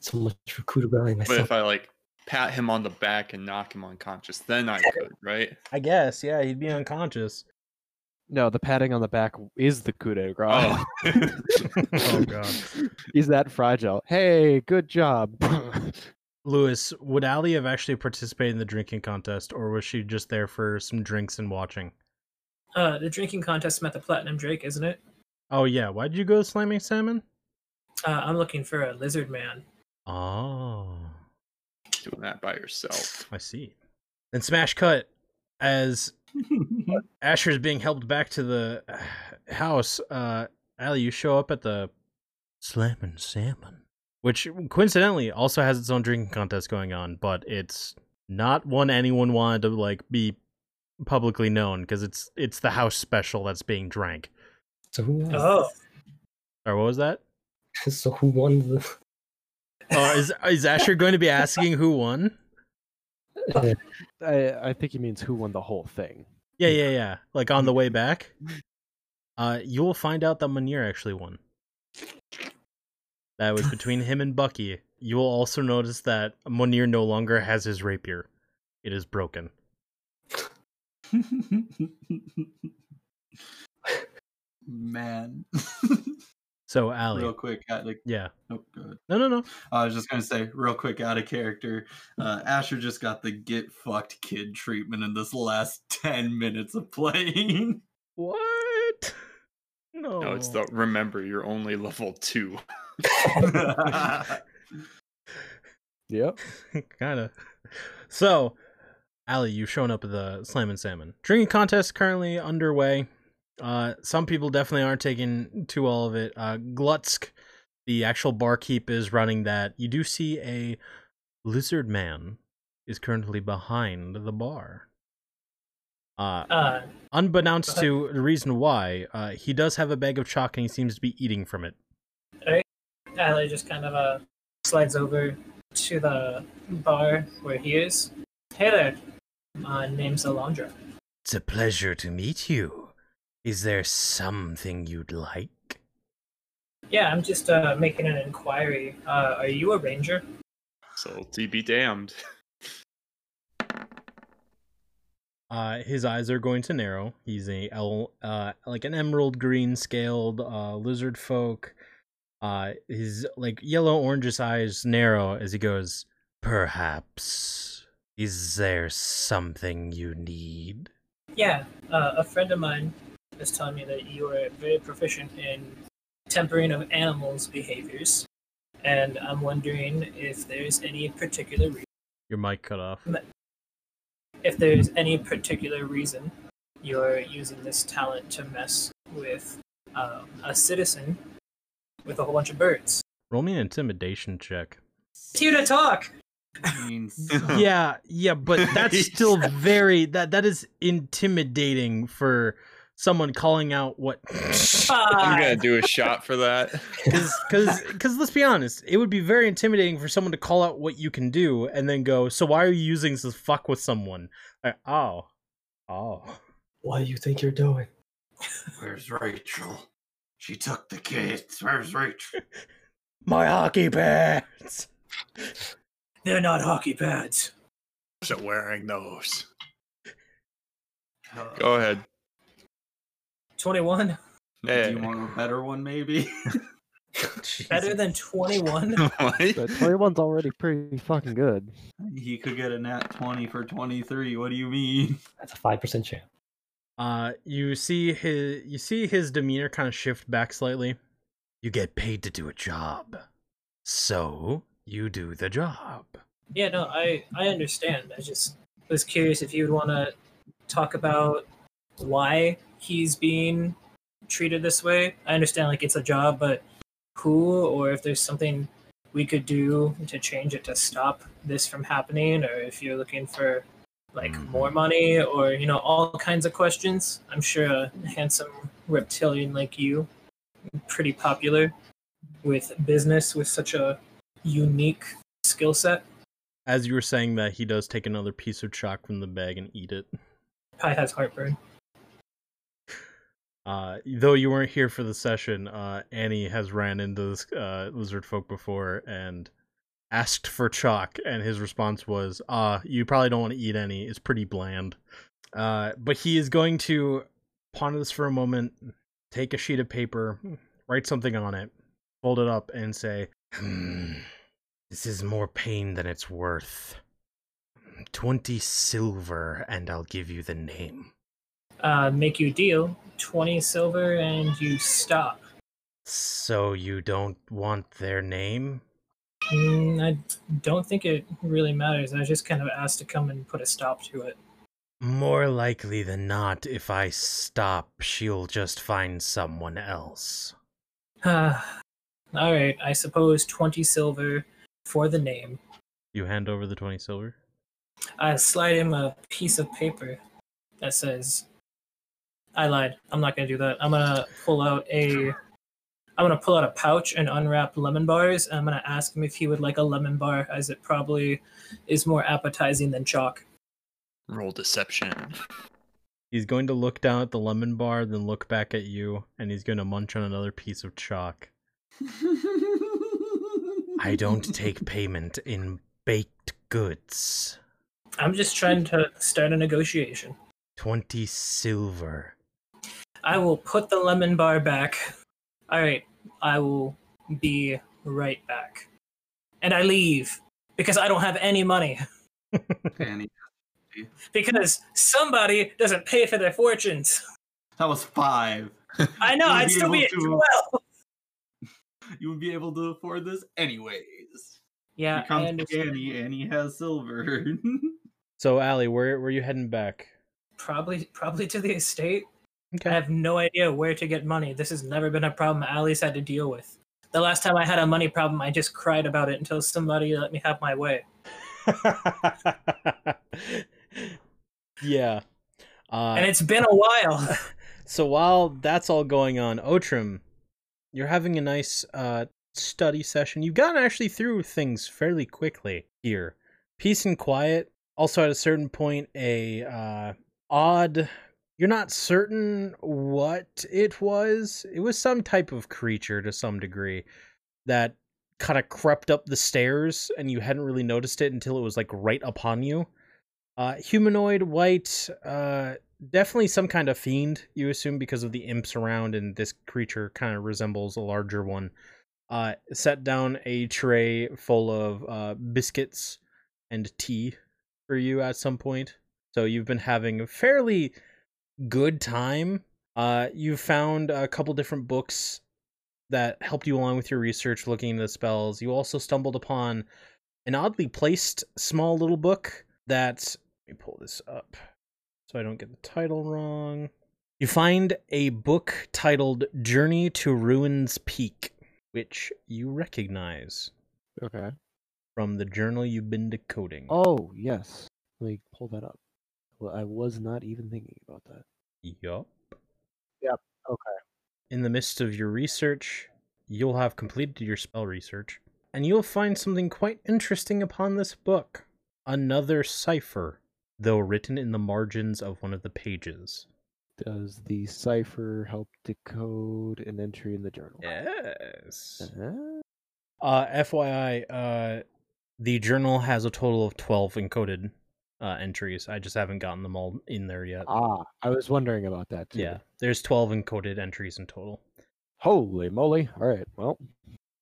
so much for coup de grace But if I like pat him on the back and knock him unconscious, then I could, right? I guess, yeah, he'd be unconscious. No, the patting on the back is the coup de grace. Oh. Oh god. He's that fragile. Hey, good job. Lewis, would Allie have actually participated in the drinking contest, or was she just there for some drinks and watching? Uh, the drinking contest met the Platinum Drake, isn't it? Oh yeah, why'd you go slamming salmon? Uh, I'm looking for a lizard man. Oh, Doing that by yourself. I see. Then smash cut as Asher is being helped back to the house. Uh, Allie, you show up at the Slammin' Salmon, which coincidentally also has its own drinking contest going on, but it's not one anyone wanted to like be publicly known because it's it's the house special that's being drank. So who won? Oh, Or what was that? so who won the? Oh, is is Asher going to be asking who won? I, I think he means who won the whole thing. Yeah, yeah, yeah. Like on the way back, uh, you will find out that Munir actually won. That was between him and Bucky. You will also notice that Munir no longer has his rapier; it is broken. Man. So, Allie, real quick, out of, yeah, oh, good. no, no, no. I was just gonna say, real quick, out of character. Uh, Asher just got the get fucked kid treatment in this last ten minutes of playing. What? No, No, it's the remember you're only level two. Yep. kind of. So, Ali, you've shown up at the Slammin' Salmon drinking contest currently underway. Uh, some people definitely aren't taking to all of it. Uh, Glutsk, the actual barkeep, is running that. You do see a lizard man is currently behind the bar. Uh, uh, unbeknownst to the reason why, uh, he does have a bag of chalk and he seems to be eating from it. Right. Allie just kind of uh slides over to the bar where he is. Hey there, my name's Alondra. It's a pleasure to meet you. Is there something you'd like? Yeah, I'm just uh making an inquiry. Uh, are you a ranger? So to be damned. Uh, his eyes are going to narrow. He's a el- uh, like an emerald green scaled uh, lizard folk. Uh, his like yellow orangish eyes narrow as he goes. Perhaps. Is there something you need? Yeah, uh, a friend of mine was telling me that you are very proficient in tempering of animals' behaviors, and I'm wondering if there's any particular re- Your mic cut off. if there's any particular reason you're using this talent to mess with um, a citizen with a whole bunch of birds. Roll me an intimidation check. It's you to talk. yeah, yeah, but that's still very that that is intimidating for someone calling out what I'm gonna do a shot for that. because because because let's be honest, it would be very intimidating for someone to call out what you can do and then go, so why are you using this to fuck with someone? Like, oh, oh. What do you think you're doing? Where's Rachel? She took the kids. Where's Rachel? My hockey pads. They're not hockey pads. So wearing those. Go ahead. 21? Do you want a better one, maybe? Better than 21? What? But 21's already pretty fucking good. he could get a nat 20 for 23. What do you mean? That's a five percent chance. Uh, you see his you see his demeanor kind of shift back slightly. You get paid to do a job. So, you do the job. Yeah, no, I, I understand. I just was curious if you would want to talk about why he's being treated this way. I understand, like, it's a job, but who, or if there's something we could do to change it to stop this from happening, or if you're looking for, like, Mhm. more money, or, you know, all kinds of questions. I'm sure a handsome reptilian like you, pretty popular with business with such a unique skill set. As you were saying that, he does take another piece of chalk from the bag and eat it. Probably has heartburn. Uh, though you weren't here for the session, uh, Ani has ran into this uh, lizard folk before and asked for chalk, and his response was, "Ah, you probably don't want to eat any. It's pretty bland." Uh, but he is going to ponder this for a moment, take a sheet of paper, write something on it, fold it up, and say, Hmm. This is more pain than it's worth. Twenty silver, and I'll give you the name. Uh, make you a deal 20 silver and you stop. So you don't want their name? Mm, I don't think it really matters. I was just kind of asked to come and put a stop to it. More likely than not, if I stop, she'll just find someone else. Ah, all right. I suppose twenty silver for the name. You hand over the 20 silver. I slide him a piece of paper that says, "I lied. I'm not gonna do that. I'm gonna pull out a, I'm gonna pull out a pouch and unwrap lemon bars. And I'm gonna ask him if he would like a lemon bar, as it probably is more appetizing than chalk." Roll deception. He's going to look down at the lemon bar, then look back at you, and he's going to munch on another piece of chalk. I don't take payment in baked goods. I'm just trying to start a negotiation. 20 silver. I will put the lemon bar back. All right, I will be right back. And I leave because I don't have any money. Ani. Because somebody doesn't pay for their fortunes. That was five. I know, I'd still be at to- 12. You would be able to afford this anyways. Yeah, Here I comes understand. Ani. Ani has silver. So, Allie, where, where are you heading back? Probably, probably to the estate. I have no idea where to get money. This has never been a problem Ali's had to deal with. The last time I had a money problem, I just cried about it until somebody let me have my way. yeah. Uh, And it's been a while. so while that's all going on, Otrim, you're having a nice uh, study session. You've gotten actually through things fairly quickly here. Peace and quiet. Also, at a certain point, a uh, odd. You're not certain what it was. It was some type of creature to some degree that kind of crept up the stairs, and you hadn't really noticed it until it was like right upon you. Uh, humanoid, white, uh, definitely some kind of fiend, you assume, because of the imps around, and this creature kind of resembles a larger one. Uh, set down a tray full of uh, biscuits and tea for you at some point. So you've been having a fairly good time. Uh, you found a couple different books that helped you along with your research looking into the spells. You also stumbled upon an oddly placed small little book that let me pull this up so I don't get the title wrong. You find a book titled Journey to Ruins Peak, which you recognize Okay. from the journal you've been decoding. Oh yes. Let me pull that up. Well, I was not even thinking about that. Yup. Yep. Okay. In the midst of your research, you'll have completed your spell research, and you'll find something quite interesting upon this book. Another cipher, though written in the margins of one of the pages. Does the cipher help decode an entry in the journal? Yes. Uh-huh. Uh, FYI, uh, the journal has a total of 12 encoded uh, entries. I just haven't gotten them all in there yet. Ah, I was wondering about that too. yeah, there's 12 encoded entries in total. Holy moly! All right. Well,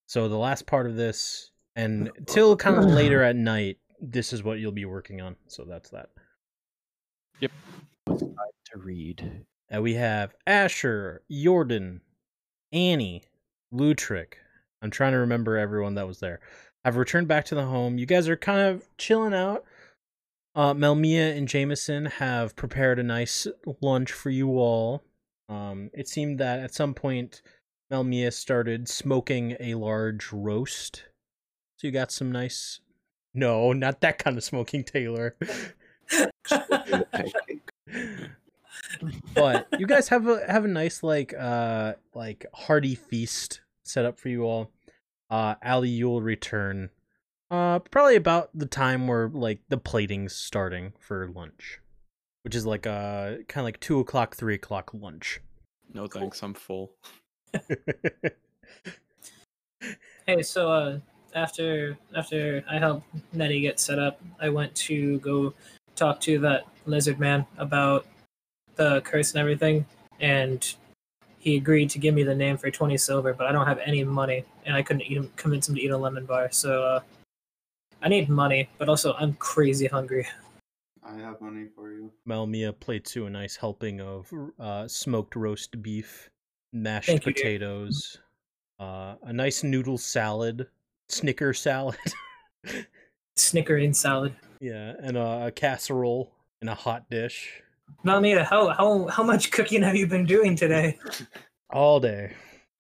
So the last part of this, and till kind of later at night, this is what you'll be working on. So that's that. Yep. it's time to read. And we have Asher, Jordan, Ani, Lutrick. I'm trying to remember everyone that was there. I've returned back to the home. You guys are kind of chilling out. Uh, Melmia and Jameson have prepared a nice lunch for you all. Um, it seemed that at some point, Melmia started smoking a large roast. So you got some nice. No, not that kind of smoking, Taylor. but you guys have a have a nice like uh like hearty feast set up for you all. Uh Ali, you'll return. Uh probably about the time where like the plating's starting for lunch. Which is like uh kinda like two o'clock, three o'clock lunch. No thanks, I'm full. Hey, so uh, after after I helped Nettie get set up, I went to go talk to that lizard man about the curse and everything, and he agreed to give me the name for twenty silver, but I don't have any money, and I couldn't eat him, convince him to eat a lemon bar. So uh, I need money, but also I'm crazy hungry. I have money for you. Melmia plates you a nice helping of uh smoked roast beef, mashed Thank you, potatoes, uh a nice noodle salad Snicker salad. Snickering salad. yeah, and a casserole and a hot dish Malamita, how how how much cooking have you been doing today? all day.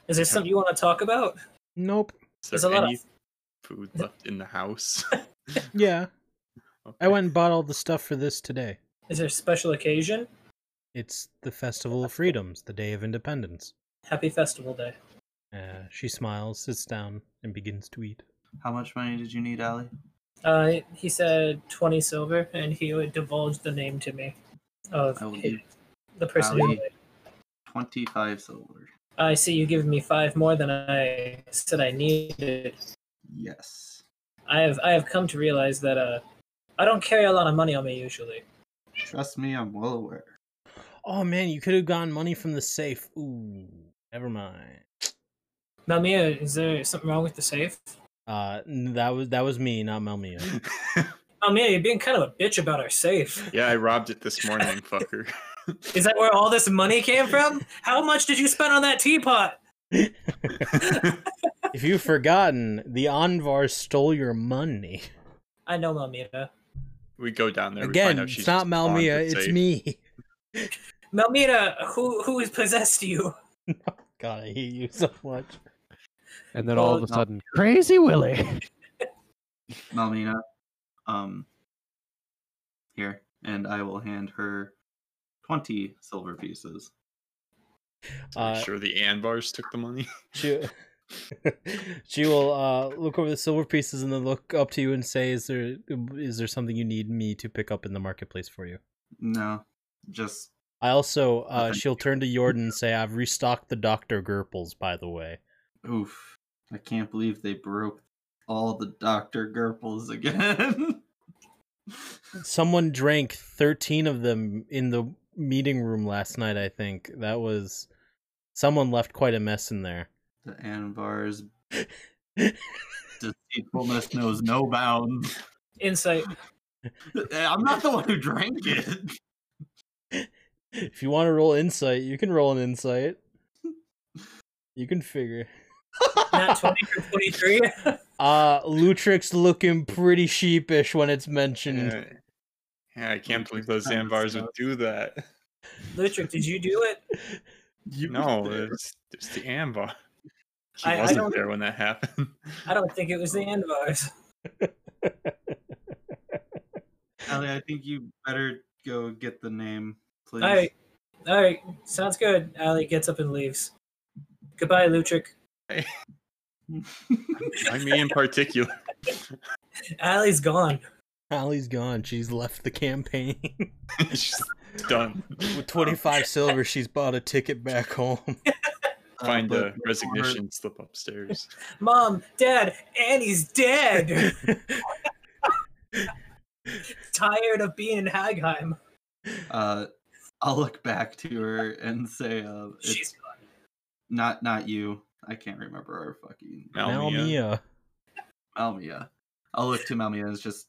Is there something you want to talk about? Nope. Is There's there a lot any of food left in the house? Yeah, I went and bought all the stuff for this today. Is there a special occasion? It's the Festival of Freedoms, the Day of Independence. Happy Festival Day. Uh, she smiles, sits down, and begins to eat. How much money did you need, Allie? Uh, he said twenty silver, and he would divulge the name to me of I will give the person. who Ali- made 25 silver. I see you giving me five more than I said I needed. Yes. I have I have come to realize that uh, I don't carry a lot of money on me usually. Trust me, I'm well aware. Oh man, you could have gotten money from the safe. Ooh, never mind. Malmia, is there something wrong with the safe? Uh, that was that was me, not Melmia. Malmia, you're being kind of a bitch about our safe. yeah, I robbed it this morning, fucker. Is that where all this money came from? How much did you spend on that teapot? If you've forgotten, the Anvar stole your money. I know Malmia. we go down there. we Again, find out it's she's not just pawned Malmia, it's safe. me. Malmia, who who has possessed you? God, I hate you so much. And then all of a sudden, Crazy Willie. Malmina, um, here, and I will hand her 20 silver pieces. Are you Uh, sure the Anbars took the money? she, she will uh, look over the silver pieces and then look up to you and say, "Is there is there something you need me to pick up in the marketplace for you?" No, just I also, uh, she'll turn to Jordan and say, "I've restocked the Doctor Gerpels, by the way." oof. I can't believe they broke all the Dr. Gerpels again. Someone drank thirteen of them in the meeting room last night. I think that was someone left quite a mess in there. The Anvar's deceitfulness knows no bounds. Insight. I'm not the one who drank it. if you want to roll insight, you can roll an insight. You can figure. Not twenty for twenty three. Uh, Lutrick's looking pretty sheepish when it's mentioned. Yeah. Yeah, I can't believe those Kind of Anbars would do that. Lutrick, did you do it? You No, it's, it's the Anbar. She I- I wasn't don't- there when that happened. I don't think it was the Anvars. Ellie, I think you better go get the name, please. All right, all right, sounds good. Ali gets up and leaves. Goodbye, Lutrick. I me in particular. Ali's gone. Allie's gone. She's left the campaign. She's done. With 25 silver, she's bought a ticket back home. Uh, Find but a before- resignation slip upstairs. Mom, Dad, Ani's dead. Tired of being in Hagheim. Uh, I'll look back to her and say, uh, it's She's gone. not not you. I can't remember our fucking Malmia. Malmia. Malmia. I'll look to Malmia as just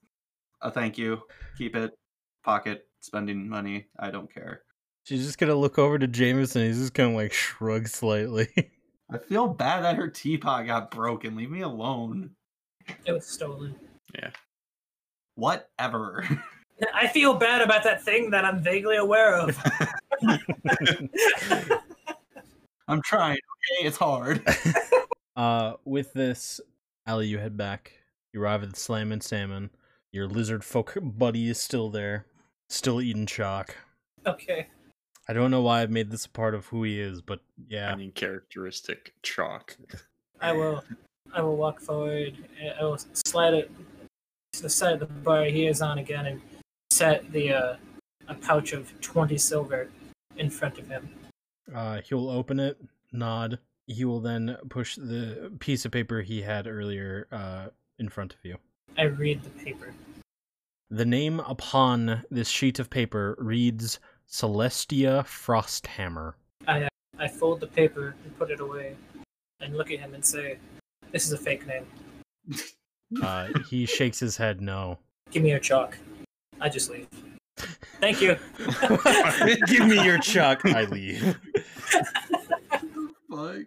a thank you. Keep it, pocket, spending money. I don't care. She's just gonna look over to Jameson. He's just gonna like shrug slightly. I feel bad that her teapot got broken. Leave me alone. It was stolen. Yeah. Whatever. I feel bad about that thing that I'm vaguely aware of. I'm trying. Okay, it's hard. uh, with this, Ali, you head back. You arrive at the Slammin' Salmon. Your lizard folk buddy is still there, still eating chalk. okay. I don't know why I've made this a part of who he is, but yeah. I mean, characteristic chalk. I will I will walk forward. I will slide it to the side of the bar he is on again and set the uh, a pouch of twenty silver in front of him. Uh, he will open it, nod. He will then push the piece of paper he had earlier uh, in front of you. I read the paper. The name upon this sheet of paper reads Celestia Frosthammer. I I fold the paper and put it away and look at him and say, This is a fake name. Uh, he shakes his head no. Give me your chalk. I just leave. Thank you. Give me your chuck. I leave. Fuck.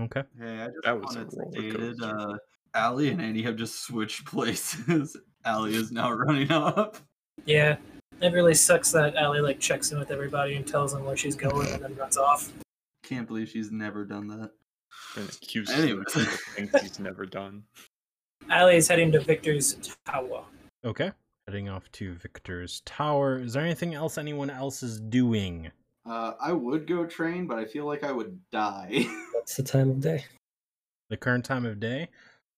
Okay. Hey, I just That was a wanted roller stated, coaster. uh, Allie and Andy have just switched places. Allie is now running up. Yeah, it really sucks that Allie like checks in with everybody and tells them where she's going and then runs off. Can't believe she's never done that. And accuses Anyways. him of things he's never done. Allie is heading to Victor's tower. Okay. Heading off to Victor's tower. Is there anything else anyone else is doing? Uh, I would go train, but I feel like I would die. What's the time of day? The current time of day?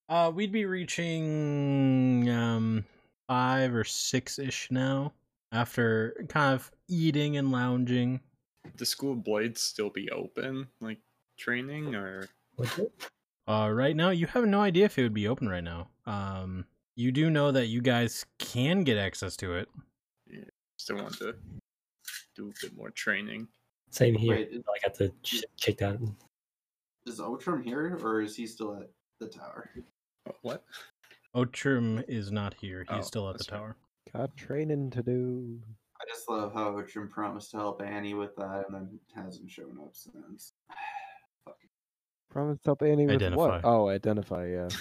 Uh, we'd be reaching um five or six ish now. After kind of eating and lounging. The School of Blades still be open, like training, or What's? Uh, right now, you have no idea if it would be open right now. Um, you do know that you guys can get access to it. Yeah, still want to do a bit more training? Same here. Wait, I got the shit kicked out. is Otram here, or is he still at the tower? Oh, What? Otrim is not here. He's Oh, still at the right. tower. Got training to do. I just love how Otram promised to help Ani with that, and then hasn't shown up since. Promise to help Ani with Identify. what? Oh, identify. Yeah.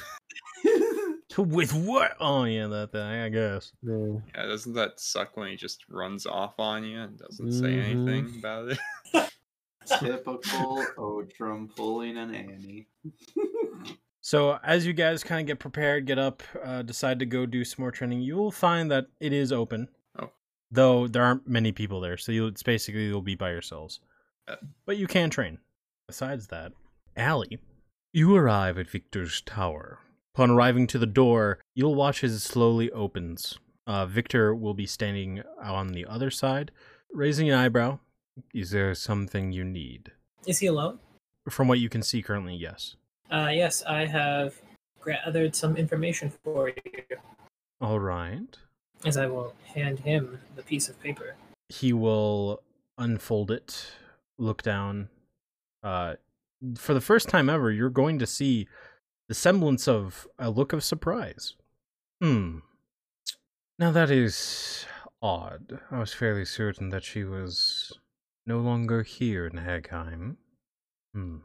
With what? Oh yeah, that thing. I guess. yeah. Yeah, doesn't that suck when he just runs off on you and doesn't say Mhm. anything about it? Typical Otram pulling an Ani. So as you guys kind of get prepared, get up, uh, decide to go do some more training, you will find that it is open. Oh. Though there aren't many people there, so you it's basically you'll be by yourselves. Uh. But you can train. Besides that, Allie, you arrive at Victor's tower. Upon arriving to the door, you'll watch as it slowly opens. Uh, Victor will be standing on the other side, raising an eyebrow. Is there something you need? Is he alone? From what you can see currently, yes. Uh, yes, I have gathered some information for you, All right. as I will hand him the piece of paper. he will unfold it, look down. Uh, for the first time ever, you're going to see the semblance of a look of surprise. Hmm. Now that is odd. I was fairly certain that she was no longer here in Hagheim. Hmm.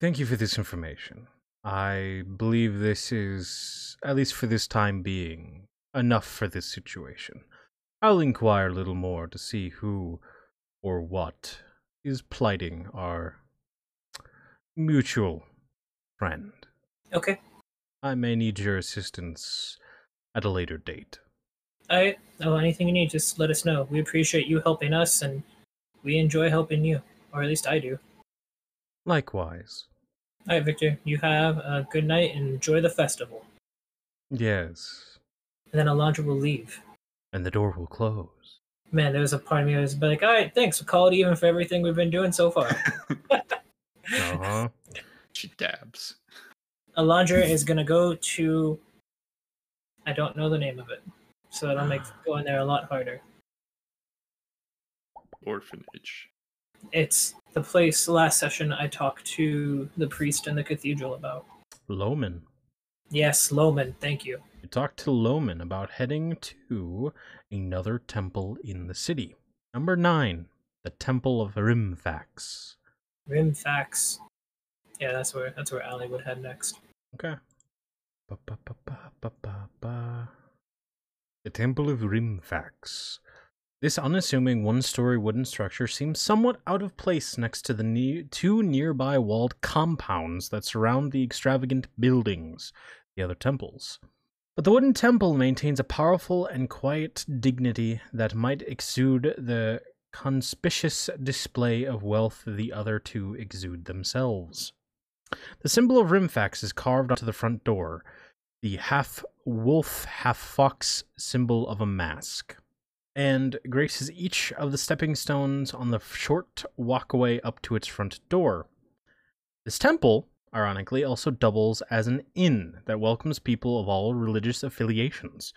Thank you for this information. I believe this is, at least for this time being, enough for this situation. I'll inquire a little more to see who or what is plighting our mutual friend. Okay. I may need your assistance at a later date. Alright. Oh, anything you need, just let us know. We appreciate you helping us, and we enjoy helping you. Or at least I do. Likewise. Alright, Victor, you have a good night and enjoy the festival. Yes. And then Alondra will leave. And the door will close. Man, there was a part of me that was like, alright, thanks. We'll call it even for everything we've been doing so far. Uh huh. she dabs. Alondra is gonna go to I don't know the name of it. So that'll make going there a lot harder. Orphanage. It's the place last session I talked to the priest in the cathedral about. Loman. Yes, Loman, thank you. You talked to Loman about heading to another temple in the city. Number nine, the Temple of Rimfax. Rimfax. Yeah, that's where that's where Allie would head next. Okay. Ba, ba, ba, ba, ba, ba, ba. The Temple of Rimfax. This unassuming one story wooden structure seems somewhat out of place next to the ne- two nearby walled compounds that surround the extravagant buildings, the other temples. But the wooden temple maintains a powerful and quiet dignity that might exude the conspicuous display of wealth the other two exude themselves. The symbol of Rimfax is carved onto the front door, the half wolf, half fox symbol of a mask, and graces each of the stepping stones on the short walkway up to its front door. This temple, ironically, also doubles as an inn that welcomes people of all religious affiliations,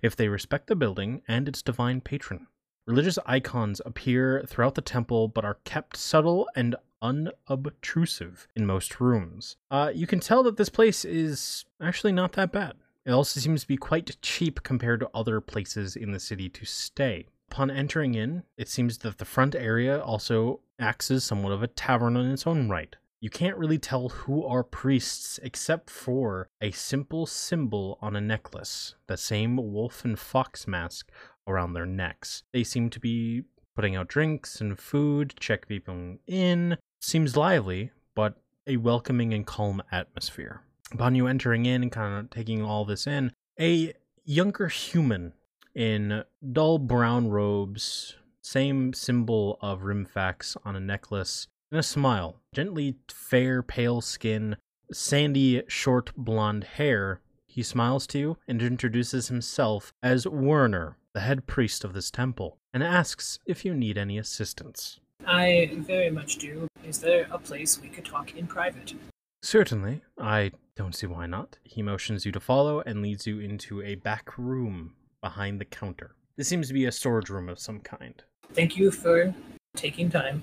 if they respect the building and its divine patron. Religious icons appear throughout the temple but are kept subtle and unobtrusive in most rooms. Uh, you can tell that this place is actually not that bad. It also seems to be quite cheap compared to other places in the city to stay. Upon entering in, it seems that the front area also acts as somewhat of a tavern in its own right. You can't really tell who are priests except for a simple symbol on a necklace, the same wolf and fox mask around their necks. They seem to be putting out drinks and food, check people in. Seems lively, but a welcoming and calm atmosphere. Upon you entering in and kind of taking all this in, a younger human in dull brown robes, same symbol of Rimfax on a necklace, and a smile. Gently fair, pale skin, sandy, short blonde hair. He smiles to you and introduces himself as Werner, the head priest of this temple, and asks if you need any assistance. I very much do. Is there a place we could talk in private? Certainly. I don't see why not. He motions you to follow and leads you into a back room behind the counter. This seems to be a storage room of some kind. Thank you for taking time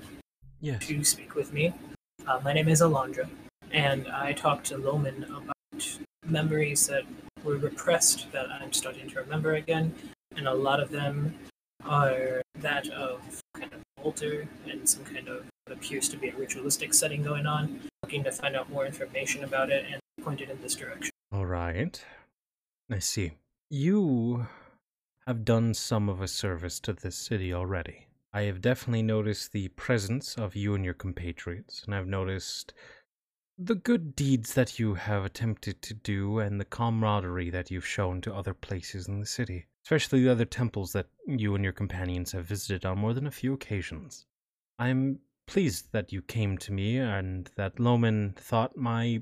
Yes. to speak with me. Uh, my name is Alondra, and I talked to Loman about memories that were repressed that I'm starting to remember again, and a lot of them are that of kind of altar and some kind of what appears to be a ritualistic setting going on. Looking to find out more information about it and pointed in this direction. All right. I see. You have done some of a service to this city already. I have definitely noticed the presence of you and your compatriots, and I've noticed the good deeds that you have attempted to do and the camaraderie that you've shown to other places in the city, especially the other temples that you and your companions have visited on more than a few occasions. I'm pleased that you came to me and that Loman thought my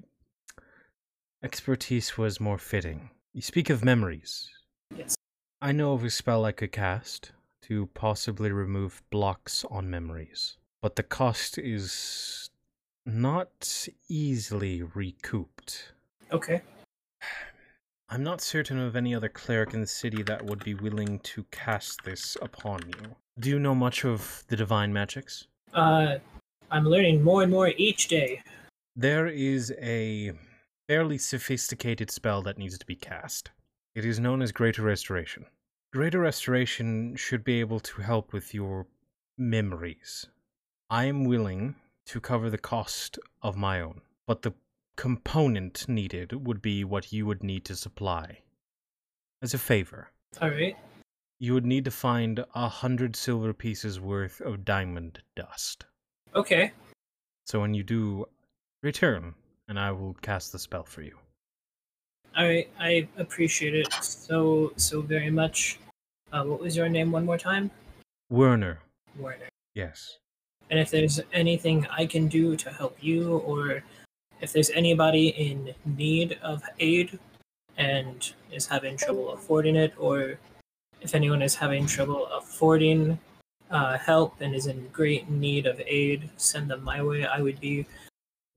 expertise was more fitting. You speak of memories. Yes. I know of a spell I could cast to possibly remove blocks on memories, but the cost is not easily recouped. Okay. I'm not certain of any other cleric in the city that would be willing to cast this upon you. Do you know much of the divine magics? Uh, I'm learning more and more each day. There is a fairly sophisticated spell that needs to be cast. It is known as Greater Restoration. Greater Restoration should be able to help with your memories. I am willing to cover the cost of my own, but the component needed would be what you would need to supply. As a favor, All right. You would need to find a hundred silver pieces worth of diamond dust. Okay. So when you do, return, and I will cast the spell for you. All right. I appreciate it so so very much. Uh, what was your name one more time? Werner, Werner. yes. And if there's anything I can do to help you, or if there's anybody in need of aid and is having trouble affording it, or if anyone is having trouble affording uh, help and is in great need of aid, send them my way. I would be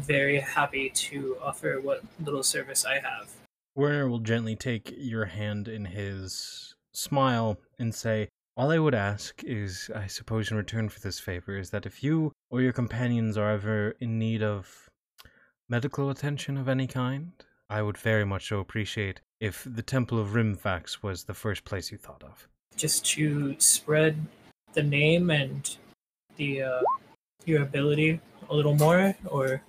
very happy to offer what little service I have. Werner will gently take your hand in his, smile, and say, All I would ask is, I suppose, in return for this favor, is that if you or your companions are ever in need of medical attention of any kind, I would very much so appreciate if the Temple of Rimfax was the first place you thought of. Just to spread the name and the uh, your ability a little more, or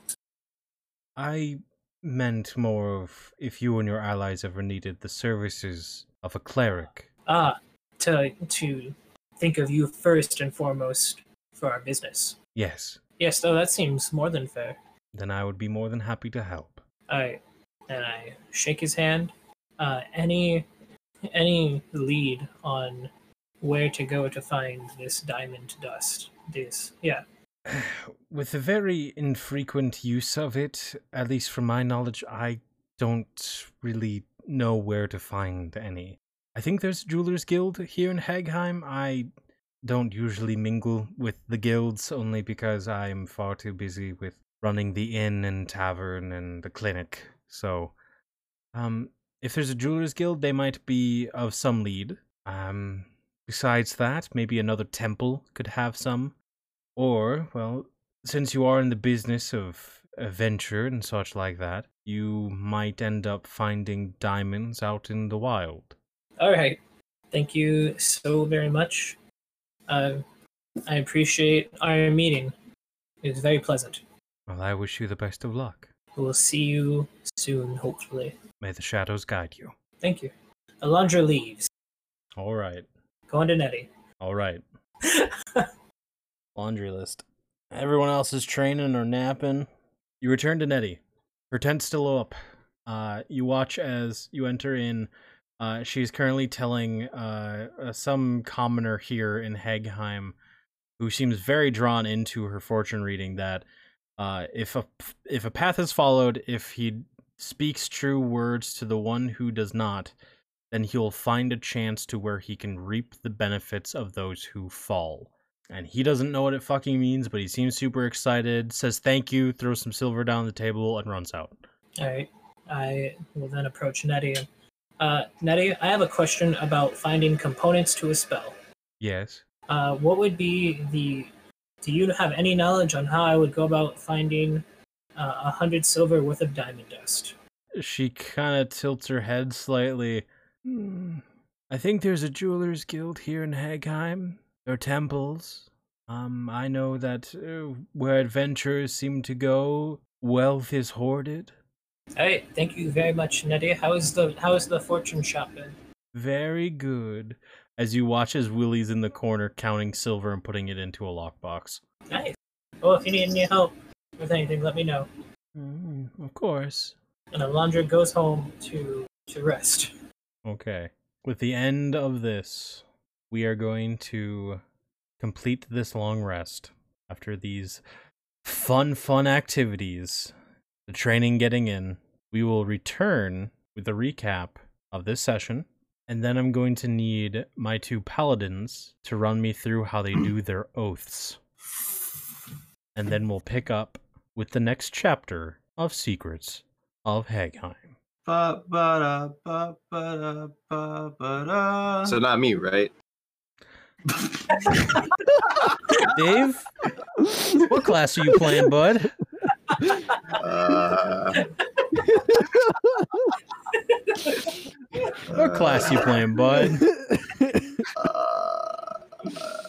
I meant more of if you and your allies ever needed the services of a cleric. Ah, to to think of you first and foremost for our business. Yes, Yes, though that seems more than fair. then I would be more than happy to help. I and I shake his hand. Uh, any any lead on where to go to find this diamond dust? This, yeah. With the very infrequent use of it, at least from my knowledge, I don't really know where to find any. I think there's a jeweler's guild here in Hagheim. I don't usually mingle with the guilds only because I'm far too busy with running the inn and tavern and the clinic. So, um, if there's a jeweler's guild, they might be of some lead. Um, besides that, maybe another temple could have some. Or, well, since you are in the business of adventure and such like that, you might end up finding diamonds out in the wild. All right. Thank you so very much. Uh, I appreciate our meeting. It was very pleasant. Well, I wish you the best of luck. We'll see you soon, hopefully. May the shadows guide you. Thank you. Alondra leaves. All right. Going to Nettie. All right. Laundry list. Everyone else is training or napping. You return to Nettie. Her tent's still up. Uh, you watch as you enter in. Uh, she's currently telling uh, uh, some commoner here in Hagheim, who seems very drawn into her fortune reading, that uh, if a if a path is followed, if he speaks true words to the one who does not, then he'll find a chance to where he can reap the benefits of those who fall. And he doesn't know what it fucking means, but he seems super excited, says thank you, throws some silver down the table, and runs out. All right. I will then approach Nettie. Uh, Nettie, I have a question about finding components to a spell. Yes. Uh, what would be the? Do you have any knowledge on how I would go about finding uh, a hundred silver worth of diamond dust? She kind of tilts her head slightly. Hmm. I think there's a jeweler's guild here in Hagheim. There are temples. Um, I know that uh, where adventurers seem to go, wealth is hoarded. All right. Thank you very much, Nettie. How is the How is the fortune shop been? Very good. As you watch as Willie's in the corner counting silver and putting it into a lockbox. Nice. Oh, if you need any help with anything, let me know. Mm, of course. And Alondra goes home to to rest. Okay. With the end of this, we are going to complete this long rest after these fun, fun activities. The training getting in. We will return with a recap of this session, and then I'm going to need my two paladins to run me through how they do their oaths. And then we'll pick up with the next chapter of Secrets of Hagheim. So not me, right? Dave, what class are you playing, bud? Uh... what class are you playing, bud? Uh...